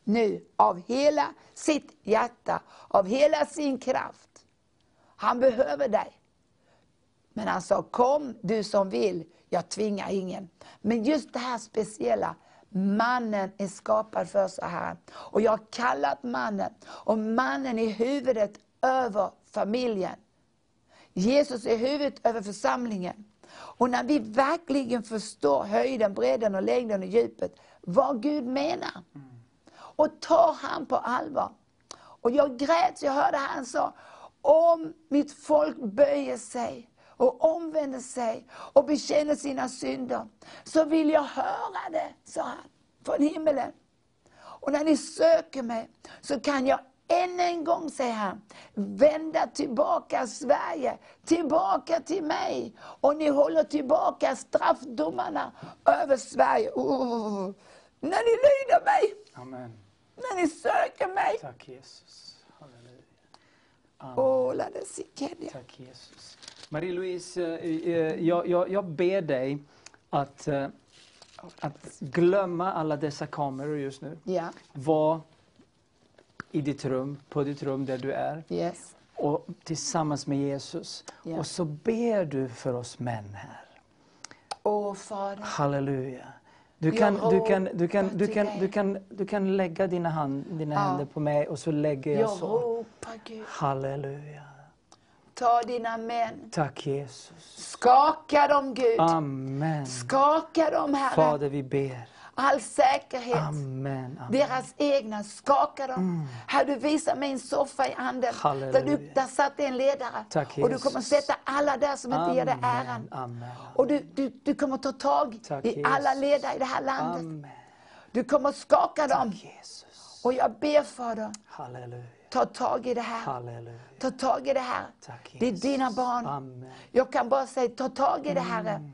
Nu, av hela sitt hjärta, av hela sin kraft. Han behöver dig. Men han sa, kom du som vill, jag tvingar ingen. Men just det här speciella, mannen är skapad för så här. Och jag har kallat mannen, och mannen är huvudet över familjen. Jesus är huvudet över församlingen. Och när vi verkligen förstår höjden, bredden och längden och djupet, vad Gud menar. Och tar han på allvar. Och jag grät, jag hörde han sa, om mitt folk böjer sig och omvänder sig och bekänner sina synder, så vill jag höra det, sa han, från himmelen. Och när ni söker mig så kan jag än en gång, säger han, vända tillbaka Sverige, tillbaka till mig. Och ni håller tillbaka straffdomarna över Sverige. Oh, när ni lyder mig, Amen. när ni söker mig. Tack Jesus. Halleluja. Amen. Sikenja. Tack Jesus. Marie-Louise, eh, eh, jag, jag, jag ber dig att, eh, att glömma alla dessa kameror just nu. Ja, Var i ditt rum, på ditt rum där du är. yes. Och tillsammans med Jesus. Ja. Och så ber du för oss män här. Åh, Fader. Halleluja. Du kan, du, kan, du, ropar kan, du, till kan, dig. du, kan, du kan lägga dina, hand, dina händer på mig och så lägger jag så. Halleluja. Ta dina män. Tack Jesus. Skaka dem Gud. Amen. Skaka dem Herre. Fader, vi ber. All säkerhet. Amen. amen. Deras egna, skaka dem. Herre, du visar mig en soffa i anden. Där, Halleluja. du, där satt en ledare. Tack, och du Jesus. kommer sätta alla där som inte ger dig äran. Amen. Och du, du, du kommer ta tag Tack, i alla Jesus. ledare i det här landet. Amen. Du kommer skaka dem. Jesus. Och jag ber Fader, Halleluja. Ta tag i det här. Halleluja. Ta tag i det här. Tack, Det är dina barn. Amen. Jag kan bara säga, ta tag i det Herre.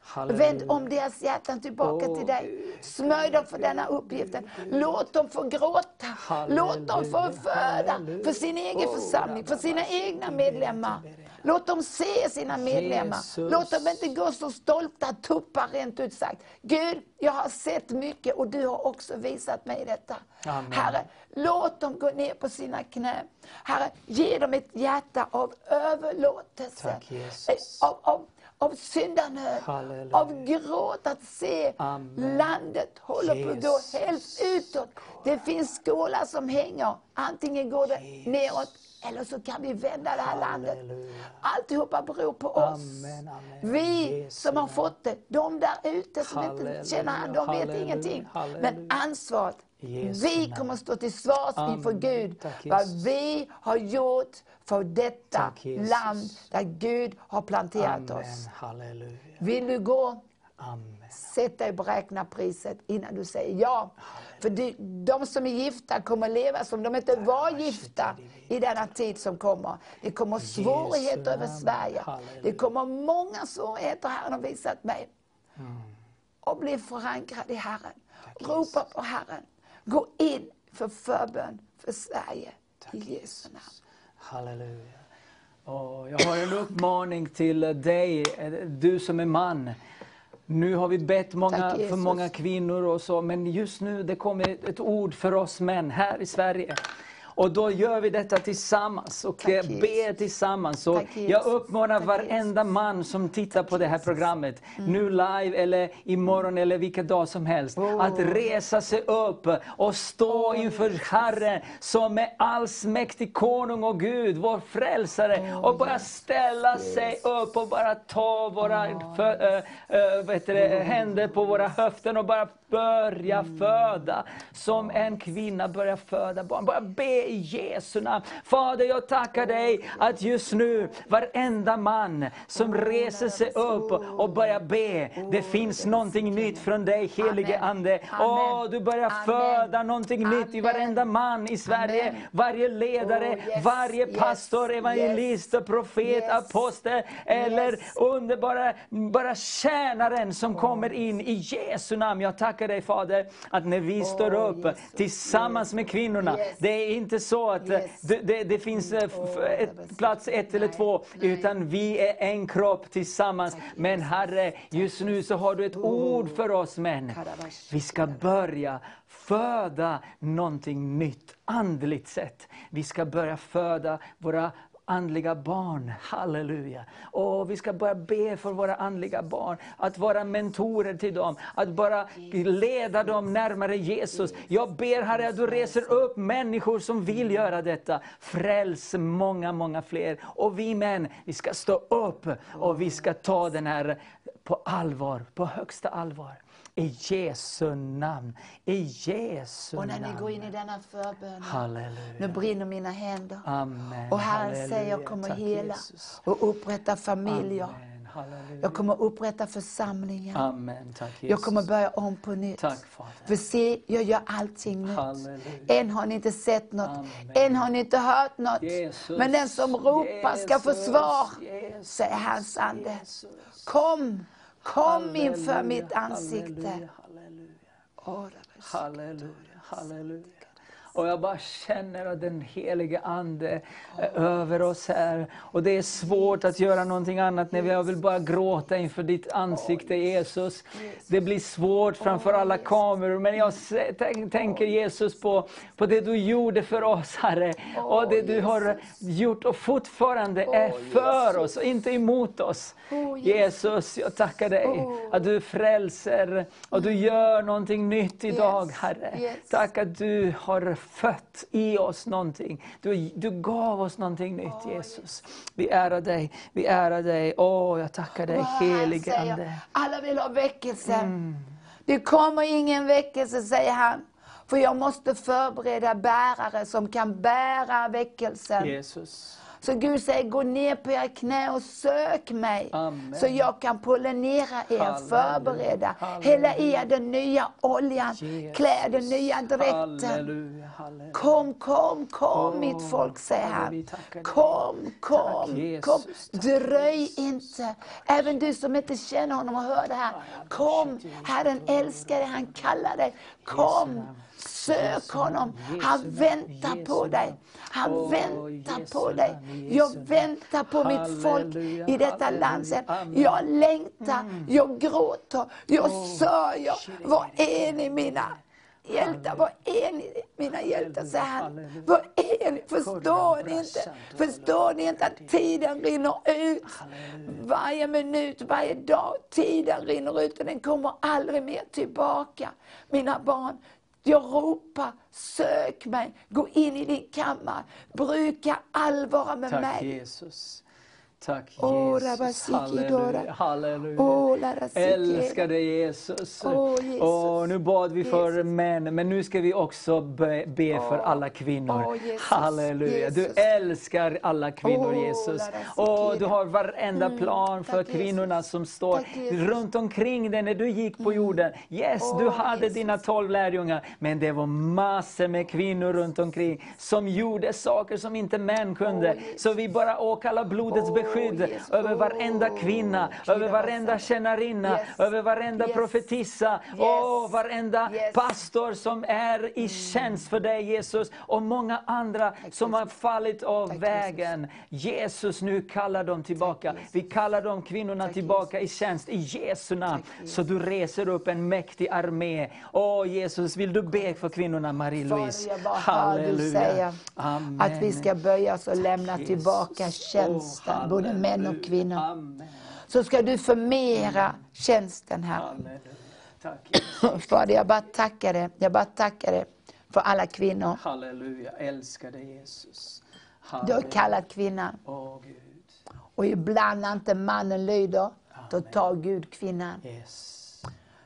Halleluja. Vänd om deras hjärtan tillbaka Åh, till dig. Smörj dem för denna uppgiften. Låt dem få gråta. Låt dem få Halleluja, föda halleluja. för sin egen församling, för sina egna medlemmar. Låt dem se sina medlemmar. Jesus. Låt dem inte gå så stolta tuppar rent ut sagt. Gud, jag har sett mycket och du har också visat mig detta. Amen. Herre, låt dem gå ner på sina knän. Herre, ge dem ett hjärta av överlåtelse. Tack, Jesus. Eh, Av, av, av syndanöd, Halleluja. av gråt att se Amen. landet håller på att gå Jesus. helt utåt. Det finns skålar som hänger. Antingen går det Jesus. neråt eller så kan vi vända det här landet. Halleluja. Alltihopa beror på oss. Amen, amen. Vi som har fått det, de där ute som Halleluja, inte känner han, de vet halleluja, ingenting. halleluja. Men ansvaret, Jesu vi kommer stå till svars inför Amen. Gud Tack, vad vi har gjort för detta Tack, land där Gud har planterat Amen. oss. Halleluja. Vill du gå, Amen. sätt dig på räknarpriset innan du säger ja. För de, de som är gifta kommer leva som de inte var gifta i denna tid som kommer. Det kommer svårigheter över. Sverige. Det kommer många svårigheter, Herren har visat mig. Mm. Och bli förankrad i Herren. Ropa på Herren. Gå in för förbön för Sverige. I Jesu namn. Halleluja. Åh, jag har en uppmaning till dig, du som är man. Nu har vi bett många, för många kvinnor och så, men just nu det kommer ett ord för oss män här i Sverige. Och då gör vi detta tillsammans och Tack, eh, Jesus. ber tillsammans. Jesus. jag uppmanar Tack, varenda man som tittar på det här programmet, nu live eller imorgon eller vilka dag som helst, att resa sig upp och stå inför Herren som är allsmäktig konung och Gud, vår frälsare. och bara ställa sig upp och bara ta våra fö, ö, ö, vad heter det, händer på våra höften och bara börja föda. Som en kvinna börjar föda barn. Bara be i Jesu namn. Fader, jag tackar dig att just nu, varenda man som reser sig upp och börjar be. Det finns någonting nytt från dig, helige. Ande. Åh, du börjar föda någonting nytt i varenda man i Sverige. Varje ledare, Oh, varje pastor, evangelist, profet, apostel eller underbara bara tjänaren som kommer in i Jesu namn. Jag tackar dig Fader, att när vi står upp tillsammans med kvinnorna, det är inte så att eh, Yes. det, det, det finns eh, Oh, ett, plats ett eller två, nej. utan vi är en kropp tillsammans. Men Herre, just nu så har du ett ord för oss män. Vi ska börja föda någonting nytt, andligt sett. Vi ska börja föda våra andliga barn. Halleluja. Och vi ska börja be för våra andliga barn. Att vara mentorer till dem. Att bara leda dem närmare Jesus. Jag ber Herre att du reser upp människor som vill göra detta. Fräls många, många fler. Och vi män, vi ska stå upp och vi ska ta den här på allvar, på högsta allvar. I Jesu namn. I Jesu Och när ni namn. går in i denna förbön, Halleluja. nu brinner mina händer. Amen. Och Herren Halleluja. säger, jag kommer Tack, hela Jesus. och upprätta familjer. Amen. Halleluja. Jag kommer upprätta församlingar. Amen. Tack Jesus. Jag kommer börja om på nytt. Tack Fader. För se, jag gör allting nytt. Halleluja. Än har ni inte sett något, Amen. än har ni inte hört något. Jesus. Men den som ropar ska få Jesus. svar, Jesus. säger hans ande. Jesus. Kom, kom inför mitt ansikte. Halleluja. Halleluja, halleluja. Och jag bara känner att den helige Ande är över oss här. Och det är svårt att göra någonting annat när jag vill bara gråta inför ditt ansikte Jesus. Det blir svårt framför alla kameror, men jag tänker Jesus på, på det du gjorde för oss Herre. Och det du har gjort och fortfarande är för oss och inte emot oss. Åh, Jesus, jag tackar dig att du frälser och du gör någonting nytt idag Herre. Tack att du har fött i oss någonting. Du, du gav oss någonting nytt Jesus. Vi ärar dig, vi ärar dig. Åh, jag tackar dig han helige Ande. Mm. Alla vill ha väckelse. Det kommer ingen väckelse, säger han. För jag måste förbereda bärare som kan bära väckelsen. Jesus. Så Gud säger, gå ner på era knä och sök mig. Amen. Så jag kan pollinera er, Halleluja. förbereda. Halleluja. Hälla i er den nya oljan, Jesus. klä den nya dräkten. Halleluja, halleluja. Kom, kom, kom Åh, mitt folk, säger han. Kom, kom, kom. Dröj inte. Även du som inte känner honom och hör det här. Kom, Herren älskar dig, han kallar dig. Kom, Sök honom. Han väntar på dig. Han väntar på dig. Jag väntar på mitt folk i detta land. Jag längtar, jag gråter, jag sörjer. Var är ni mina hjältar? Var är ni mina hjältar? säger han. Var är ni? Förstår ni inte? Förstår ni inte att tiden rinner ut? Varje minut, varje dag. Tiden rinner ut och den kommer aldrig mer tillbaka. Mina barn, jag ropar, sök mig, gå in i din kammare, bruka allvara med Tack mig. Jesus. Tack Jesus. Halleluja. Halleluja. Larasiki. Älskar dig Jesus. Åh, nu bad vi för Jesus. män, men nu ska vi också be, be för alla kvinnor. Jesus. Halleluja. Du älskar alla kvinnor Jesus. Och du har varenda plan för Tack, kvinnorna som står Tack, runt omkring dig när du gick på jorden. Yes, du hade dina tolv lärjungar, men det var massor med kvinnor runt omkring som gjorde saker som inte män kunde. Så vi bara åkallar blodets Åh, beskydd Jesus. över varenda Åh, kvinna, Kira över varenda tjänarinna, Yes. över varenda Yes. profetissa, Yes. och varenda Yes. pastor som är i tjänst för dig Jesus, och många andra som har fallit av Tack, vägen. Jesus, nu kallar dem tillbaka. Jesus. Vi kallar de kvinnorna Tack, tillbaka i tjänst i Jesu namn. Tack, Jesus. Så du reser upp en mäktig armé. Åh Jesus, vill du be för kvinnorna Marie-Louise? Du säga Amen. att vi ska böja oss och lämna Jesus. tillbaka tjänsten, både män och halleluja. kvinnor. Så ska du förmera tjänsten här. Halleluja. Fader, jag bara tackar dig. Jag bara tackar dig för alla kvinnor. Halleluja, älskar dig Jesus. Du har Halleluja. kallat kvinnan. Åh Gud. Och ibland när inte mannen lyder, då tar Gud kvinnan. Yes.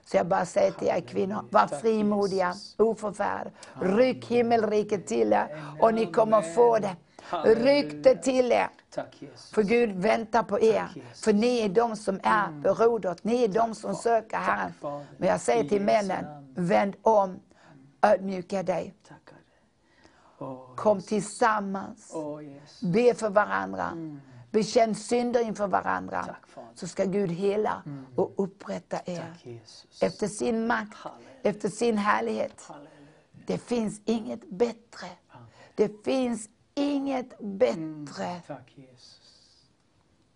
Så jag bara säger till er kvinnor, var frimodiga, oförfärd. Ryck himmelriket till er och ni kommer få det. Ryck det till er. Tack. För Gud väntar på er. Tack. För ni är de som är berodret. Ni är de som söker Herren. Men jag säger till männen, vänd om, ödmjuka dig. Åh, Kom Jesus. tillsammans. Åh Jesus. Be för varandra. Bekänn synder inför varandra. Tack. Så ska Gud hela och upprätta er. Tack. Efter sin makt, Halleluja. efter sin härlighet. Halleluja. Det finns inget bättre. Det finns inget bättre. Tack Jesus.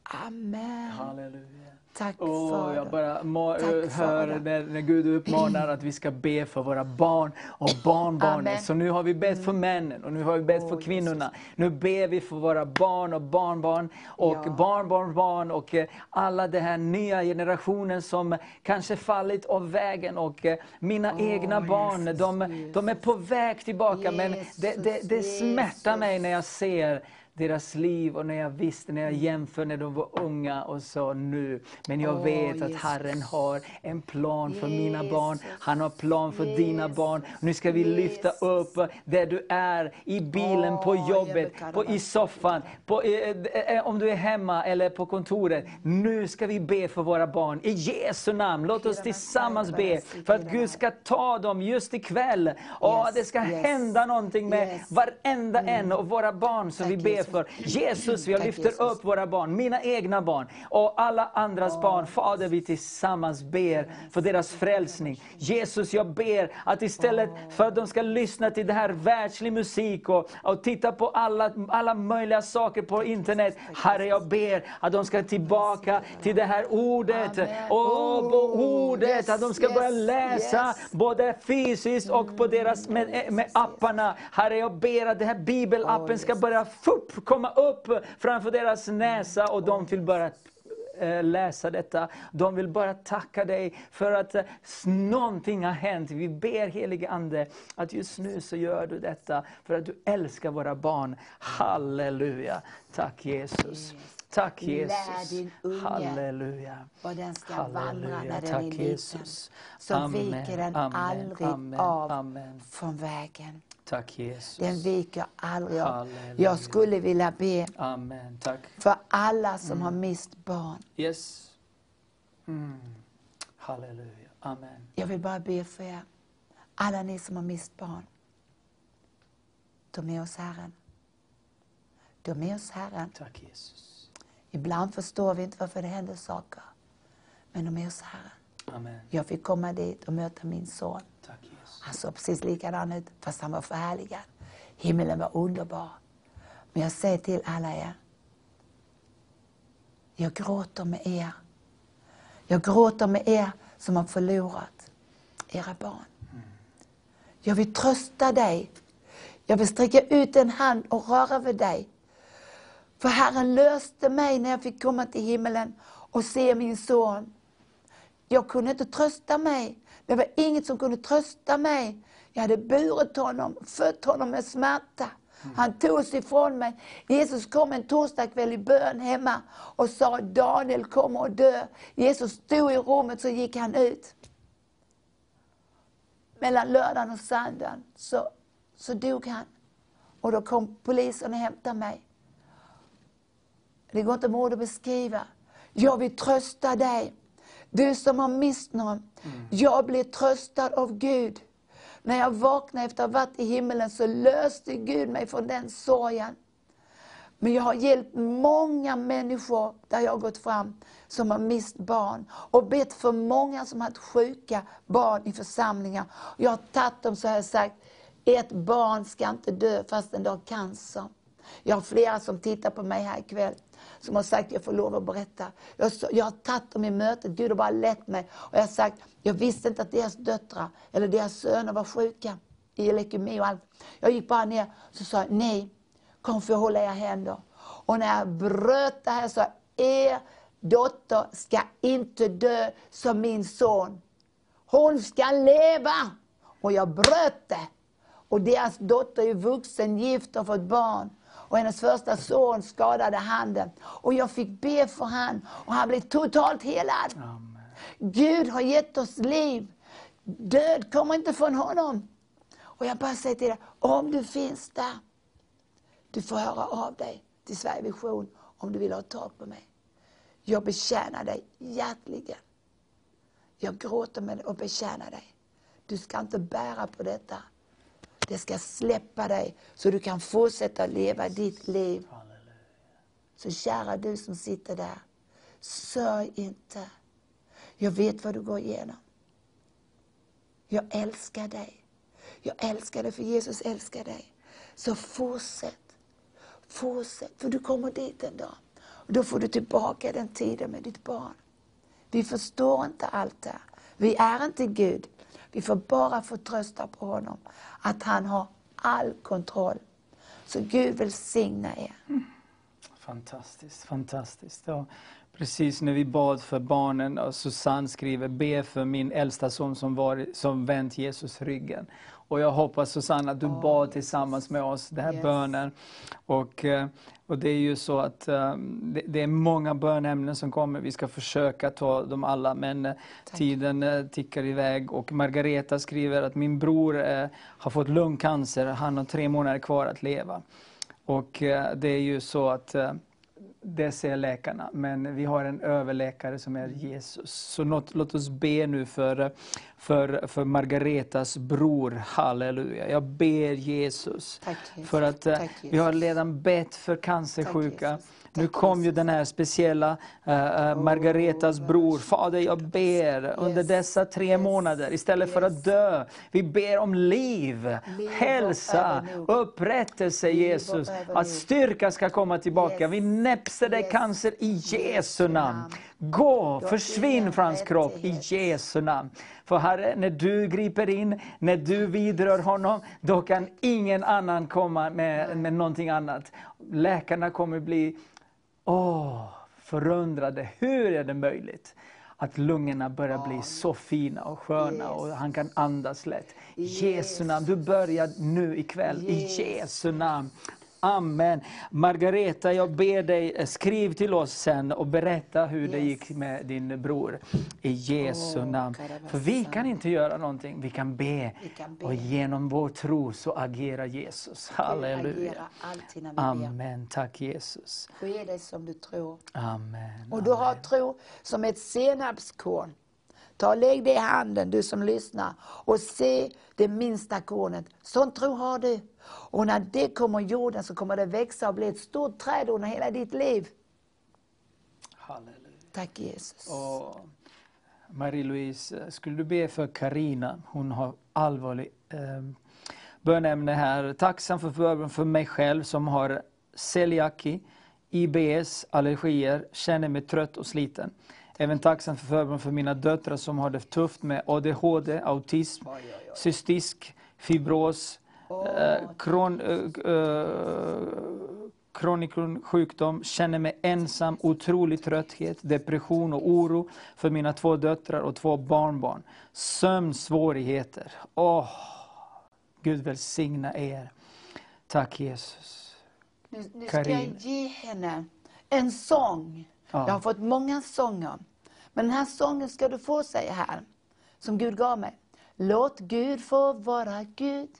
Amen. Halleluja. Tack Åh, Fader. jag bara Tack, hör när, när Gud uppmanar att vi ska be för våra barn och barnbarnen. Amen. Så nu har vi bett för männen och nu har vi bett för Åh, kvinnorna. Nu ber vi för våra barn och barnbarn och Ja. barnbarnbarn och eh, alla den här nya generationen som kanske fallit av vägen. Och eh, mina Åh, egna barn, Jesus, de, Jesus. de är på väg tillbaka. men Jesus, det, det, det smärtar mig Jesus. när jag ser deras liv och när jag visste, när jag jämför när de var unga och så nu. Men jag Åh, vet att Jesus. Herren har en plan för mina Jesus. barn. Han har plan för dina Jesus. barn. Nu ska vi lyfta upp där du är, i bilen, på Åh, jobbet, på, i soffan, på, eh, eh, om du är hemma eller på kontoret. Nu ska vi be för våra barn. I Jesu namn, låt oss tillsammans be för att Gud ska ta dem just ikväll. Yes, det ska hända någonting med Yes. varenda en av våra barn som vi ber. För. Jesus, jag lyfter upp våra barn, mina egna barn och alla andras barn. Fader, vi tillsammans ber för deras frälsning. Jesus, jag ber att istället för att de ska lyssna till det här världslig musik och, och titta på alla, alla möjliga saker på internet. Herre, jag ber att de ska tillbaka till det här ordet. Amen. Och på Oh, ordet, att de ska börja läsa både fysiskt och på deras med, med apparna. Herre, jag ber att den här bibelappen ska börja fupp, komma upp framför deras näsa och de vill börja eh, läsa detta. De vill bara tacka dig för att eh, någonting har hänt. Vi ber helige Ande att just nu så gör du detta för att du älskar våra barn. Halleluja. Tack Jesus. Tack Lär Jesus. din unge Halleluja. Var den ska Halleluja. vandra när den Tack, är liten. Jesus. Så Amen, viker den amen, aldrig amen, av amen. från vägen. Tack Jesus. Den viker aldrig av. Jag skulle vilja be Amen. Tack. för alla som Mm. har mist barn. Yes. Mm. Halleluja. Amen. Jag vill bara be för er. Alla ni som har mist barn. Ta med oss Herren. Ta med oss Herren. Tack Jesus. Ibland förstår vi inte varför det händer saker. Men ta med oss Herren. Amen. Jag fick komma dit och möta min son. Tack. Han såg precis likadan ut, fast han var förhärligad. Himlen var underbar. Men jag säger till alla er, jag gråter med er. Jag gråter med er som har förlorat era barn. Jag vill trösta dig. Jag vill sträcka ut en hand och röra vid dig. För Herren löste mig när jag fick komma till himmelen och se min son. Jag kunde inte trösta mig. Det var inget som kunde trösta mig. Jag hade burit honom, fött honom med smärta. Han togs ifrån mig. Jesus kom en torsdagkväll i bön hemma och sa Daniel kommer att dö. Jesus stod i rummet så gick han ut. Mellan lördagen och söndagen så, så dog han. Och då kom polisen och hämtade mig. Det går inte med ord att beskriva. Jag vill trösta dig. Du som har mist någon. Jag blir tröstad av Gud. När jag vaknade efter att ha varit i himmelen så löste Gud mig från den sorgen. Men jag har hjälpt många människor där jag har gått fram som har mist barn. Och bett för många som har haft sjuka barn i församlingar. Jag har tagit dem så har jag sagt, ett barn ska inte dö fastän det har cancer. Jag har flera som tittar på mig här ikväll som har sagt jag får lov att berätta. Jag, jag har tagit dem i mötet, Gud har bara lett mig. Och jag har sagt, jag visste inte att deras döttrar eller deras söner var sjuka i leukemi och allt. Jag gick bara ner och sa, nej, kom för jag hålla era händer. Och när jag bröt det här så er dotter ska inte dö som min son. Hon ska leva! Och jag bröt det. Och deras dotter är vuxen, gift och fått barn. Och hennes första son skadade handen. Och jag fick be för han och han blev totalt helad. Amen. Gud har gett oss liv. Död kommer inte från honom. Och jag bara säger till dig, om du finns där, du får höra av dig till Sverige Vision om du vill ha tag på mig. Jag betjänar dig hjärtligen. Jag gråter med och betjänar dig. Du ska inte bära på detta. Det ska släppa dig så du kan fortsätta leva ditt liv. Så kära du som sitter där, sörj inte. Jag vet vad du går igenom. Jag älskar dig. Jag älskar dig för Jesus älskar dig. Så fortsätt. Fortsätt, för du kommer dit en dag. Och då får du tillbaka den tiden med ditt barn. Vi förstår inte allt det här. Vi är inte Gud. Vi får bara förtrösta på honom. Att han har all kontroll. Så Gud välsigna er. Fantastiskt, fantastiskt. Ja, precis när vi bad för barnen och Susanne skriver, be för min äldsta son som, var, som vänt Jesus ryggen. Och jag hoppas Susanne att du Åh, bad tillsammans med oss den här Yes. bönen. Och, eh, och det är ju så att eh, det, det är många bönämnen som kommer, vi ska försöka ta dem alla men eh, Tack. tiden eh, tickar iväg. Och Margareta skriver att min bror eh, har fått lungcancer, han har tre månader kvar att leva. Och det är ju så att det säger läkarna, men vi har en överläkare som är Jesus. Så låt, låt oss be nu för, för, för Margaretas bror, halleluja. Jag ber Jesus, Tack, Jesus. för att eh, Tack, vi har Jesus. redan bett för cancersjuka. Jesus. Nu Tack, kom ju Jesus. den här speciella eh, eh, Margaretas bror. Fader, jag ber under dessa tre månader, istället för att dö, vi ber om liv, hälsa, upprättelse Jesus. Att styrka ska komma tillbaka. Vi näpser dig cancer i Jesu namn. Gå, försvinn från hans kropp i. Jesu namn. För Herre, när du griper in, när du vidrör honom, då kan ingen annan komma med, med någonting annat. Läkarna kommer bli åh, förundrade. Hur är det möjligt? Att lungorna börjar bli så fina och sköna och han kan andas lätt. I Jesu namn. Du börjar nu ikväll. I. Jesu namn. Amen. Margareta, jag ber dig, eh, skriv till oss sen och berätta hur det Yes. gick med din bror. I Jesu namn. För vi kan inte göra någonting, vi kan be. Vi kan be. Och genom vår tro så agerar Jesus. Halleluja. Amen. Tack Jesus. Ske det som du tror. Amen. Och du har tro som ett senapskorn. Ta och lägg det i handen, du som lyssnar, och se det minsta kornet. Sån tro har du. Och när det kommer jorden så kommer det växa och bli ett stort träd under hela ditt liv. Halleluja. Tack Jesus. Och Marie-Louise, skulle du be för Karina? Hon har allvarlig eh, bönämne här. Tacksam för förbön för mig själv som har celiaki, IBS, allergier, känner mig trött och sliten. Även tacksam för förbön för mina döttrar som har det tufft med ADHD, autism, cystisk fibros, eh, kron, eh, eh, kronikon sjukdom, känner mig ensam, otrolig trötthet, depression och oro för mina två döttrar och två barnbarn. Sömnsvårigheter. Åh, Gud välsigna er. Tack Jesus. Nu, nu ska jag ge henne en sång. Ja. Jag har fått många sånger. Men den här sången ska du få, säger här, som Gud gav mig. Låt Gud få vara Gud.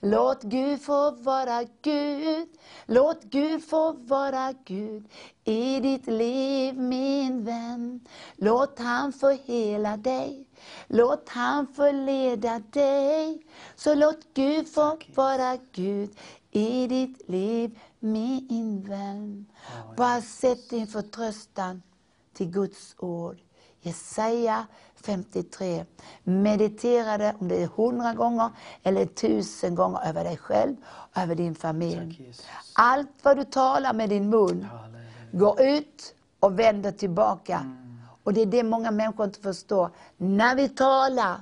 Låt Gud få vara Gud. Låt Gud få vara Gud i ditt liv min vän. Låt han få hela dig. Låt han få leda dig. Så låt Gud få vara Gud i ditt liv min vän. Bara sätt din förtröstan till Guds ord. Jesaja 53. Meditera det om det är hundra gånger eller tusen gånger över dig själv och över din familj. Allt vad du talar med din mun går ut och vänder tillbaka. Och det är det många människor inte förstår. När vi talar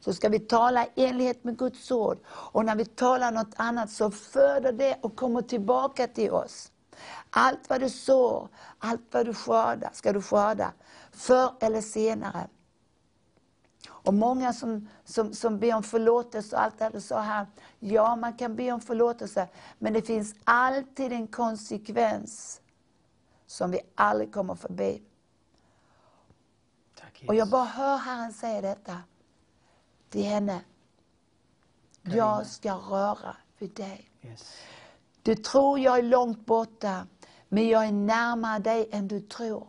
så ska vi tala i enlighet med Guds ord. Och när vi talar något annat så föder det och kommer tillbaka till oss. Allt vad du sår, allt vad du skördar, ska du skörda. Förr eller senare. Och många som, som, som ber om förlåtelse och allt det här, sa här, ja man kan be om förlåtelse, men det finns alltid en konsekvens som vi aldrig kommer förbi. Tack Och jag bara hör Herren säga detta till henne. Jag ska röra vid dig. Yes. Du tror jag är långt borta, men jag är närmare dig än du tror.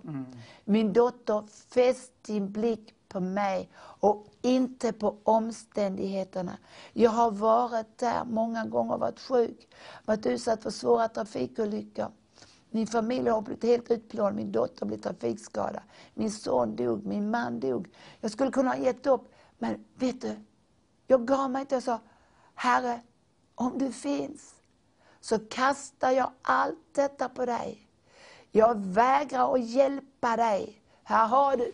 Min dotter, fäst din blick på mig och inte på omständigheterna. Jag har varit där många gånger, varit sjuk, varit utsatt för svåra trafikolyckor. Min familj har blivit helt utplånad, min dotter blev trafikskadad. Min son dog, min man dog. Jag skulle kunna ha gett upp, men vet du? Jag gav mig inte och sa, Herre, om du finns, så kastar jag allt detta på dig. Jag vägrar att hjälpa dig. Här har du.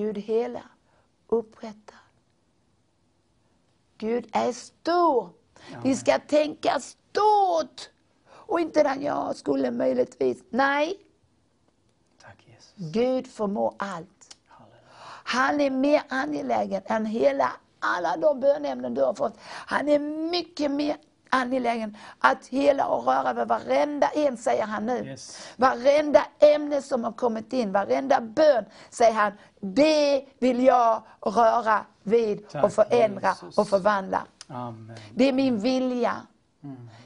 Gud hela, upprättar. Gud är stor. Vi ska tänka stort. Och inte där jag skulle möjligtvis. Nej, Tack. Gud förmår allt. Halleluja. Han är mer angelägen än hela, alla de bönämnen du har fått. Han är mycket mer angelägen att hela och röra vid varenda en, säger han nu. Yes. Varenda ämne som har kommit in, varenda bön, säger han, det vill jag röra vid Tack, och förändra Jesus. och förvandla. Amen. Det är min vilja.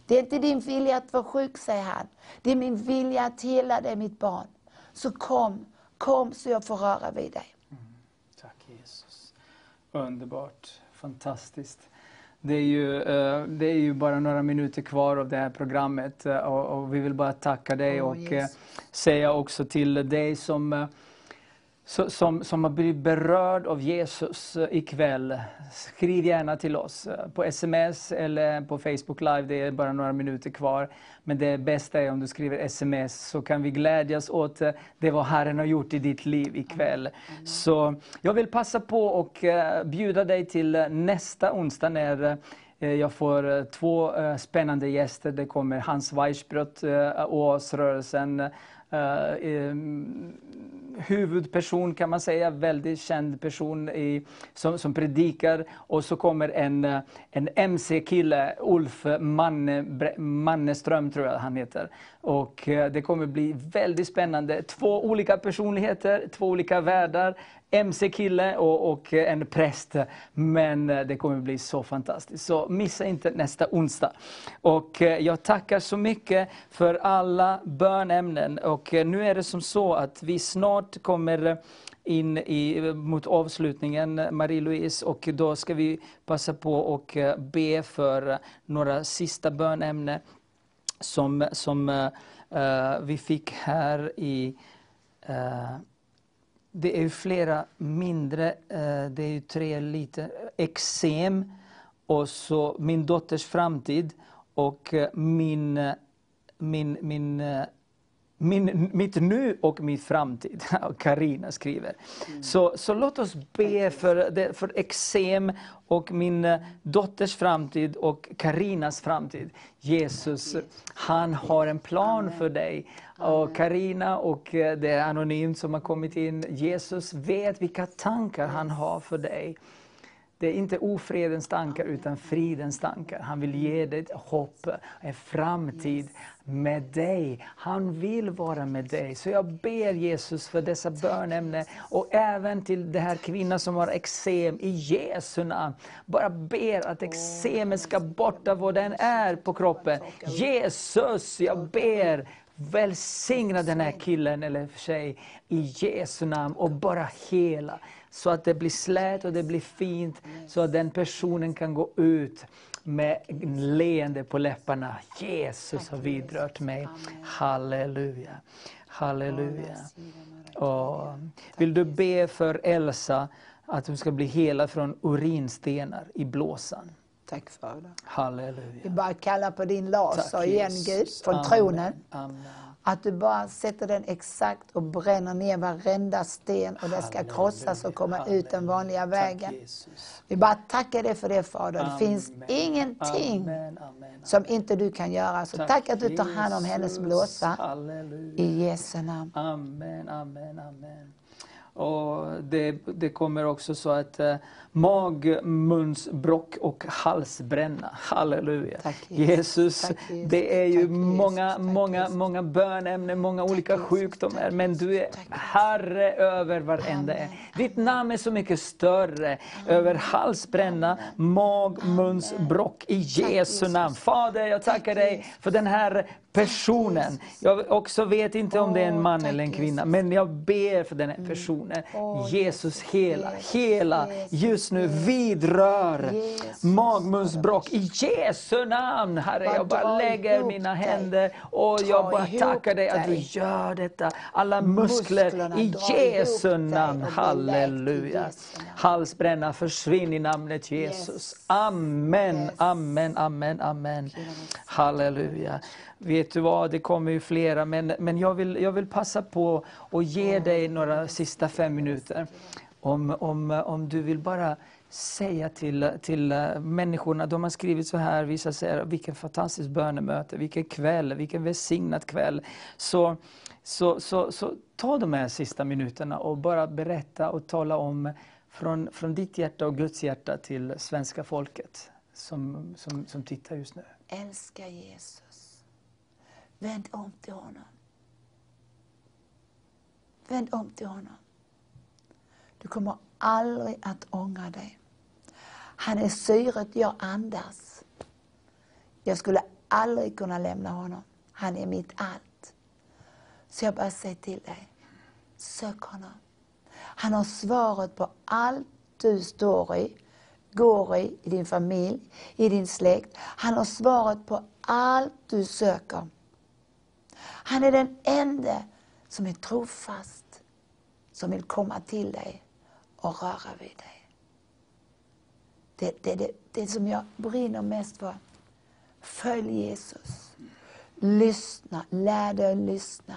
Det är inte din vilja att vara sjuk, säger han. Det är min vilja att hela dig, mitt barn. Så kom, kom så jag får röra vid dig. Tack Jesus. Underbart. Fantastiskt. Det är, ju, eh, det är ju bara några minuter kvar av det här programmet eh, och, vi vill bara tacka dig Åh, och eh, Jesus. säga också till dig som, eh, som, som har blivit berörd av Jesus eh, ikväll. Skriv gärna till oss eh, på sms eller på Facebook live. Det är bara några minuter kvar. Men det bästa är om du skriver sms så kan vi glädjas åt eh, det vad Herren har gjort i ditt liv ikväll. Så jag vill passa på och bjuda dig till nästa onsdag när jag får två spännande gäster. Det kommer Hans Weissbrott, Oasrörelsen, huvudperson kan man säga, väldigt känd person i, som, som predikar. Och så kommer en, eh, en MC-kille, Ulf Manne, Manneström tror jag han heter. Och eh, det kommer bli väldigt spännande. Två olika personligheter, två olika världar. MC-kille och, och en präst. Men eh, det kommer bli så fantastiskt. Så missa inte nästa onsdag. Och eh, jag tackar så mycket för alla bönämnen. Och eh, nu är det som så att vi snart kommer in i, mot avslutningen, Marie-Louise, och då ska vi passa på och be för några sista bönämnen som, som uh, vi fick här i uh, det är flera mindre, eh, det är tre lite, eh, eksem och så min dotters framtid och eh, min, min, min, min, mitt nu och min framtid. Karina skriver. Så, så låt oss be för, för eksem och min eh, dotters framtid och Karinas framtid. Jesus, han har en plan för dig. Och Karina och eh, det är anonymt som har kommit in. Jesus vet vilka tankar han har för dig. Det är inte ofredens tankar utan fridens tankar. Han vill ge dig ett hopp, en framtid med dig. Han vill vara med dig. Så jag ber Jesus för dessa bönämnen och även till den här kvinnan som har eksem i Jesu namn. Bara ber att eksemet ska borta vad den är på kroppen. Jesus, jag ber Välsigna den här killen eller tjej i Jesu namn och bara hela. Så att det blir slät och det blir fint. Så att den personen kan gå ut med en leende på läpparna. Jesus har vidrört mig. Halleluja. Halleluja. Och vill du be för Elsa att hon ska bli helad från urinstenar i blåsan? Tack Fader. Vi Halleluja. bara kallar på din laser Tack, igen Jesus. Gud, från Amen. tronen. Amen. Att du bara sätter den exakt och bränner ner varenda sten och det ska krossas och komma ut den vanliga vägen. Vi bara tackar dig för det Fader. Det finns ingenting som inte du kan göra. Så tack att du tar hand om hennes blåsa. I Jesu namn. Amen, amen, amen. Och det, det kommer också så att eh, mag, munsbråck och halsbränna. Halleluja. Tack, Jesus. Tack, Jesus. det är ju Tack, många, Tack, många, många bönämnen, många olika sjukdomar. Men du är. Herre över varenda en. Ditt namn är så mycket större. Över halsbränna, mag, munsbråck. I Jesu Jesus. namn. Fader, jag tackar dig för den här personen. Jag också vet inte om det är en man eller en kvinna, men jag ber för den här personen. Åh, Jesus hela, hela, Jesus, just nu vidrör Jesus. magmunsbråck i Jesu namn. Herre, jag bara lägger mina händer och jag bara tackar dig att du gör detta. Alla muskler i Jesu namn. och Halleluja. Halsbränna, försvinn i namnet Jesus. Amen, amen, amen, amen. Halleluja. Vet du vad, det kommer ju flera, men, men jag, vill, jag vill passa på att ge dig några sista fem minuter. Om, om, om du vill bara säga till, till eh, människorna, de har skrivit så här, vissa säger vilken fantastisk bönemöte, vilken kväll, vilken välsignad kväll. Så, så, så, så ta de här sista minuterna och bara berätta och tala om från, från ditt hjärta och Guds hjärta till svenska folket som, som, som tittar just nu. Älska Jesus. Vänd om till honom. Vänd om till honom. Du kommer aldrig att ångra dig. Han är syret jag andas. Jag skulle aldrig kunna lämna honom. Han är mitt allt. Så jag bara säger till dig, sök honom. Han har svaret på allt du står i, går i, i din familj, i din släkt. Han har svaret på allt du söker. Han är den enda som är trofast, som vill komma till dig och röra vid dig. Det, det, det, det som jag brinner mest för. Följ Jesus. Lyssna, lär dig att lyssna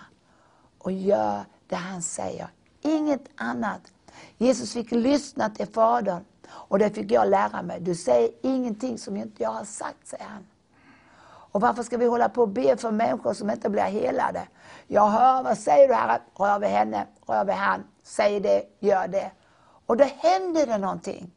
och gör det han säger. Inget annat. Jesus fick lyssna till Fadern och det fick jag lära mig. Du säger ingenting som inte jag har sagt, säger han. Och varför ska vi hålla på och be för människor som inte blir helade? Jag hör, vad säger du Herre? Rör vid henne, rör vid han. Säg det, gör det. Och då händer det någonting.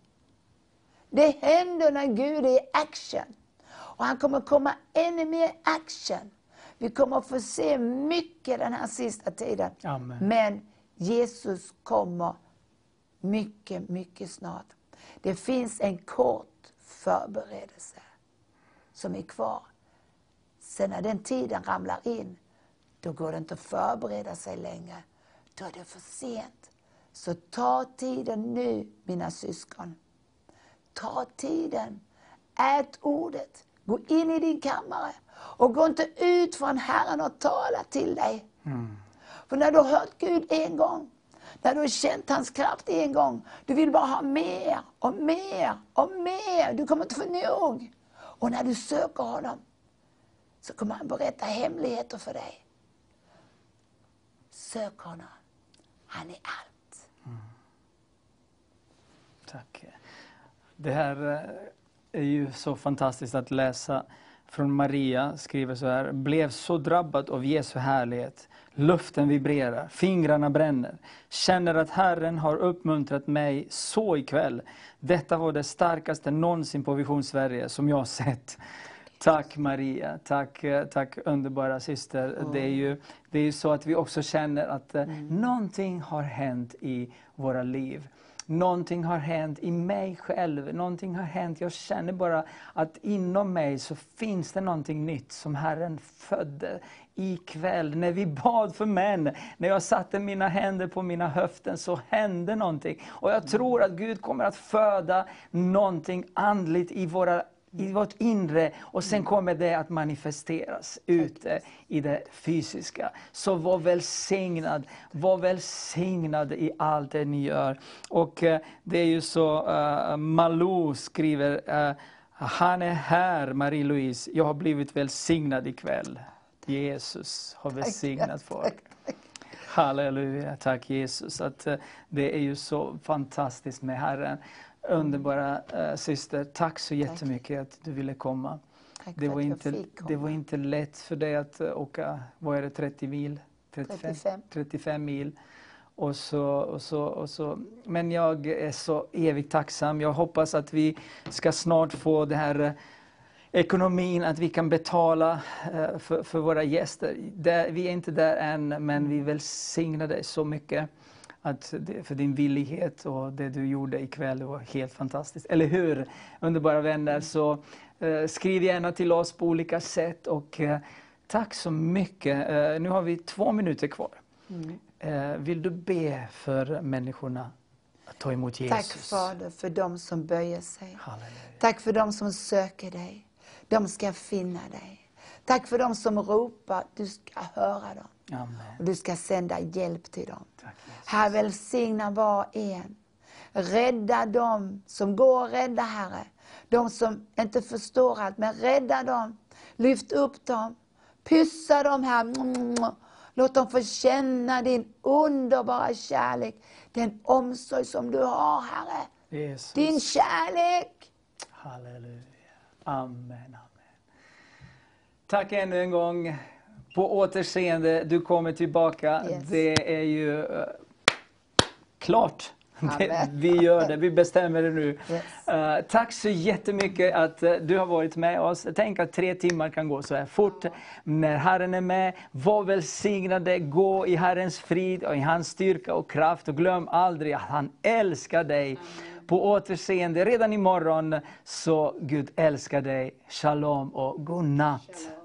Det händer när Gud är i action. Och han kommer komma ännu mer action. Vi kommer att få se mycket den här sista tiden. Amen. Men Jesus kommer mycket, mycket snart. Det finns en kort förberedelse som är kvar. Sen när den tiden ramlar in, då går det inte att förbereda sig längre. Då är det för sent. Så ta tiden nu, mina syskon. Ta tiden. Ät ordet. Gå in i din kammare. Och gå inte ut från Herren och tala till dig. För när du har hört Gud en gång, När du har känt hans kraft en gång, du vill bara ha mer och mer och mer. Du kommer inte få nog. Och när du söker honom så kommer han berätta hemligheter för dig. Sök honom. Han är allt. Tack. Det här eh, är ju så fantastiskt att läsa från Maria, skriver så här. Blev så drabbad av Jesu härlighet. Luften vibrerar, fingrarna bränner. Känner att Herren har uppmuntrat mig så ikväll. Detta var det starkaste någonsin på Vision Sverige som jag har sett. Tack Maria, tack, eh, tack underbara syster. Det är ju det är ju så att vi också känner att eh, någonting har hänt i våra liv. Någonting har hänt i mig själv, någonting har hänt. Jag känner bara att inom mig så finns det någonting nytt som Herren födde ikväll. När vi bad för män, när jag satte mina händer på mina höften så hände någonting. Och jag tror att Gud kommer att föda någonting andligt i våra i vårt inre och sen kommer det att manifesteras ute i det fysiska. Så var välsignad, var välsignad i allt det ni gör. Och eh, det är ju så, uh, Malou skriver, uh, han är här Marie-Louise, jag har blivit välsignad ikväll. Jesus har välsignat folk. Halleluja, tack Jesus. Att, det är ju så fantastiskt med Herren. Underbara uh, syster, tack så jättemycket att du ville komma. Tack Det var, inte, komma. det var inte lätt för dig att uh, åka, vad är det, 30 mil? 35. 35 mil. Och så, och så, och så. Men jag är så evigt tacksam. Jag hoppas att vi ska snart få det här eh, ekonomin, att vi kan betala eh, för, för våra gäster. Vi är inte där än, men vi välsignar dig så mycket att för din villighet och det du gjorde ikväll. Det var helt fantastiskt. Eller hur? Underbara vänner. Så eh, skriv gärna till oss på olika sätt. Och eh, tack så mycket. Eh, nu har vi två minuter kvar. Eh, vill du be för människorna att ta emot Tack Jesus? Fader för dem som böjer sig. Halleluja. Tack för dem som söker dig. De ska finna dig. Tack för dem som ropar, du ska höra dem. Amen. Du ska sända hjälp till dem. Tack. Herre, välsigna var och en. Rädda dem som går att rädda, Herre. De som inte förstår allt, men rädda dem. Lyft upp dem. Pyssa dem, Herre. Låt dem få känna din underbara kärlek. Den omsorg som du har, Herre. Jesus. Din kärlek. Halleluja. Amen, amen. Tack ännu en gång. På återseende, du kommer tillbaka. Yes. Det är ju eh, klart. Det, vi gör det, vi bestämmer det nu. Yes. Eh, tack så jättemycket att eh, du har varit med oss. Tänk att tre timmar kan gå så här fort. När Herren är med, var välsignade, gå i Herrens frid och i hans styrka och kraft. Och glöm aldrig att han älskar dig. På återseende redan imorgon, så Gud älskar dig. Shalom och god natt.